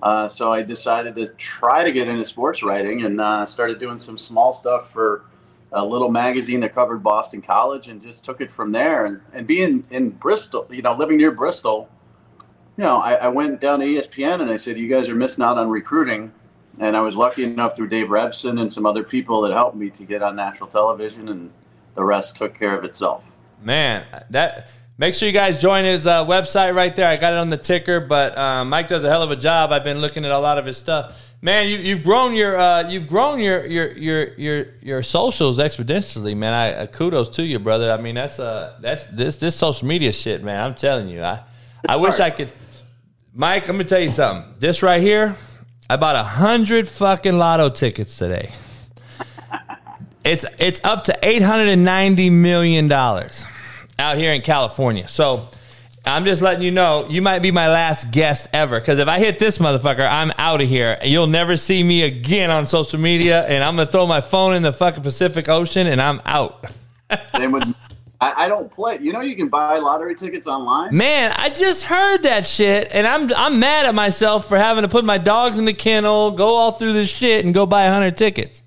Uh, so I decided to try to get into sports writing and uh, started doing some small stuff for a little magazine that covered Boston College and just took it from there. And, and being in Bristol, you know, living near Bristol, you know, I, I went down to ESPN and I said, you guys are missing out on recruiting. And I was lucky enough through Dave Revsine and some other people that helped me to get on national television, and the rest took care of itself. Man, that make sure you guys join his uh, website right there. I got it on the ticker, but um, Mike does a hell of a job. I've been looking at a lot of his stuff. Man, you, you've grown your uh, you've grown your your your your your socials exponentially, man. I uh, kudos to you, brother. I mean, that's uh that's this this social media shit, man. I'm telling you, I I wish I could. Mike, let me tell you something. This right here, I bought a hundred fucking lotto tickets today. (laughs) it's it's up to eight hundred and ninety million dollars out here in California. So I'm just letting you know, you might be my last guest ever. Because if I hit this motherfucker, I'm out of here. You'll never see me again on social media, and I'm gonna throw my phone in the fucking Pacific Ocean, and I'm out. (laughs) Same with I, I don't play. You know, you can buy lottery tickets online. Man, I just heard that shit, and I'm I'm mad at myself for having to put my dogs in the kennel, go all through this shit, and go buy hundred tickets.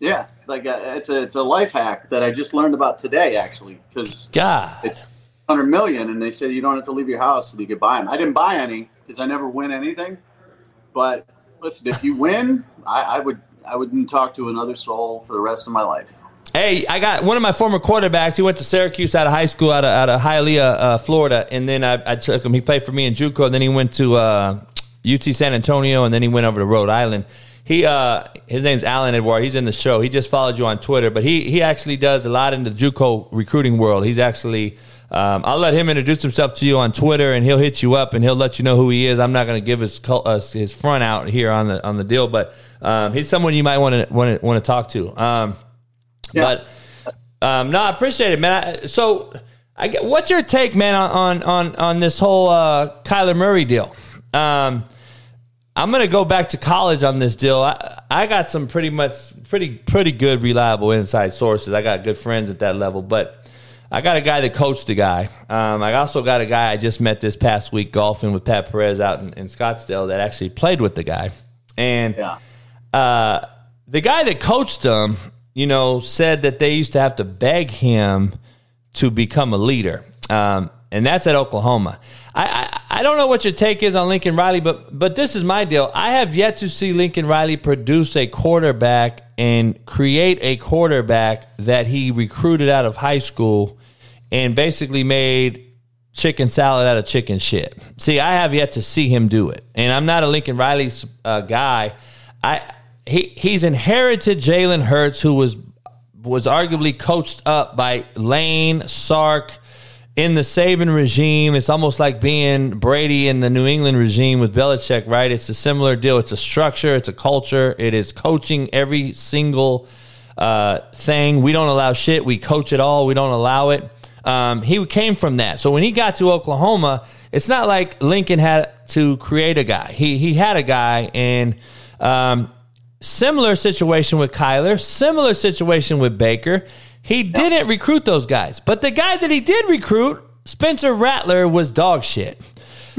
Yeah, like uh, it's a it's a life hack that I just learned about today, actually, because God, it's hundred million, and they said you don't have to leave your house and you can buy them. I didn't buy any because I never win anything. But listen, if you win, I, I would I wouldn't talk to another soul for the rest of my life. Hey, I got one of my former quarterbacks. He went to Syracuse out of high school, out of, out of Hialeah, uh, Florida, and then I, I, took him. He played for me in JUCO, and then he went to uh, UT San Antonio, and then he went over to Rhode Island. He, uh, his name's Alan Edward. He's in the show. He just followed you on Twitter, but he he actually does a lot in the JUCO recruiting world. He's actually. Um, I'll let him introduce himself to you on Twitter, and he'll hit you up, and he'll let you know who he is. I'm not going to give his uh, his front out here on the on the deal, but um, he's someone you might want to want to want to talk to. Um, yeah. But um, no, I appreciate it, man. I, so, I get, what's your take, man, on on on this whole uh, Kyler Murray deal? I'm gonna go back to college on this deal. I, I got some pretty much pretty pretty good reliable inside sources. I got good friends at that level, but I got a guy that coached the guy. Um, I also got a guy I just met this past week golfing with Pat Perez out in, in Scottsdale that actually played with the guy, and yeah. uh, the guy that coached him you know, said that they used to have to beg him to become a leader. Um, and that's at Oklahoma. I, I, don't know what your take is on Lincoln Riley, but but this is my deal. I have yet to see Lincoln Riley produce a quarterback and create a quarterback that he recruited out of high school and basically made chicken salad out of chicken shit. See, I have yet to see him do it, and I'm not a Lincoln Riley uh, guy. I he he's inherited Jalen Hurts, who was was arguably coached up by Lane Sark in the Saban regime. It's almost like being Brady in the New England regime with Belichick, right? It's a similar deal. It's a structure. It's a culture. It is coaching every single uh, thing. We don't allow shit. We coach it all. We don't allow it. Um, he came from that. So when he got to Oklahoma, it's not like Lincoln had to create a guy. He he had a guy and. Um, Similar situation with Kyler, similar situation with Baker. He didn't recruit those guys, but the guy that he did recruit, Spencer Rattler, was dog shit.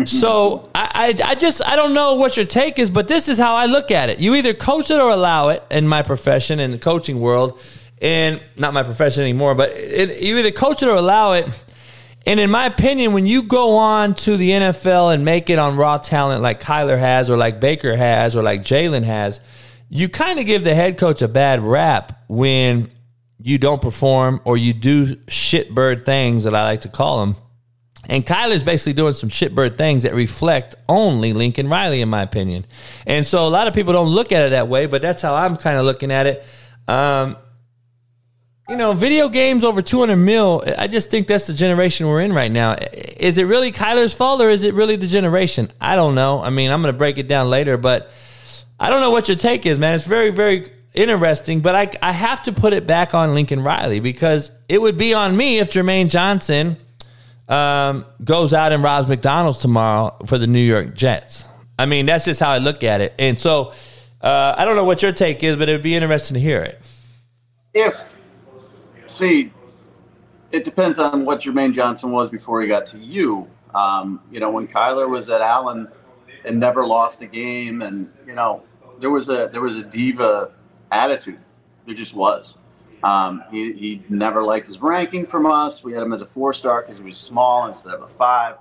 so I, I, I, just I don't know what your take is, but this is how I look at it. You either coach it or allow it in my profession in the coaching world, and not my profession anymore. But it, you either coach it or allow it. And in my opinion, when you go on to the NFL and make it on raw talent like Kyler has, or like Baker has, or like Jalen has, you kind of give the head coach a bad rap when you don't perform or you do shitbird things that I like to call them. And Kyler's basically doing some shitbird things that reflect only Lincoln Riley, in my opinion. And so a lot of people don't look at it that way, but that's how I'm kind of looking at it. Um, you know, video games over 200 mil, I just think that's the generation we're in right now. Is it really Kyler's fault or is it really the generation? I don't know. I mean, I'm going to break it down later, but I don't know what your take is, man. It's very, very interesting, but I, I have to put it back on Lincoln Riley because it would be on me if Jermaine Johnson um, goes out and robs McDonald's tomorrow for the New York Jets. I mean, that's just how I look at it. And so uh, I don't know what your take is, but it would be interesting to hear it. If, see, it depends on what Jermaine Johnson was before he got to you. Um, you know, when Kyler was at Allen – and never lost a game. And you know, there was a there was a diva attitude. There just was. Um, he, he never liked his ranking from us. We had him as a four star because he was small instead of a five.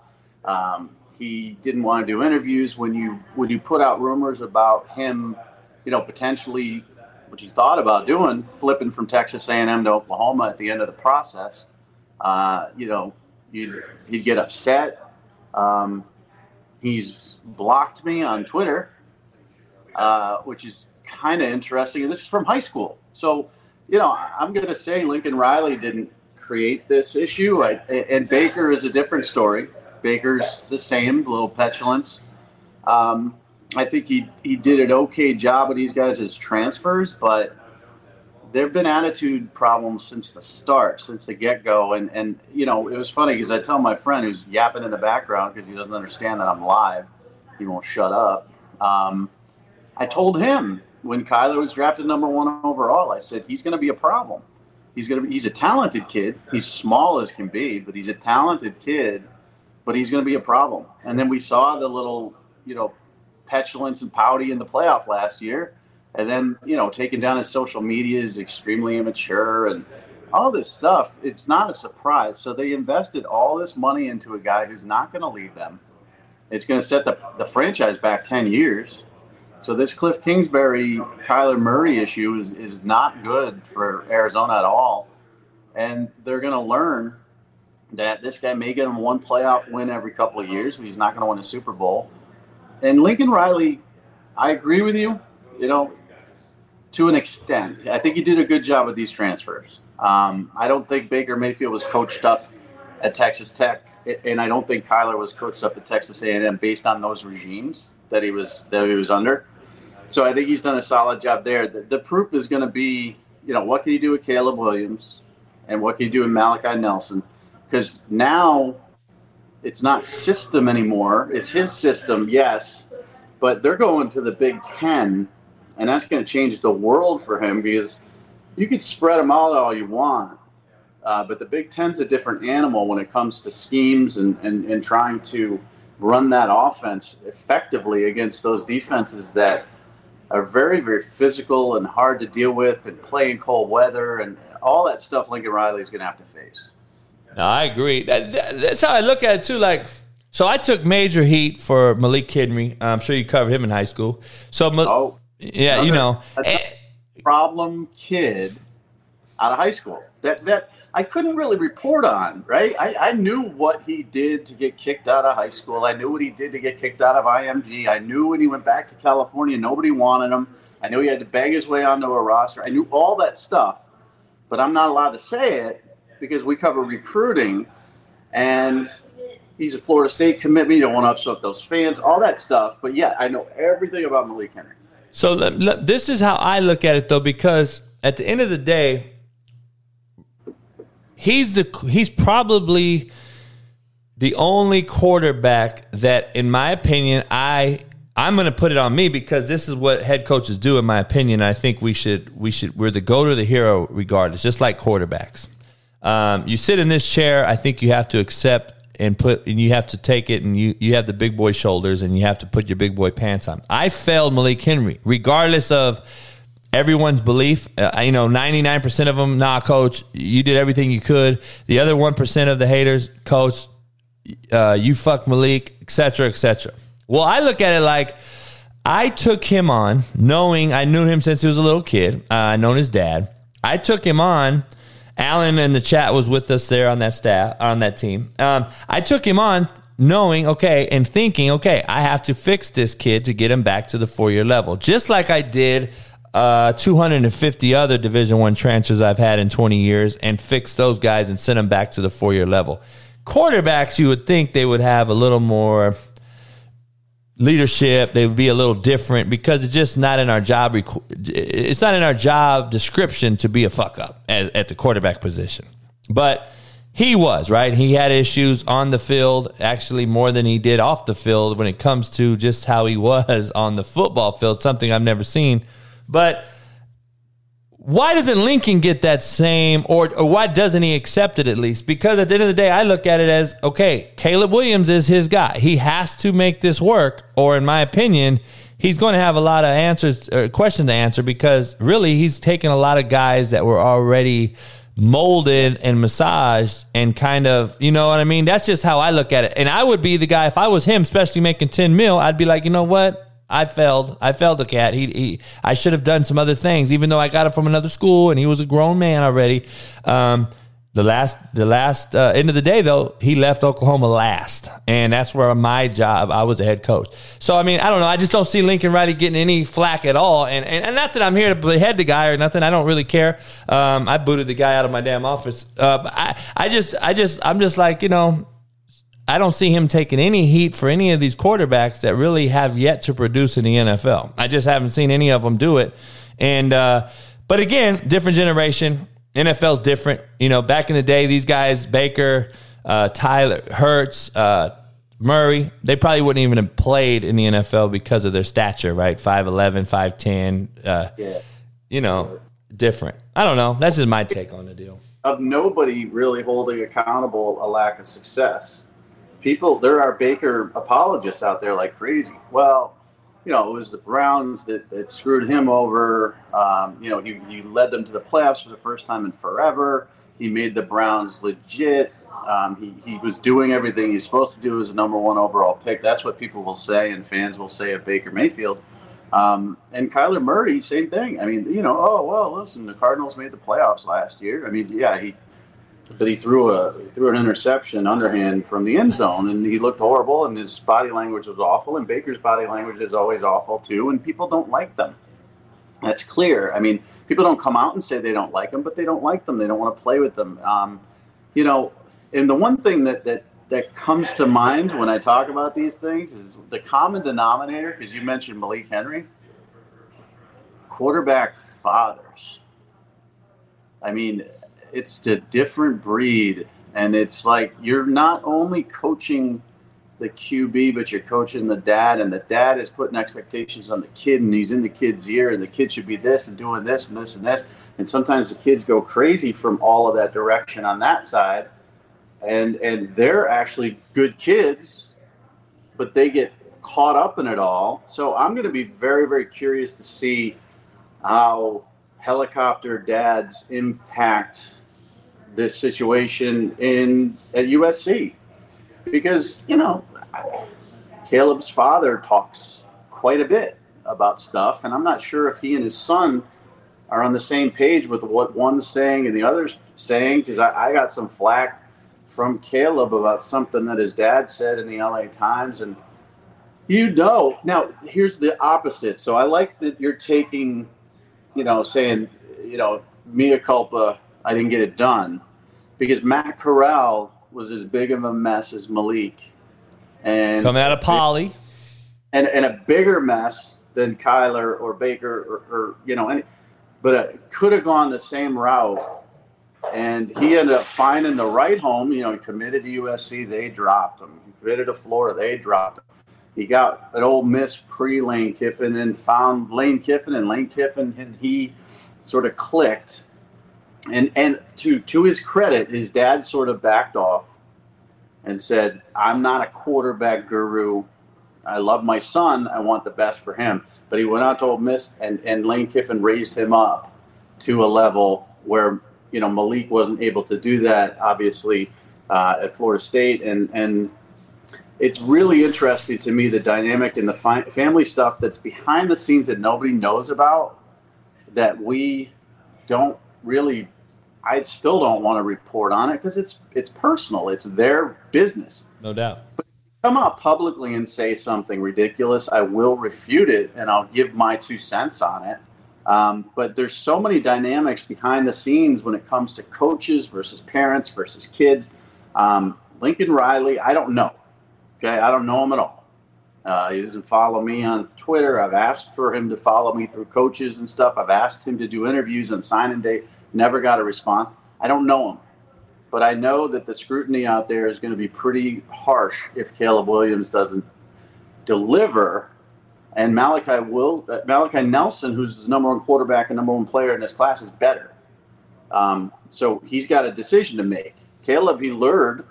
Um, he didn't want to do interviews when you when you put out rumors about him, you know, potentially what you thought about doing, flipping from Texas A&M to Oklahoma at the end of the process. Uh, you know, he'd, he'd get upset. Um, He's blocked me on Twitter, uh, which is kind of interesting. And this is from high school. So, you know, I'm going to say Lincoln Riley didn't create this issue. I, and Baker is a different story. Baker's the same, a little petulance. Um, I think he, he did an okay job with these guys as transfers, but there've been attitude problems since the start, since the get go. And, and, you know, it was funny because I tell my friend who's yapping in the background because he doesn't understand that I'm live, he won't shut up. Um, I told him when Kyler was drafted number one overall, I said, he's going to be a problem. He's going to be, he's a talented kid. He's small as can be, but he's a talented kid, but he's going to be a problem. And then we saw the little, you know, petulance and pouty in the playoff last year and then you know taking down his social media is extremely immature and all this stuff it's not a surprise so they invested all this money into a guy who's not going to lead them it's going to set the, the franchise back 10 years so this kliff kingsbury kyler murray issue is, is not good for arizona at all and they're going to learn that this guy may get him one playoff win every couple of years but he's not going to win a super bowl and lincoln riley i agree with you you know to an extent. I think he did a good job with these transfers. Um, I don't think Baker Mayfield was coached up at Texas Tech, and I don't think Kyler was coached up at Texas A&M based on those regimes that he was that he was under. So I think he's done a solid job there. The, the proof is going to be, you know, what can you do with Caleb Williams, and what can you do with Malachi Nelson? Because now it's not system anymore; it's his system, yes, but they're going to the Big Ten and that's going to change the world for him because you could spread them out all you want, uh, but the Big Ten's a different animal when it comes to schemes and, and, and trying to run that offense effectively against those defenses that are very, very physical and hard to deal with and play in cold weather and all that stuff Lincoln Riley is going to have to face. No, I agree. That, that, that's how I look at it too. Like, so I took major heat for Malik Henry. I'm sure you covered him in high school. So, oh. Yeah, you know, eh problem kid out of high school that that I couldn't really report on. Right, I, I knew what he did to get kicked out of high school. I knew what he did to get kicked out of IMG. I knew when he went back to California, nobody wanted him. I knew he had to beg his way onto a roster. I knew all that stuff, but I'm not allowed to say it because we cover recruiting, and he's a Florida State commitment. You don't want to upset those fans, all that stuff. But yeah, I know everything about Malik Henry. So this is how I look at it, though, because at the end of the day, he's the he's probably the only quarterback that, in my opinion, I I'm going to put it on me because this is what head coaches do, in my opinion. I think we should we should we're the go to the hero regardless, just like quarterbacks. Um, you sit in this chair, I think you have to accept and put and you have to take it and you you have the big boy shoulders and you have to put your big boy pants on. I failed Malik Henry regardless of everyone's belief. Uh, you know, 99% of them, nah, coach, you did everything you could. The other 1% of the haters, coach, uh, you fuck Malik, etc., etc. Well, I look at it like I took him on knowing I knew him since he was a little kid. Uh, I known his dad. I took him on Alan in the chat was with us there on that staff on that team. Um, I took him on knowing okay and thinking okay I have to fix this kid to get him back to the four year level, just like I did. Uh, 250 other Division One transfers I've had in 20 years, and fix those guys and send them back to the four year level. Quarterbacks, you would think they would have a little more leadership. They would be a little different because it's just not in our job it's not in our job description to be a fuck up at, at, the quarterback position. But he was right? He had issues on the field actually more than he did off the field when it comes to just how he (laughs) was on the football field something i've never seen but why doesn't Lincoln get that same, or, or, why doesn't he accept it at least? Because at the end of the day, I look at it as okay, Caleb Williams is his guy. He has to make this work, or in my opinion, he's going to have a lot of answers, or questions to answer because really he's taken a lot of guys that were already molded and massaged and kind of, you know what I mean? That's just how I look at it. And I would be the guy, if I was him, especially making 10 mil, I'd be like, you know what? I failed. I failed the cat. He, he, I should have done some other things, even though I got it from another school and he was a grown man already. Um, the last, the last uh, end of the day, though, he left Oklahoma last, and that's where my job. I was a head coach. So I mean, I don't know. I just don't see Lincoln Riley getting any flack at all. And and, and not that I'm here to behead the guy or nothing. I don't really care. Um, I booted the guy out of my damn office. Uh, I I just I just I'm just like you know I don't see him taking any heat for any of these quarterbacks that really have yet to produce in the NFL. I just haven't seen any of them do it. And uh, But again, different generation. NFL's different. You know, back in the day, these guys, Baker, uh, Tyler, Hurts, uh, Murray, they probably wouldn't even have played in the NFL because of their stature, right? 5'11, 5'10. Uh, Yeah. You know, different. I don't know. That's just my take on the deal. of nobody really holding accountable a lack of success. People, there are Baker apologists out there like crazy. Well, you know, it was the Browns that, that screwed him over. Um, you know, he, he led them to the playoffs for the first time in forever. He made the Browns legit. Um, he, he was doing everything he's supposed to do as a number one overall pick. That's what people will say and fans will say of Baker Mayfield. Um, and Kyler Murray, same thing. I mean, you know, oh well, listen, the Cardinals made the playoffs last year. I mean, yeah, he, but he threw a he threw an interception underhand from the end zone, and he looked horrible, and his body language was awful, and Baker's body language is always awful too, and people don't like them. That's clear. I mean, people don't come out and say they don't like them, but they don't like them. They don't want to play with them. Um, you know, and the one thing that that that comes to mind when I talk about these things is the common denominator, because you mentioned Malik Henry, quarterback fathers. I mean, it's a different breed, and it's like you're not only coaching the QB, but you're coaching the dad, and the dad is putting expectations on the kid, and he's in the kid's ear, and the kid should be this and doing this and this and this. And sometimes the kids go crazy from all of that direction on that side, and and they're actually good kids, but they get caught up in it all. So I'm going to be very very curious to see how helicopter dads impact this situation in at USC because you know Caleb's father talks quite a bit about stuff, and I'm not sure if he and his son are on the same page with what one's saying and the other's saying. Because I, I got some flack from Caleb about something that his dad said in the LA Times, and you know, now here's the opposite. So I like that you're taking, you know, saying, you know, mea culpa, I didn't get it done, because Matt Corral was as big of a mess as Malik, and Coming out of Poly. and and a bigger mess than Kyler or Baker or, or you know, any, but it could have gone the same route. And he ended up finding the right home. You know, he committed to USC, they dropped him. He committed to Florida, they dropped him. He got an Ole Miss pre Lane Kiffin and found Lane Kiffin, and Lane Kiffin and he sort of clicked. And and to to his credit, his dad sort of backed off and said, "I'm not a quarterback guru. I love my son. I want the best for him." But he went out to Ole Miss, and and Lane Kiffin raised him up to a level where you know Malik wasn't able to do that. Obviously, uh, at Florida State, and and it's really interesting to me the dynamic and the fi- family stuff that's behind the scenes that nobody knows about that we don't really I still don't want to report on it because it's it's personal. It's their business. No doubt. But come out publicly and say something ridiculous. I will refute it and I'll give my two cents on it. Um, but there's so many dynamics behind the scenes when it comes to coaches versus parents versus kids. Um, Lincoln Riley, I don't know. Okay, I don't know him at all. Uh, he doesn't follow me on Twitter. I've asked for him to follow me through coaches and stuff. I've asked him to do interviews on signing day. Never got a response. I don't know him, but I know that the scrutiny out there is going to be pretty harsh if Caleb Williams doesn't deliver. And Malachi will uh, Malachi Nelson, who's the number one quarterback and number one player in this class, is better. Um, so he's got a decision to make. Caleb, he lured,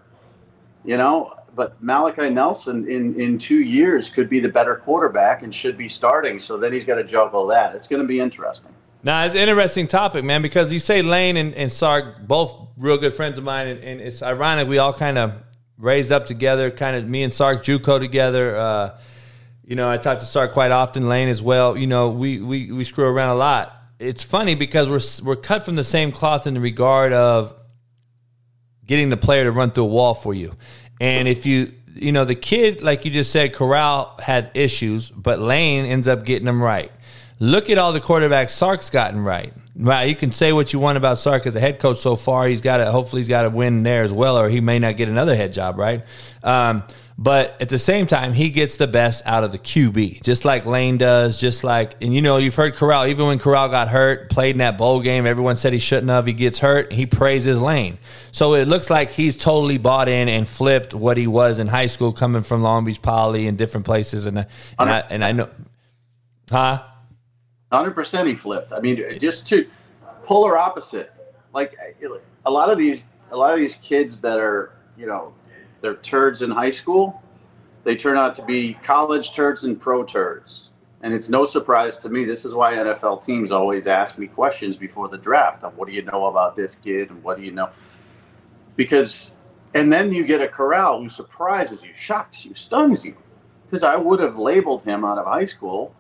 you know, but Malachi Nelson in in two years could be the better quarterback and should be starting. So then he's got to juggle that. It's going to be interesting. Now it's an interesting topic, man, because you say Lane and, and Sark, both real good friends of mine, and, and it's ironic we all kind of raised up together, kind of me and Sark JUCO together. Uh, you know, I talk to Sark quite often, Lane as well. You know, we we we screw around a lot. It's funny because we're we're cut from the same cloth in the regard of getting the player to run through a wall for you. And if you, you know, the kid, like you just said, Corral had issues, but Lane ends up getting them right. Look at all the quarterbacks Sark's gotten right. Right, you can say what you want about Sark as a head coach so far. He's got to, hopefully, he's got to win there as well, or he may not get another head job. Right, um, But at the same time, he gets the best out of the QB, just like Lane does. Just like, and you know, you've heard Corral. Even when Corral got hurt, played in that bowl game, everyone said he shouldn't have. He gets hurt, he praises Lane. So it looks like he's totally bought in and flipped what he was in high school, coming from Long Beach Poly and different places. And and I, and I know, huh? Hundred percent, he flipped. I mean, just to polar opposite. Like a lot of these, a lot of these kids that are, you know, they're turds in high school. They turn out to be college turds and pro turds. And it's no surprise to me. This is why NFL teams always ask me questions before the draft of what do you know about this kid and what do you know? Because, and then you get a Corral who surprises you, shocks you, stuns you. Because I would have labeled him out of high school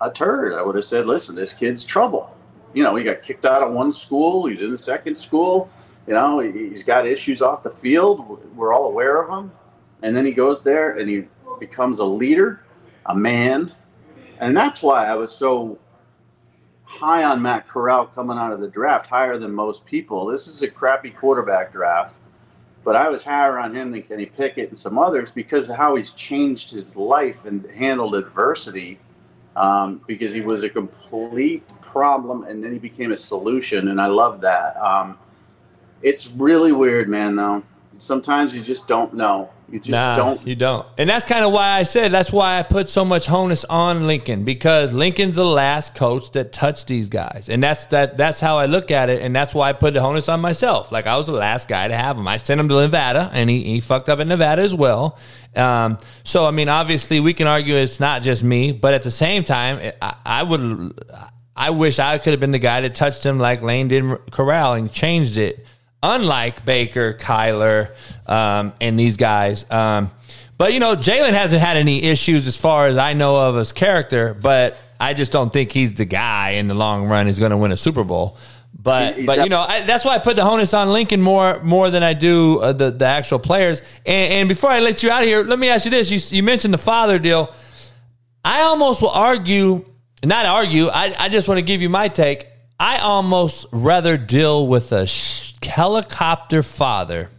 a turd. I would have said, listen, this kid's trouble. You know, he got kicked out of one school, he's in the second school you know, he's got issues off the field. We're all aware of him. And then he goes there and he becomes a leader, a man. And that's why I was so high on Matt Corral coming out of the draft, higher than most people. This is a crappy quarterback draft, but I was higher on him than Kenny Pickett and some others because of how he's changed his life and handled adversity. Um, because he was a complete problem and then he became a solution, and I love that. Um, it's really weird, man. Though sometimes you just don't know. You just nah, don't. You don't. And that's kind of why I said that's why I put so much onus on Lincoln because Lincoln's the last coach that touched these guys, and that's that. That's how I look at it, and that's why I put the onus on myself. Like I was the last guy to have him. I sent him to Nevada, and he, he fucked up in Nevada as well. Um, so I mean, obviously, we can argue it's not just me, but at the same time, I, I would. I wish I could have been the guy that touched him like Lane did Corral and changed it unlike Baker, Kyler, um, and these guys. Um, but you know, Jalen hasn't had any issues as far as I know of his character. But I just don't think he's the guy in the long run who's going to win a Super Bowl. But he's but you know I, that's why I put the onus on Lincoln more more than I do uh, the the actual players. And, and, before I let you out of here, let me ask you this: you, you mentioned the father deal. I almost will argue, not argue. I I just want to give you my take. I almost rather deal with a helicopter father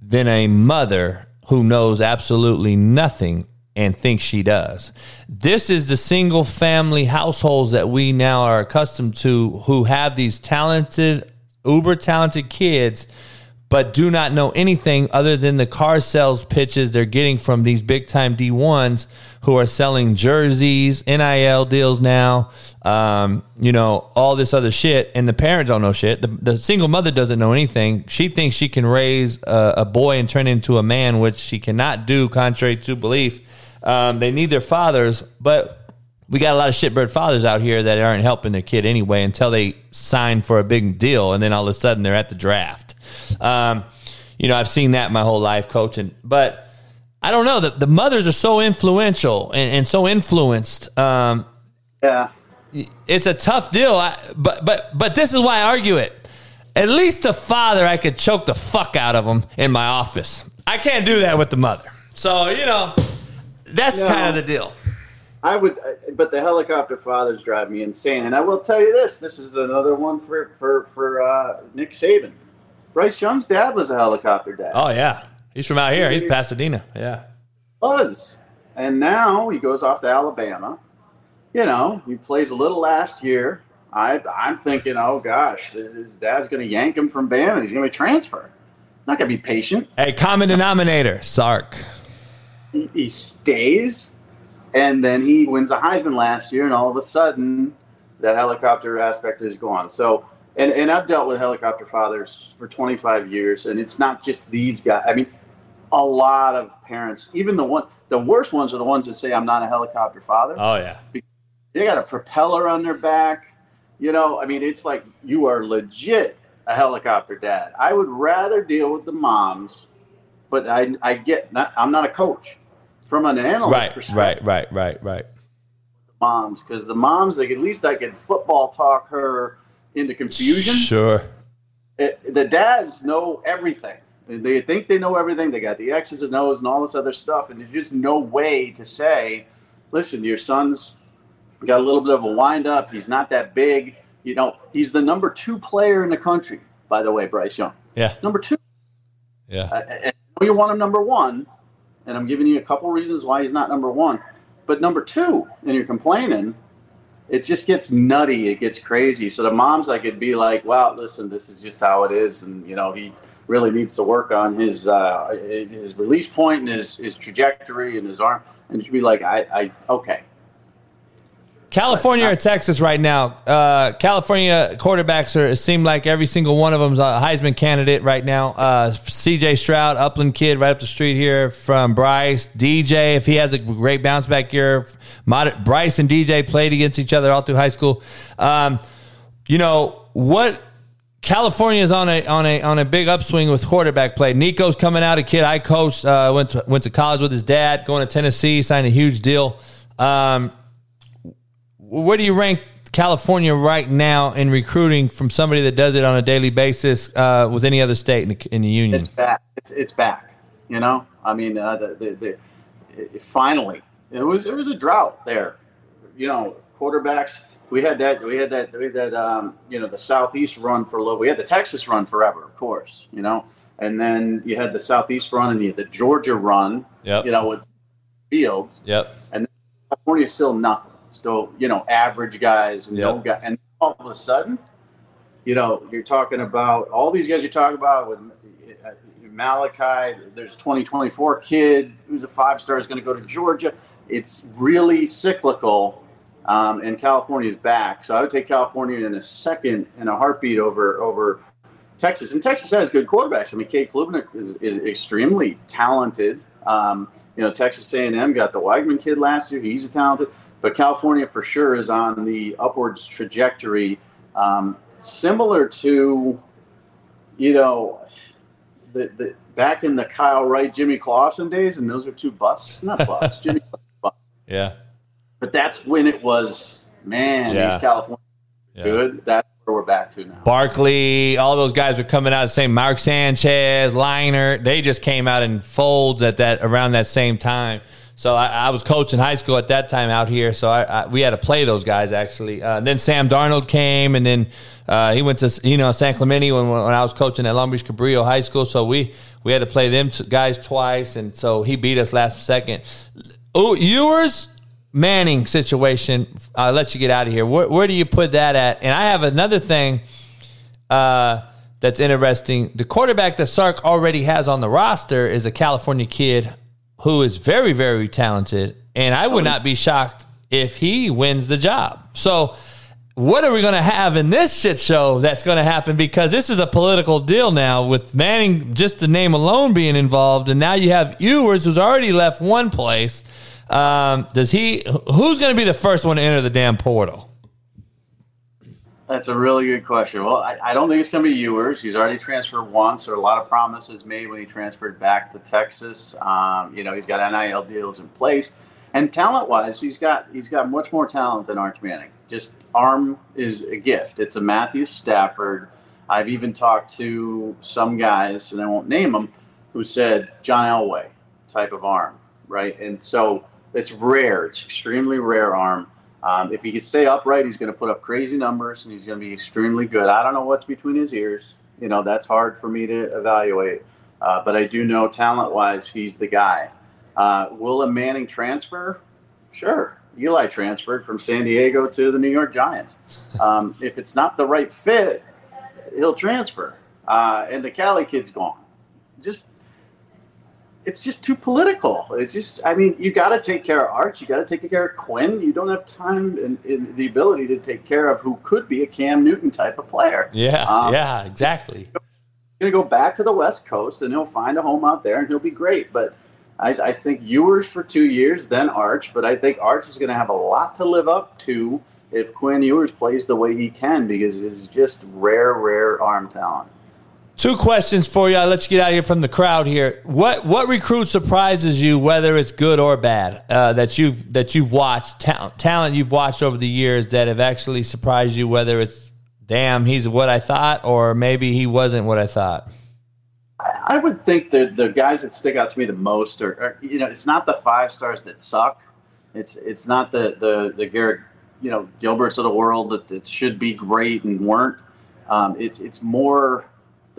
than a mother who knows absolutely nothing and thinks she does. This is the single family households that we now are accustomed to who have these talented, uber talented kids but do not know anything other than the car sales pitches they're getting from these big time D1s who are selling jerseys, NIL deals now, um, you know, all this other shit. And the parents don't know shit. The, the single mother doesn't know anything. She thinks she can raise a, a boy and turn into a man, which she cannot do, contrary to belief. Um, they need their fathers, but we got a lot of shitbird fathers out here that aren't helping their kid anyway until they sign for a big deal, and then all of a sudden they're at the draft. Um, you know, I've seen that my whole life coaching, but I don't know. The, the mothers are so influential and, and so influenced. Um, yeah, it's a tough deal. I, but but but this is why I argue it. At least the father, I could choke the fuck out of him in my office. I can't do that with the mother. So you know, that's kind of the deal. I would, but the helicopter fathers drive me insane. And I will tell you this: this is another one for for for uh, Nick Saban. Bryce Young's dad was a helicopter dad. Oh yeah, he's from out here. He's Pasadena. Yeah, was, and now he goes off to Alabama. You know, he plays a little last year. I I'm thinking, oh gosh, his dad's going to yank him from Bama. He's going to be transfer. Not going to be patient. Hey, common denominator, Sark. He, he stays, and then he wins a Heisman last year, and all of a sudden, that helicopter aspect is gone. So and and I've dealt with helicopter fathers for 25 years, and it's not just these guys. I mean, a lot of parents, even the one, the worst ones are the ones that say I'm not a helicopter father. Oh yeah, they got a propeller on their back. You know, I mean, it's like you are legit a helicopter dad. I would rather deal with the moms, but I I get not, I'm not a coach from an analyst right, perspective. Right, right, right, right. right. Moms, because the moms, like at least I could football talk her into confusion. Sure. It, the dads know everything. They think they know everything. They got the X's and O's and all this other stuff, and there's just no way to say, "Listen, your son's got a little bit of a wind up. He's not that big. You know, he's the number two player in the country, by the way, Bryce Young. Yeah, number two. Yeah, uh, eh, eh, and you want him number one, and I'm giving you a couple reasons why he's not number one. But number two, and you're complaining, it just gets nutty. It gets crazy. So the moms, I could be like, "Wow, listen, this is just how it is," and you know, he really needs to work on his uh, his release point and his his trajectory and his arm, and she'd be like, "I, I okay." California or Texas right now? Uh, California quarterbacks are. It seem like every single one of them's a Heisman candidate right now. Uh, C.J. Stroud, Upland kid, right up the street here from Bryce. DJ, if he has a great bounce back year, Mod- Bryce and DJ played against each other all through high school. Um, you know what? California is on a on a on a big upswing with quarterback play. Nico's coming out, a kid I coached, uh, went to, went to college with his dad, going to Tennessee, signed a huge deal. Um, where do you rank California right now in recruiting from somebody that does it on a daily basis uh, with any other state in the, in the union? It's back. It's, it's back. You know, I mean, uh, the, the, the, finally, it was it was a drought there. You know, quarterbacks. We had that. We had that. We had that. Um, you know, the southeast run for a little. We had the Texas run forever, of course. You know, and then you had the southeast run, and you had the Georgia run. Yep. You know, with Fields. Yep. And California is still nothing. Still, you know, average guys and Yep. guy. And all of a sudden, you know, you're talking about all these guys you talk about with uh, Malachi. There's a 2024 kid who's a five star is going to go to Georgia. It's really cyclical, um, and California is back. So I would take California in a second in a heartbeat over over Texas. And Texas has good quarterbacks. I mean, Cade Klubnik is, is extremely talented. Um, you know, Texas A&M got the Weigman kid last year. He's a talented. But California for sure is on the upwards trajectory, um, similar to, you know, the, the back in the Kyle Wright, Jimmy Clausen days, and those are two busts, not (laughs) busts, Jimmy Clausen bust. Yeah. But that's when it was, man, Yeah. these California good. That's where we're back to now. Barkley, all those guys are coming out the same. Mark Sanchez, Leinart, they just came out in folds at that around that same time. So I, I was coaching high school at that time out here, so I, I, we had to play those guys actually. Uh, then Sam Darnold came, and then uh, he went to you know San Clemente when, when I was coaching at Long Beach Cabrillo High School. So we we had to play them t- guys twice, and so he beat us last second. Oh, Ewers Manning situation. I'll let you get out of here. Where, where do you put that at? And I have another thing uh, that's interesting. The quarterback that Sark already has on the roster is a California kid who is very, very talented. And I would not be shocked if he wins the job. So, what are we going to have in this shit show that's going to happen? Because this is a political deal now with Manning, just the name alone being involved. And now you have Ewers, who's already left one place. Um, does he, who's going to be the first one to enter the damn portal? That's a really good question. Well, I, I don't think it's going to be Ewers. He's already transferred once. There are a lot of promises made when he transferred back to Texas. Um, you know, he's got NIL deals in place, and talent-wise, he's got he's got much more talent than Arch Manning. Just arm is a gift. It's a Matthew Stafford. I've even talked to some guys, and I won't name them, who said John Elway type of arm, right? And so it's rare. It's extremely rare arm. Um, if he can stay upright, he's going to put up crazy numbers and he's going to be extremely good. I don't know what's between his ears. You know, that's hard for me to evaluate. Uh, but I do know talent wise, he's the guy. Uh, will a Manning transfer? Sure. Eli transferred from San Diego to the New York Giants. Um, (laughs) if it's not the right fit, he'll transfer. Uh, and the Cali kid's gone. Just it's just too political. It's just, I mean, you got to take care of Arch. You got to take care of Quinn. You don't have time and, and the ability to take care of who could be a Cam Newton type of player. Yeah, Um, yeah, exactly. Going to go back to the West Coast and he'll find a home out there and he'll be great. But I, I think Ewers for two years, then Arch. But I think Arch is going to have a lot to live up to if Quinn Ewers plays the way he can because he's just rare, rare arm talent. Two questions for you. I'll let you get out of here from the crowd here. What what recruit surprises you, whether it's good or bad, uh, that you've that you've watched talent talent you've watched over the years that have actually surprised you, whether it's damn he's what I thought or maybe he wasn't what I thought. I would think that the guys that stick out to me the most are, are you know, it's not the five stars that suck. It's it's not the the the Garrett, you know, Gilberts of the world that, that should be great and weren't. Um, it's it's more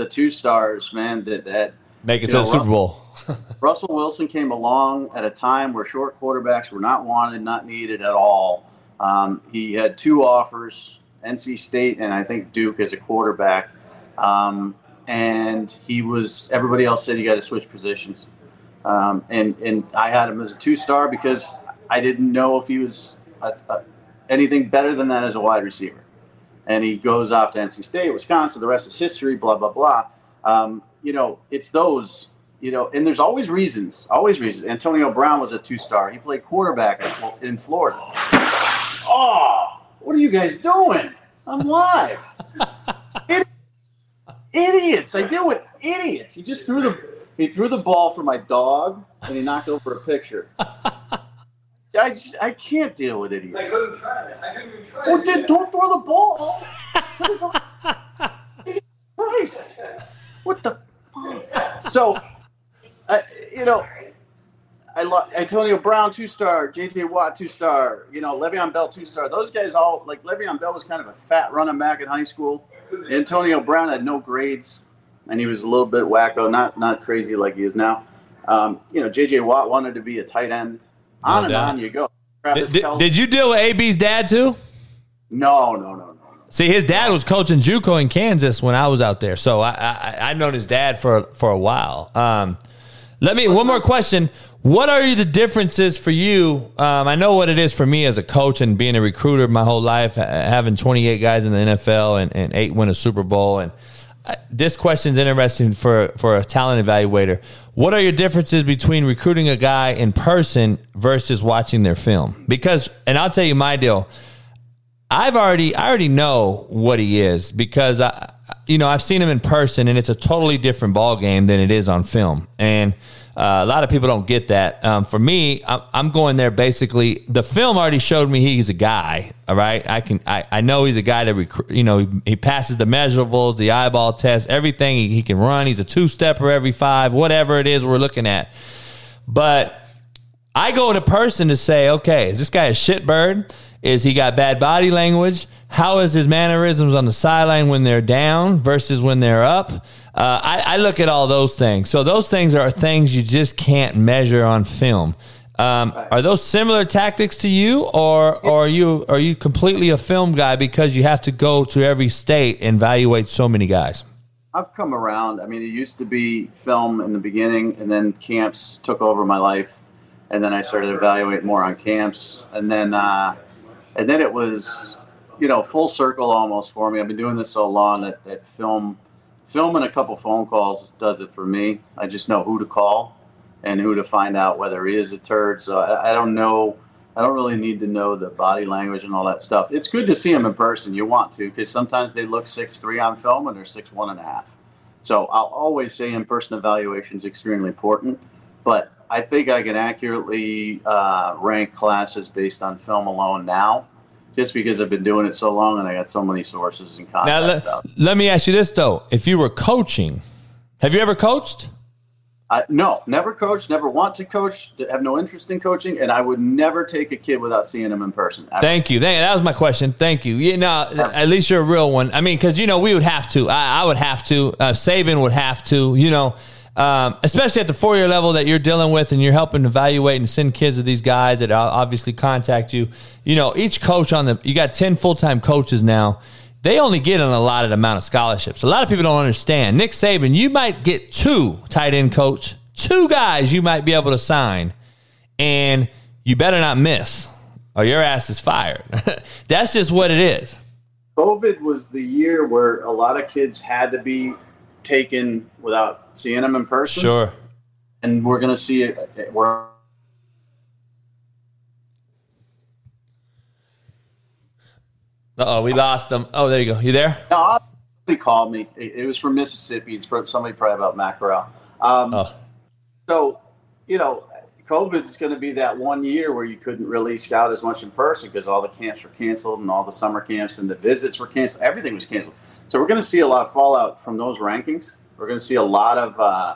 the two stars, man. That that Make it to know, the Super Russell- Bowl. (laughs) Russell Wilson came along at a time where short quarterbacks were not wanted, not needed at all. Um, he had two offers, NC State and I think Duke as a quarterback. Um, and he was, everybody else said you got to switch positions. Um, and, and I had him as a two star because I didn't know if he was a, a, anything better than that as a wide receiver. And he goes off to NC State, Wisconsin, the rest is history, blah, blah, blah. Um, you know, it's those, you know, and there's always reasons, always reasons. Antonio Brown was a two star. He played quarterback in Florida. Oh, what are you guys doing? I'm live. (laughs) idiots. I deal with idiots. He just threw the he threw the ball for my dog and he knocked over a picture. I, just, I can't deal with idiots. I couldn't try it. I couldn't even try Well, it. don't throw the ball. Christ. What the fuck? So, uh, you know, I love Antonio Brown, two star, JJ Watt, two star, you know, Le'Veon Bell, two star. Those guys all, like, Le'Veon Bell was kind of a fat running back in high school. Antonio Brown had no grades, and he was a little bit wacko, not not crazy like he is now. Um, you know, JJ Watt wanted to be a tight end. On and doubt. on you go. Did, did, did you deal with AB's dad too? No, no, no, no. See, his dad was coaching JUCO in Kansas when I was out there, so I I I've known his dad for for a while. Um, let me one more question. What are the differences for you? Um, I know what it is for me as a coach and being a recruiter my whole life, having 28 guys in the NFL and, and eight win a Super Bowl. And this question is interesting for for a talent evaluator. What are your differences between recruiting a guy in person versus watching their film? Because, and I'll tell you my deal. I've already I already know what he is because I you know I've seen him in person and it's a totally different ball game than it is on film and uh, a lot of people don't get that. Um, for me, I'm, going there basically. The film already showed me he's a guy. All right, I can I, I know he's a guy that recru- you know he, he passes the measurables, the eyeball test, everything. He, he can run. He's a two stepper every five, whatever it is we're looking at. But I go to person to say, okay, is this guy a shitbird? Is he got bad body language? How is his mannerisms on the sideline when they're down versus when they're up? Uh, I, I look at all those things. So those things are things you just can't measure on film. Um, Are those similar tactics to you, or, or are you are you completely a film guy because you have to go to every state and evaluate so many guys? I've come around. I mean, it used to be film in the beginning, and then camps took over my life, and then I started evaluate more on camps, and then uh, and then it was, you know, full circle almost for me. I've been doing this so long that, that film, film and a couple phone calls does it for me. I just know who to call and who to find out whether he is a turd. So I, I don't know. I don't really need to know the body language and all that stuff. It's good to see him in person. You want to because sometimes they look six three on film and they're six one and a half. So I'll always say in person evaluation is extremely important. But I think I can accurately uh, rank classes based on film alone now, just because I've been doing it so long and I got so many sources and Now contacts let, out. let me ask you this though: If you were coaching, have you ever coached? I, no, never coached, never want to coach, have no interest in coaching, and I would never take a kid without seeing him in person. ever. Thank you. Thank, that was my question. Thank you. You know, at least you're a real one. I mean, because you know we would have to. I, I would have to. Uh, Saban would have to. You know, um, especially at the four year level that you're dealing with, and you're helping evaluate and send kids to these guys that obviously contact you. You know, each coach on the you got ten full time coaches now. They only get an allotted amount of scholarships. A lot of people don't understand. Nick Saban, you might get two tight end coach, two guys you might be able to sign, and you better not miss or your ass is fired. (laughs) That's just what it is. COVID was the year where a lot of kids had to be taken without seeing them in person. Sure. And we're going to see it. We're Uh oh, we lost them. Oh, there you go. You there? No, somebody called me. It, it was from Mississippi. It's from somebody probably about Matt Corral. Um, Oh. So, you know, COVID is going to be that one year where you couldn't really scout as much in person because all the camps were canceled and all the summer camps and the visits were canceled. Everything was canceled. So we're going to see a lot of fallout from those rankings. We're going to see a lot of uh,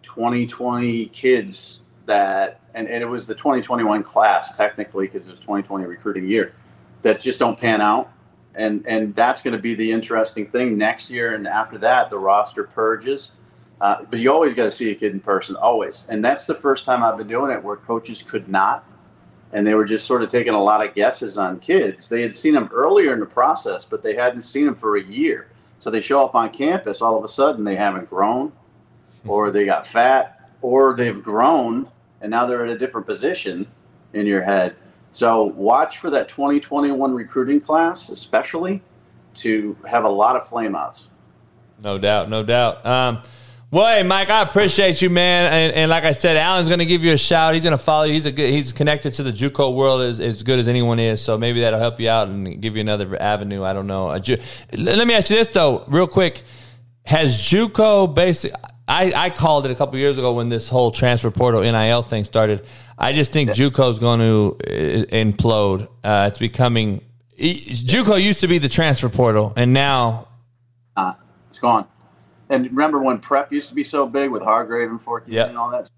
2020 kids that, and, and it was the 2021 class technically because it was 2020 recruiting year that just don't pan out. And, and that's going to be the interesting thing next year. And after that, the roster purges Uh, but you always got to see a kid in person, always. And that's the first time I've been doing it where coaches could not. And they were just sort of taking a lot of guesses on kids. They had seen them earlier in the process, but they hadn't seen them for a year. So they show up on campus, all of a sudden they haven't grown, or they got fat, or they've grown, and now they're at a different position in your head. So watch for that 2021 recruiting class, especially to have a lot of flameouts. No doubt, no doubt. Um, well, hey, Mike, I appreciate you, man. And, and like I said, Alan's going to give you a shout. He's going to follow you. He's a good. He's connected to the JUCO world as, as good as anyone is. So maybe that'll help you out and give you another avenue. I don't know. Ju- Let me ask you this though, real quick. Has JUCO basic? I, I called it a couple years ago when this whole transfer portal NIL thing started. I just think JUCO is going to uh, implode. Uh, it's becoming. JUCO used to be the transfer portal, and now Uh, it's gone. And remember when prep used to be so big with Hargrave and Fork Yep. and all that?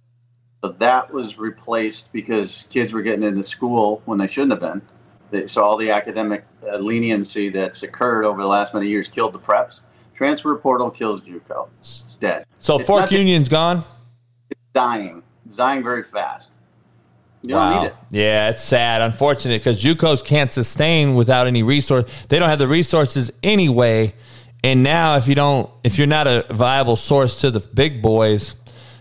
So that was replaced because kids were getting into school when they shouldn't have been. They, so all the academic uh, leniency that's occurred over the last many years killed the preps. Transfer portal kills JUCO. It's dead. so It's Fork Union's gone. It's dying. It's dying very fast. You wow. don't need it. Yeah, it's sad, unfortunate, because JUCOs can't sustain without any resource. They don't have the resources anyway. And now, if you don't, if you're not a viable source to the big boys,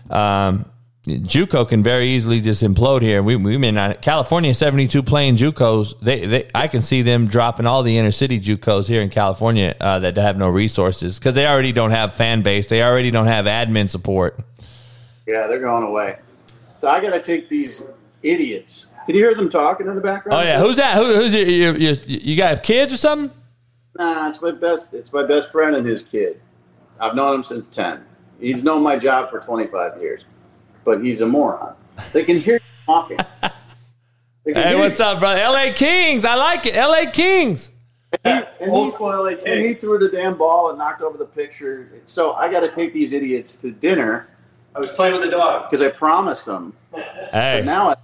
um, JUCO can very easily just implode here. We, we may not. California, 72 playing JUCOs. They, they, I can see them dropping all the inner city JUCOs here in California uh, that have no resources because they already don't have fan base. They already don't have admin support. Yeah, they're going away. So I got to take these idiots. Can you hear them talking in the background? Oh yeah, who's that? Who, who's your, your, your, you got kids or something? Nah, it's my best. It's my best friend and his kid. I've known him since ten. He's known my job for twenty five years, but he's a moron. They can hear you talking. Hey, hear what's up, brother? L.A. Kings. I like it. L.A. Kings. And Old school LA And he threw the damn ball and knocked over the picture. So I got to take these idiots to dinner. I was playing with the dog because I promised them. Hey. But now,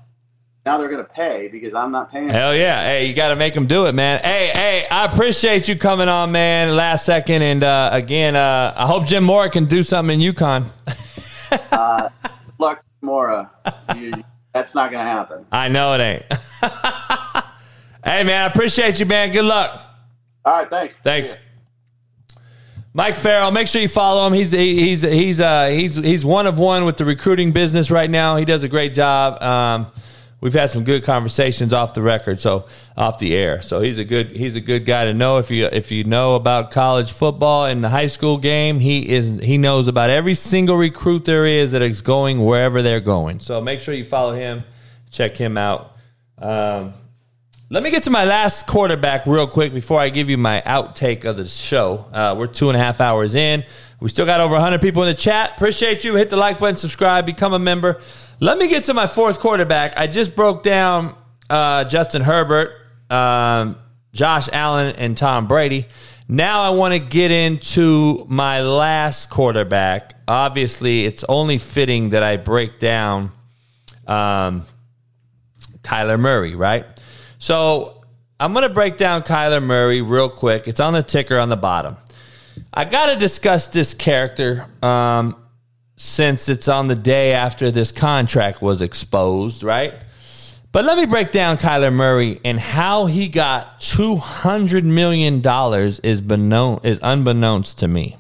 now they're going to pay because I'm not paying. Hell yeah. Hey, you got to make them do it, man. Hey, hey, I appreciate you coming on, man, last second. And uh, again, uh, I hope Jim Mora can do something in UConn. (laughs) uh, luck, Mora. You, that's not going to happen. I know it ain't. (laughs) hey, man, I appreciate you, man. Good luck. All right, thanks. Thanks. Mike Farrell, make sure you follow him. He's he's he's uh, he's he's one of one with the recruiting business right now. He does a great job. Um, we've had some good conversations off the record, so off the air. So he's a good he's a good guy to know if you if you know about college football and the high school game. He is he knows about every single recruit there is that is going wherever they're going. So make sure you follow him, check him out. Um, let me get to my last quarterback real quick before I give you my outtake of the show. Uh, we're two and a half hours in. We still got over 100 people in the chat. Appreciate you. Hit the like button, subscribe, become a member. Let me get to my fourth quarterback. I just broke down uh, Justin Herbert, um, Josh Allen, and Tom Brady. Now I want to get into my last quarterback. Obviously, it's only fitting that I break down um, Kyler Murray, right? So I'm going to break down Kyler Murray real quick. It's on the ticker on the bottom. I got to discuss this character um, since it's on the day after this contract was exposed, right? But let me break down Kyler Murray and how he got $200 million is, beknown, is unbeknownst to me.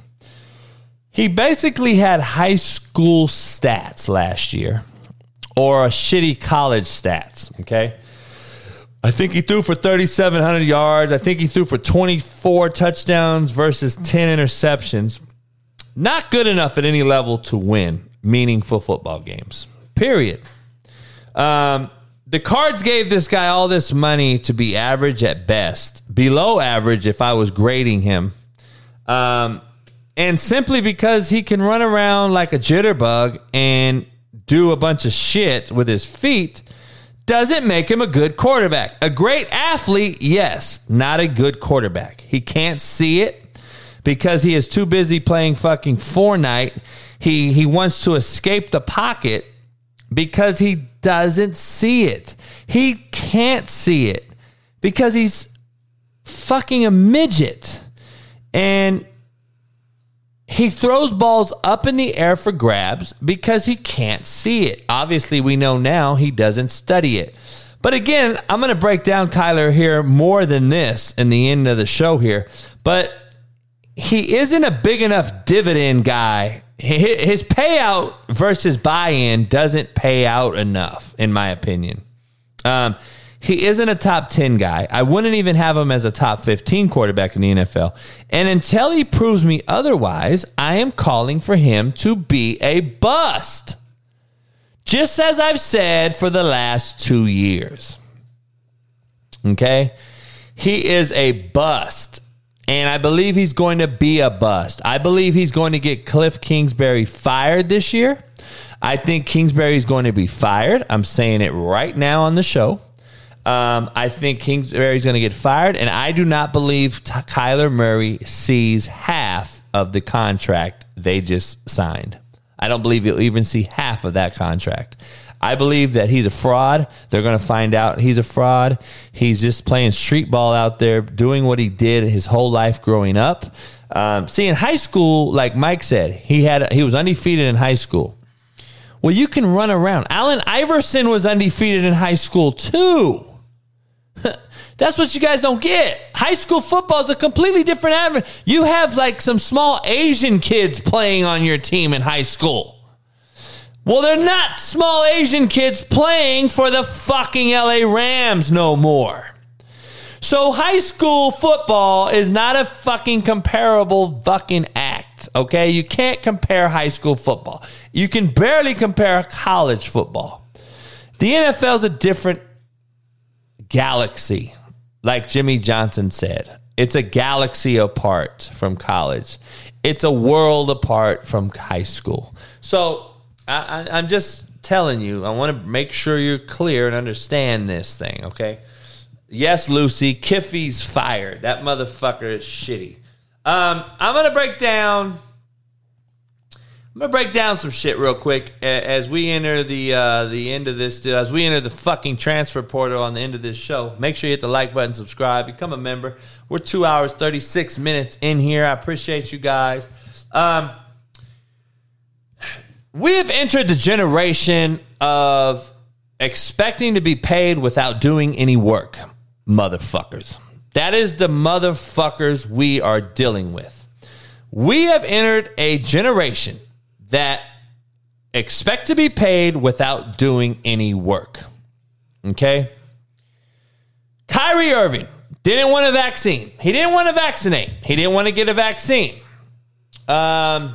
He basically had high school stats last year or a shitty college stats, okay? I think he threw for 3,700 yards. I think he threw for 24 touchdowns versus 10 interceptions. Not good enough at any level to win meaningful football games, period. Um, the Cards gave this guy all this money to be average at best, below average if I was grading him. Um, and simply because he can run around like a jitterbug and do a bunch of shit with his feet doesn't make him a good quarterback. A great athlete, yes, not a good quarterback. He can't see it because he is too busy playing fucking Fortnite. He he wants to escape the pocket because he doesn't see it. He can't see it because he's fucking a midget. And he throws balls up in the air for grabs because he can't see it. Obviously, we know now he doesn't study it. But again, I'm going to break down Kyler here more than this in the end of the show here. But he isn't a big enough dividend guy. His payout versus buy in doesn't pay out enough, in my opinion. Um, he isn't a top 10 guy. I wouldn't even have him as a top 15 quarterback in the NFL. And until he proves me otherwise, I am calling for him to be a bust. Just as I've said for the last two years. Okay? He is a bust. And I believe he's going to be a bust. I believe he's going to get Kliff Kingsbury fired this year. I think Kingsbury is going to be fired. I'm saying it right now on the show. Um, I think Kingsbury is going to get fired, and I do not believe T- Kyler Murray sees half of the contract they just signed. I don't believe he'll even see half of that contract. I believe that he's a fraud. They're going to find out he's a fraud. He's just playing street ball out there, doing what he did his whole life growing up. Um, see, in high school, like Mike said, he had he was undefeated in high school. Well, you can run around. Allen Iverson was undefeated in high school too. (laughs) That's what you guys don't get. High school football is a completely different avenue. You have like some small Asian kids playing on your team in high school. Well, they're not small Asian kids playing for the fucking LA Rams no more. So high school football is not a fucking comparable fucking act. Okay, you can't compare high school football. You can barely compare college football. The NFL is a different galaxy, like Jimmy Johnson said. It's a galaxy apart from college. It's a world apart from high school. So I, I, I'm just telling you. I want to make sure you're clear and understand this thing. Okay. Yes, Lucy, Kiffy's fired. That motherfucker is shitty. Um, I'm gonna break down. I'm gonna break down some shit real quick as we enter the uh, the end of this. As we enter the fucking transfer portal on the end of this show, make sure you hit the like button, subscribe, become a member. We're two hours thirty six minutes in here. I appreciate you guys. Um, we have entered the generation of expecting to be paid without doing any work, motherfuckers. That is the motherfuckers we are dealing with. We have entered a generation that expect to be paid without doing any work. Okay? Kyrie Irving didn't want a vaccine. He didn't want to vaccinate. He didn't want to get a vaccine. Um,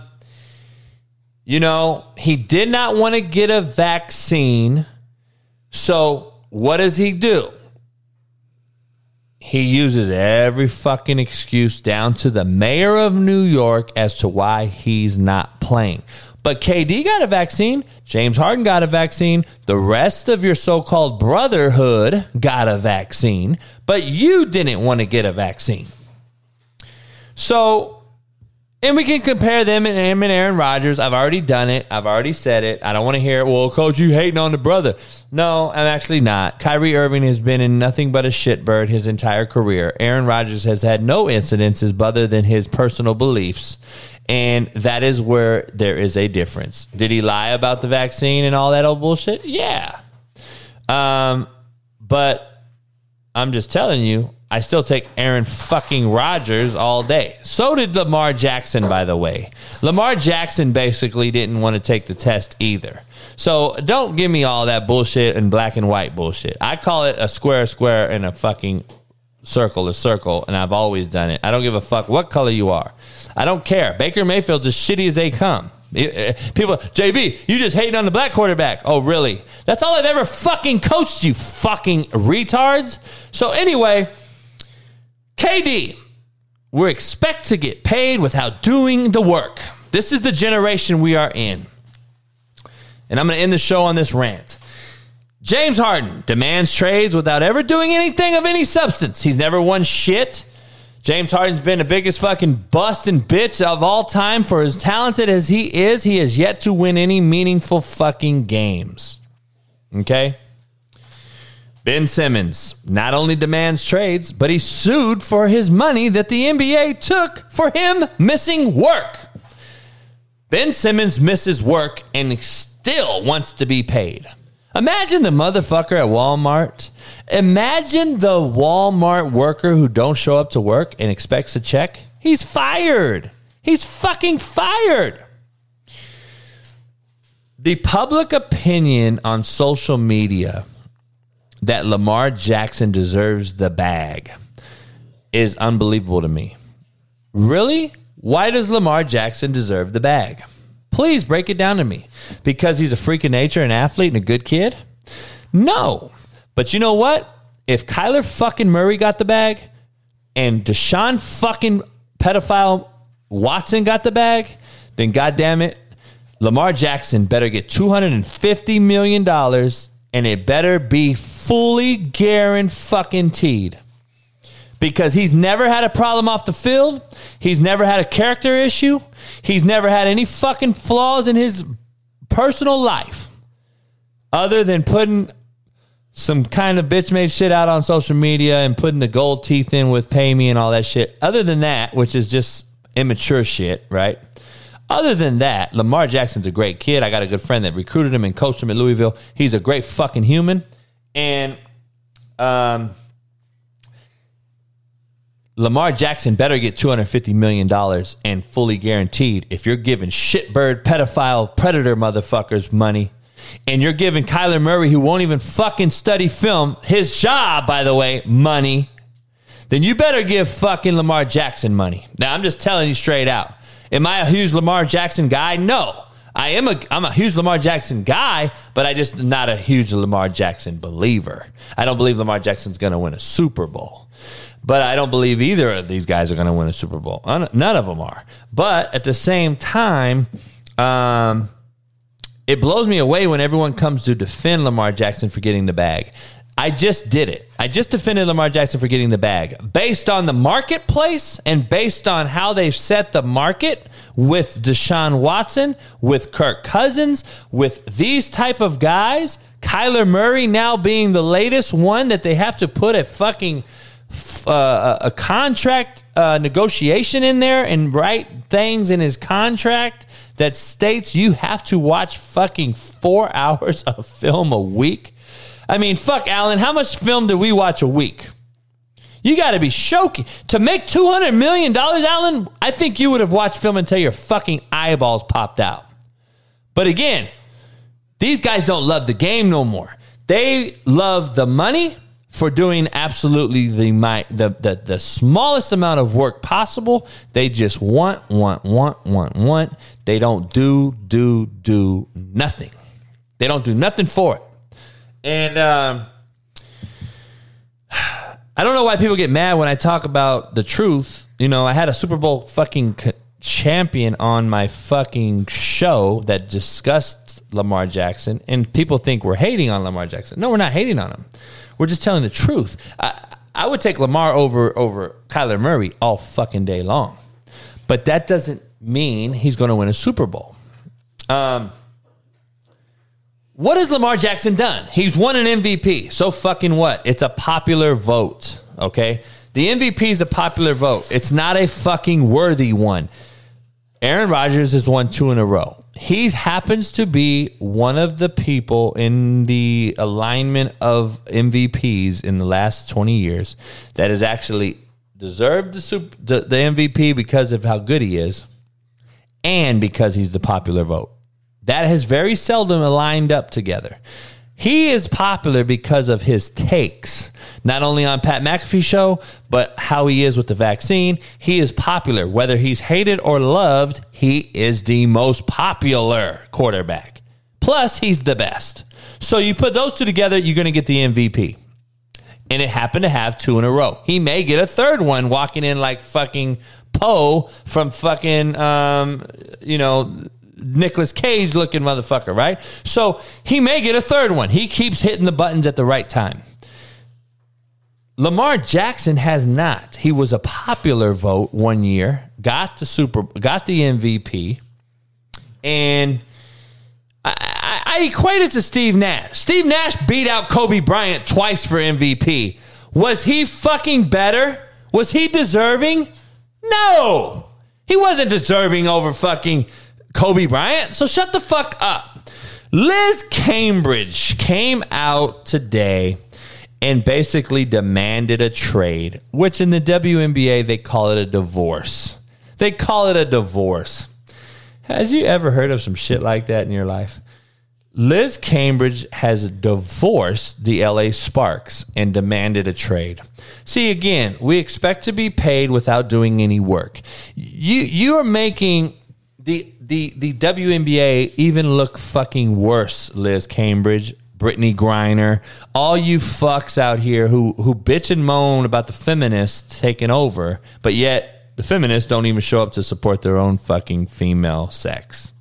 you know, he did not want to get a vaccine. So, what does he do? He uses every fucking excuse down to the mayor of New York as to why he's not playing. But KD got a vaccine. James Harden got a vaccine. The rest of your so called brotherhood got a vaccine. But you didn't want to get a vaccine. So, and we can compare them and him and Aaron Rodgers. I've already done it. I've already said it. I don't want to hear, it. well, coach, you hating on the brother. No, I'm actually not. Kyrie Irving has been in nothing but a shitbird his entire career. Aaron Rodgers has had no incidences other than his personal beliefs. And that is where there is a difference. Did he lie about the vaccine and all that old bullshit? Yeah. Um, but I'm just telling you, I still take Aaron fucking Rodgers all day. So did Lamar Jackson, by the way. Lamar Jackson basically didn't want to take the test either. So don't give me all that bullshit and black and white bullshit. I call it a square, square, and a fucking circle, a circle, and I've always done it. I don't give a fuck what color you are. I don't care. Baker Mayfield's as shitty as they come. Eh, people, JB, you just hating on the black quarterback. Oh, really? That's all I've ever fucking coached you, fucking retards. So, anyway, KD, we expect to get paid without doing the work. This is the generation we are in. And I'm going to end the show on this rant. James Harden demands trades without ever doing anything of any substance. He's never won shit. James Harden's been the biggest fucking bust and bitch of all time. For as talented as he is, he has yet to win any meaningful fucking games. Okay? Ben Simmons not only demands trades, but he sued for his money that the NBA took for him missing work. Ben Simmons misses work and still wants to be paid. Imagine the motherfucker at Walmart. Imagine the Walmart worker who don't show up to work and expects a check. He's fired. He's fucking fired. The public opinion on social media that Lamar Jackson deserves the bag is unbelievable to me. Really? Why does Lamar Jackson deserve the bag? Please break it down to me. Because he's a freak of nature, an athlete, and a good kid? No. But you know what? If Kyler fucking Murray got the bag and Deshaun fucking pedophile Watson got the bag, then goddamn it, Lamar Jackson better get $250 million and it better be fully guaranteed because he's never had a problem off the field. He's never had a character issue. He's never had any fucking flaws in his personal life other than putting some kind of bitch made shit out on social media and putting the gold teeth in with pay me and all that shit. Other than that, which is just immature shit, right? Other than that, Lamar Jackson's a great kid. I got a good friend that recruited him and coached him at Louisville. He's a great fucking human. And um, Lamar Jackson better get $250 million and fully guaranteed if you're giving shitbird, pedophile, predator motherfuckers money. And you're giving Kyler Murray, who won't even fucking study film, his job, by the way, money. Then you better give fucking Lamar Jackson money. Now, I'm just telling you straight out. Am I a huge Lamar Jackson guy? No. I am a I'm a huge Lamar Jackson guy, but I just not a huge Lamar Jackson believer. I don't believe Lamar Jackson's going to win a Super Bowl. But I don't believe either of these guys are going to win a Super Bowl. None of them are. But at the same time, um, it blows me away when everyone comes to defend Lamar Jackson for getting the bag. I just did it. I just defended Lamar Jackson for getting the bag. Based on the marketplace and based on how they've set the market with Deshaun Watson, with Kirk Cousins, with these type of guys, Kyler Murray now being the latest one that they have to put a fucking uh, a contract uh, negotiation in there and write things in his contract that states you have to watch fucking four (laughs) hours of film a week. I mean, fuck, Alan, how much film do we watch a week? You got to be choking. To make $200 million, Alan, I think you would have watched film until your fucking eyeballs popped out. But again, these guys don't love the game no more. They love the money for doing absolutely the, the, the, the smallest amount of work possible. They just want, want, want, want, want. They don't do, do, do nothing. They don't do nothing for it. And um, I don't know why people get mad when I talk about the truth. You know, I had a Super Bowl fucking champion on my fucking show that discussed Lamar Jackson, and people think we're hating on Lamar Jackson. No, we're not hating on him. We're just telling the truth. I, I would take Lamar over over Kyler Murray all fucking day long, but that doesn't mean he's going to win a Super Bowl. Um, what has Lamar Jackson done? He's won an MVP. So fucking what? It's a popular vote. Okay, the MVP is a popular vote. It's not a fucking worthy one. Aaron Rodgers has won two in a row he happens to be one of the people in the alignment of MVPs in the last 20 years that has actually deserved the, super, the, the MVP because of how good he is and because he's the popular vote. That has very seldom aligned up together. He is popular because of his takes, not only on Pat McAfee show, but how he is with the vaccine. He is popular. Whether he's hated or loved, he is the most popular quarterback. Plus, he's the best. So you put those two together, you're going to get the MVP. And it happened to have two in a row. He may get a third one walking in like fucking Poe from fucking, um, you know, Nicolas Cage looking motherfucker, right? So he may get a third one. He keeps hitting the buttons at the right time. Lamar Jackson has not. He was a popular vote one year, got the super, got the MVP, and I, I, I equate it to Steve Nash. Steve Nash beat out Kobe Bryant twice for MVP. Was he fucking better? Was he deserving? No, he wasn't deserving over fucking Kobe Bryant. So shut the fuck up. Liz Cambage came out today and basically demanded a trade, which in the WNBA they call it a divorce. They call it a divorce. Has you ever heard of some shit like that in your life? Liz Cambage has divorced the LA Sparks and demanded a trade. See again, we expect to be paid without doing any work. You you are making the the the WNBA even look fucking worse, Liz Cambage, Brittney Griner, all you fucks out here who who bitch and moan about the feminists taking over, but yet the feminists don't even show up to support their own fucking female sex.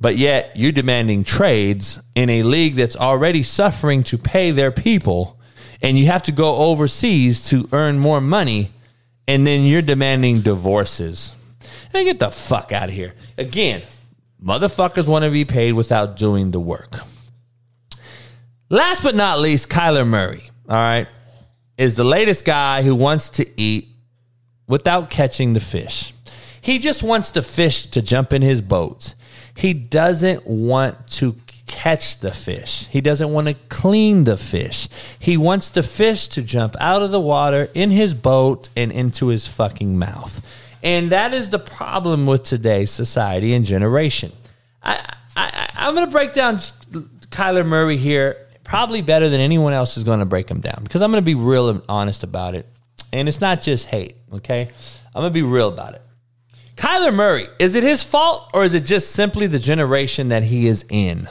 But yet you're demanding trades in a league that's already suffering to pay their people, and you have to go overseas to earn more money, and then you're demanding divorces. And get the fuck out of here. Again, motherfuckers want to be paid without doing the work. Last but not least, Kyler Murray, all right, is the latest guy who wants to eat without catching the fish. He just wants the fish to jump in his boat. He doesn't want to catch the fish. He doesn't want to clean the fish. He wants the fish to jump out of the water in his boat and into his fucking mouth. And that is the problem with today's society and generation. I, I, I'm going to break down Kyler Murray here probably better than anyone else is going to break him down because I'm going to be real and honest about it. And it's not just hate, okay? I'm going to be real about it. Kyler Murray, is it his fault or is it just simply the generation that he is in?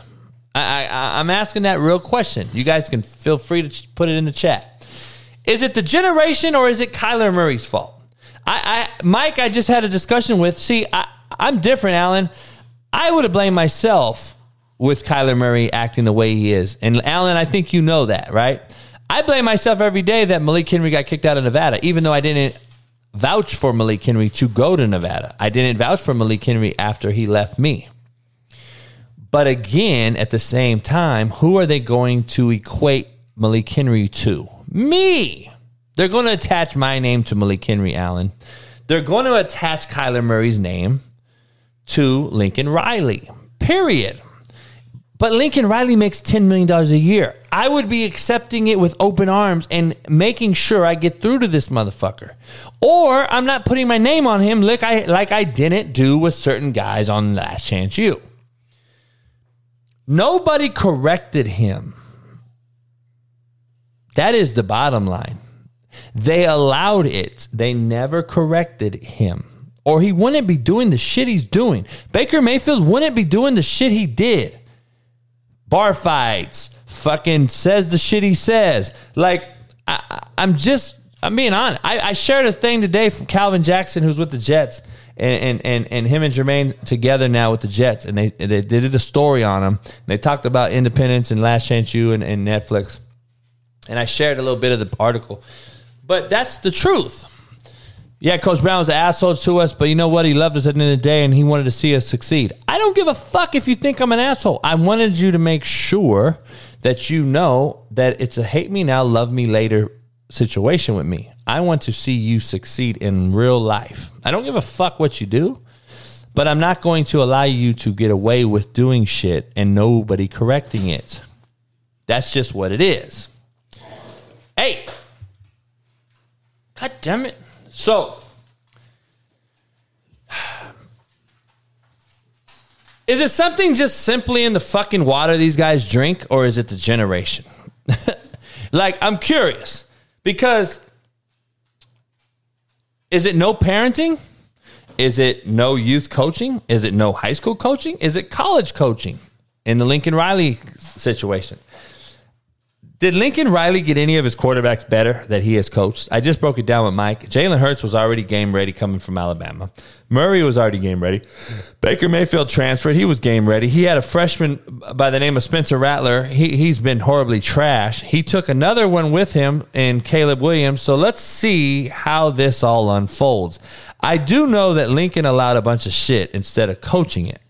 I, I, I'm asking that real question. You guys can feel free to put it in the chat. Is it the generation or is it Kyler Murray's fault? I, I Mike, I just had a discussion with. See, I, I'm different, Alan. I would have blamed myself with Kyler Murray acting the way he is. And Alan, I think you know that, right? I blame myself every day that Malik Henry got kicked out of Nevada, even though I didn't vouch for Malik Henry to go to Nevada. I didn't vouch for Malik Henry after he left me. But again, at the same time, who are they going to equate Malik Henry to? Me. They're going to attach my name to Malik Henry Allen. They're going to attach Kyler Murray's name to Lincoln Riley. Period. But Lincoln Riley makes $10 million a year. I would be accepting it with open arms and making sure I get through to this motherfucker. Or I'm not putting my name on him like I, like I didn't do with certain guys on Last Chance U. Nobody corrected him. That is the bottom line. They allowed it. They never corrected him. Or he wouldn't be doing the shit he's doing. Baker Mayfield wouldn't be doing the shit he did. Bar fights, fucking says the shit he says. Like, I, am just, I'm being honest. I, I, shared a thing today from Calvin Jackson, who's with the Jets, and, and, and, and him and Jermaine together now with the Jets. And they, they, did a story on him. They talked about independence and Last Chance U and, and Netflix. And I shared a little bit of the article. But that's the truth. Yeah, Coach Brown was an asshole to us, but you know what? He loved us at the end of the day and he wanted to see us succeed. I don't give a fuck if you think I'm an asshole. I wanted you to make sure that you know that it's a hate me now, love me later situation with me. I want to see you succeed in real life. I don't give a fuck what you do, but I'm not going to allow you to get away with doing shit and nobody correcting it. That's just what it is. Hey, God damn it. So, is it something just simply in the fucking water these guys drink, or is it the generation? (laughs) like, I'm curious because is it no parenting? Is it no youth coaching? Is it no high school coaching? Is it college coaching in the Lincoln Riley situation? Did Lincoln Riley get any of his quarterbacks better that he has coached? I just broke it down with Mike. Jalen Hurts was already game ready coming from Alabama. Murray was already game ready. Baker Mayfield transferred. He was game ready. He had a freshman by the name of Spencer Rattler. He, he's been horribly trash. He took another one with him in Caleb Williams. So let's see how this all unfolds. I do know that Lincoln allowed a bunch of shit instead of coaching it.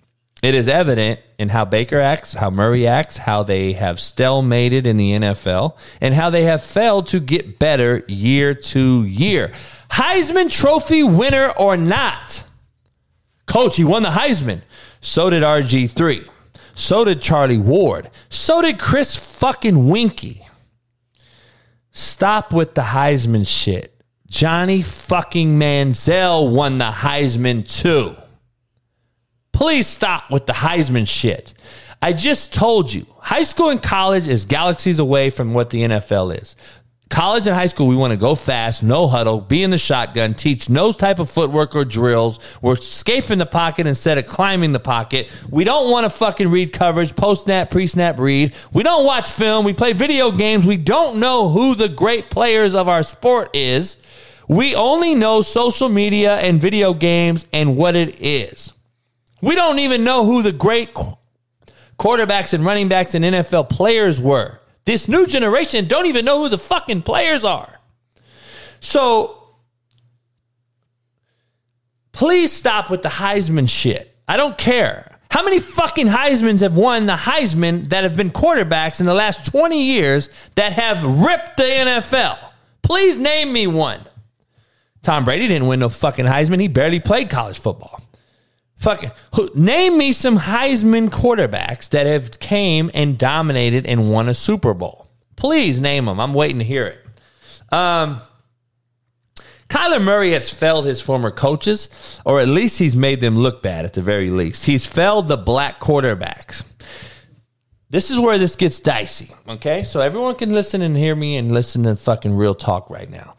It is evident in how Baker acts, how Murray acts, how they have stalemated in the NFL, and how they have failed to get better year to year. Heisman Trophy winner or not, coach, he won the Heisman. So did RG3. So did Charlie Ward. So did Chris fucking Weinke. Stop with the Heisman shit. Johnny fucking Manziel won the Heisman too. Please stop with the Heisman shit. I just told you, high school and college is galaxies away from what the NFL is. College and high school, we want to go fast, no huddle, be in the shotgun, teach no type of footwork or drills. We're escaping the pocket instead of climbing the pocket. We don't want to fucking read coverage, post snap, pre snap read. We don't watch film. We play video games. We don't know who the great players of our sport is. We only know social media and video games and what it is. We don't even know who the great quarterbacks and running backs and NFL players were. This new generation don't even know who the fucking players are. So please stop with the Heisman shit. I don't care. How many fucking Heismans have won the Heisman that have been quarterbacks in the last 20 years that have ripped the NFL? Please name me one. Tom Brady didn't win no fucking Heisman. He barely played college football. Fucking name me some Heisman quarterbacks that have came and dominated and won a Super Bowl. Please name them. I'm waiting to hear it. Um, Kyler Murray has failed his former coaches, or at least he's made them look bad at the very least. He's failed the black quarterbacks. This is where this gets dicey, okay? So everyone can listen and hear me and listen to fucking real talk right now.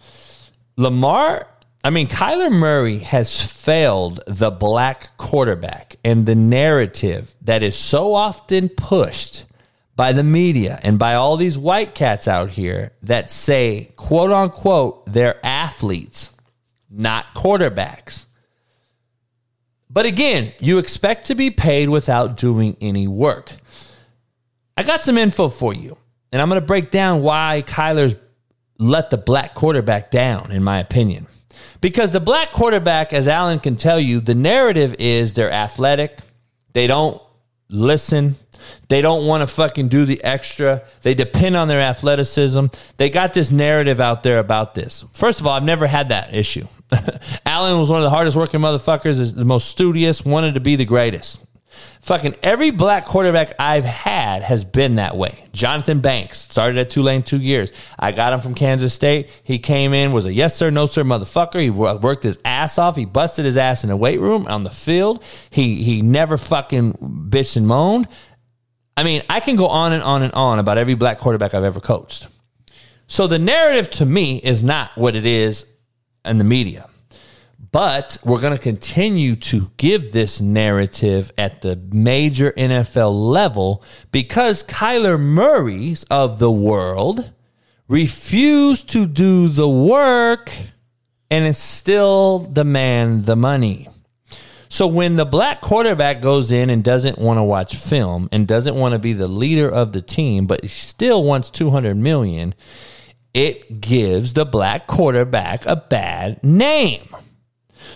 Lamar I mean, Kyler Murray has failed the black quarterback and the narrative that is so often pushed by the media and by all these white cats out here that say, quote unquote, they're athletes, not quarterbacks. But again, you expect to be paid without doing any work. I got some info for you, and I'm going to break down why Kyler's let the black quarterback down, in my opinion. Because the black quarterback, as Alan can tell you, the narrative is they're athletic, they don't listen, they don't want to fucking do the extra. They depend on their athleticism. They got this narrative out there about this. First of all, I've never had that issue. (laughs) Allen was one of the hardest working motherfuckers, the most studious, wanted to be the greatest. Fucking every black quarterback I've had has been that way. Jonathan Banks started at Tulane two years. I got him from Kansas State. He came in, was a yes sir, no sir motherfucker. He worked his ass off. He busted his ass in the weight room on the field. He he never fucking bitched and moaned. I mean, I can go on and on and on about every black quarterback I've ever coached. So the narrative to me is not what it is in the media. But we're going to continue to give this narrative at the major NFL level because Kyler Murray's of the world refuse to do the work and still demand the money. So when the black quarterback goes in and doesn't want to watch film and doesn't want to be the leader of the team, but still wants 200 million, it gives the black quarterback a bad name.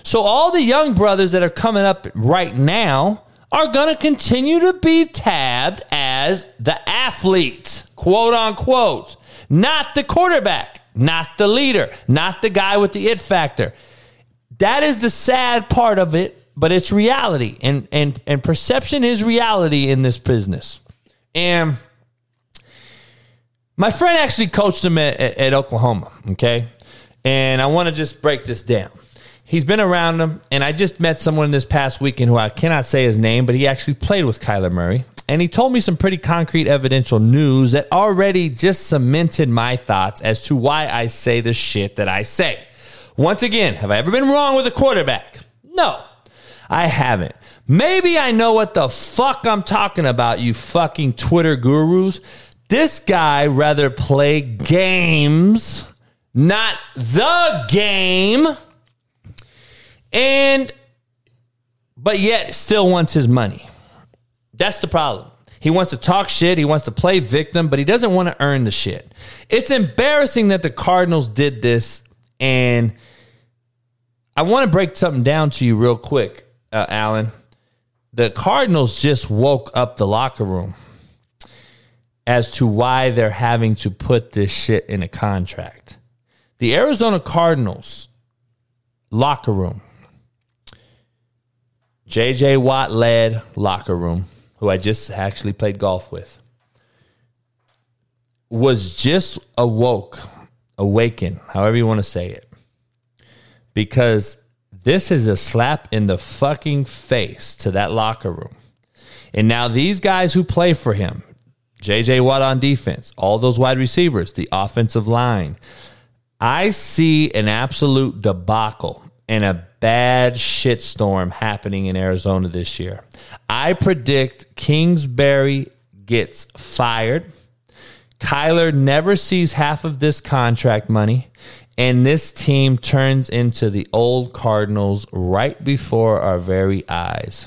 So all the young brothers that are coming up right now are going to continue to be tabbed as the athlete, quote unquote, not the quarterback, not the leader, not the guy with the it factor. That is the sad part of it, but it's reality. And and and perception is reality in this business. And my friend actually coached him at, at, at Oklahoma, okay? And I want to just break this down he's been around them. And I just met someone this past weekend who I cannot say his name, but he actually played with Kyler Murray. And he told me some pretty concrete evidential news that already just cemented my thoughts as to why I say the shit that I say. Once again, have I ever been wrong with a quarterback? No, I haven't. Maybe I know what the fuck I'm talking about, you fucking Twitter gurus. This guy rather play games, not the game and, but yet still wants his money. That's the problem. He wants to talk shit. He wants to play victim, but he doesn't want to earn the shit. It's embarrassing that the Cardinals did this. And I want to break something down to you real quick, uh, Alan. The Cardinals just woke up the locker room as to why they're having to put this shit in a contract. The Arizona Cardinals locker room JJ Watt led locker room, who I just actually played golf with, was just awoke, awakened, however you want to say it. Because this is a slap in the fucking face to that locker room. And now these guys who play for him, JJ Watt on defense, all those wide receivers, the offensive line, I see an absolute debacle and a bad shitstorm happening in Arizona this year. I predict Kingsbury gets fired. Kyler never sees half of this contract money, and this team turns into the old Cardinals right before our very eyes.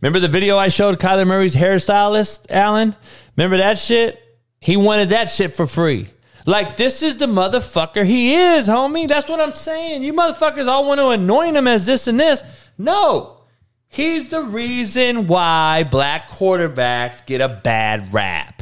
Remember the video I showed Kyler Murray's hairstylist, Alan? Remember that shit? He wanted that shit for free. Like, this is the motherfucker he is, homie. That's what I'm saying. You motherfuckers all want to anoint him as this and this. No. He's the reason why black quarterbacks get a bad rap.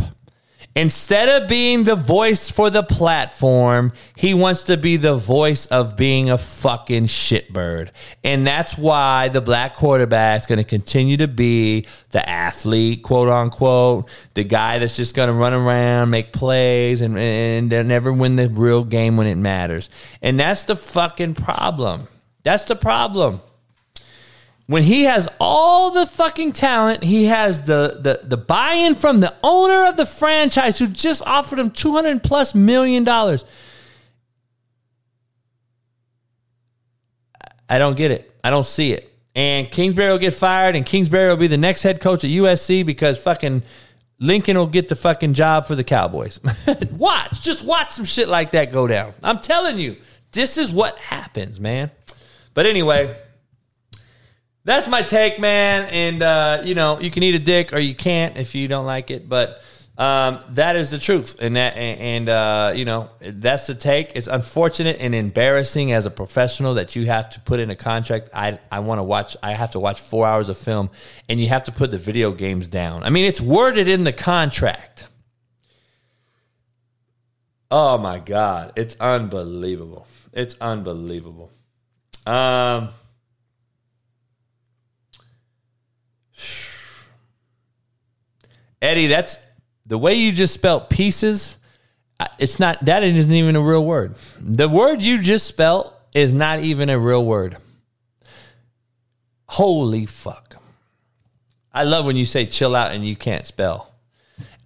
Instead of being the voice for the platform, he wants to be the voice of being a fucking shitbird. And that's why the black quarterback is going to continue to be the athlete, quote unquote, the guy that's just going to run around, make plays, and, and never win the real game when it matters. And that's the fucking problem. That's the problem when he has all the fucking talent, he has the the the buy-in from the owner of the franchise who just offered him 200 plus million dollars. I don't get it. I don't see it. And Kingsbury will get fired, and Kingsbury will be the next head coach at USC because fucking Lincoln will get the fucking job for the Cowboys. (laughs) watch, just watch some shit like that go down. I'm telling you, this is what happens, man. But anyway, that's my take, man. And uh, you know, you can eat a dick or you can't if you don't like it, but um, that is the truth. And that, and uh, you know, that's the take. It's unfortunate and embarrassing as a professional that you have to put in a contract. I I want to watch. I have to watch four hours of film, and you have to put the video games down. I mean, it's worded in the contract. Oh my god, it's unbelievable. It's unbelievable. Um. Eddie, that's the way you just spelt pieces. It's not that isn't even a real word. The word you just spelt is not even a real word. Holy fuck. I love when you say chill out and you can't spell.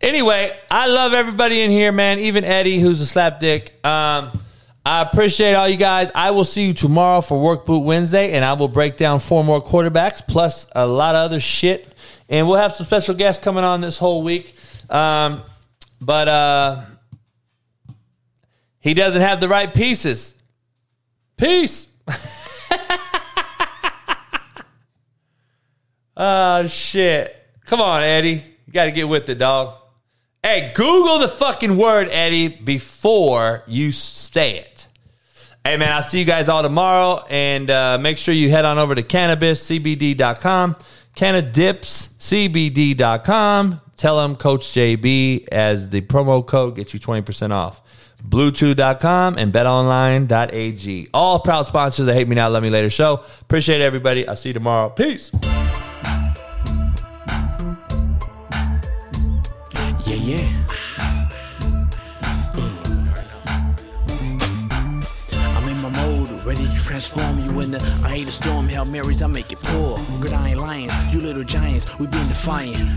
Anyway, I love everybody in here, man. Even Eddie, who's a slapdick. Um, I appreciate all you guys. I will see you tomorrow for Work Boot Wednesday, and I will break down four more quarterbacks plus a lot of other shit and we'll have some special guests coming on this whole week. Um, but uh, he doesn't have the right pieces. Peace. (laughs) oh shit! Come on, Eddie. You got to get with it, dog. Hey, Google the fucking word, Eddie, before you say it. Hey, man, I'll see you guys all tomorrow. And uh, make sure you head on over to cannadipscbd.com. CannadipsCBD.com. Tell them Coach JB as the promo code gets you 20% off. Bluetooth.com and betonline.ag. All proud sponsors of the Hate Me Now, Love Me Later show. Appreciate everybody. I'll see you tomorrow. Peace. Transform you I hate a storm, Hail Marys, I make it pour. Good, I ain't lying, you little giants, we been defiant.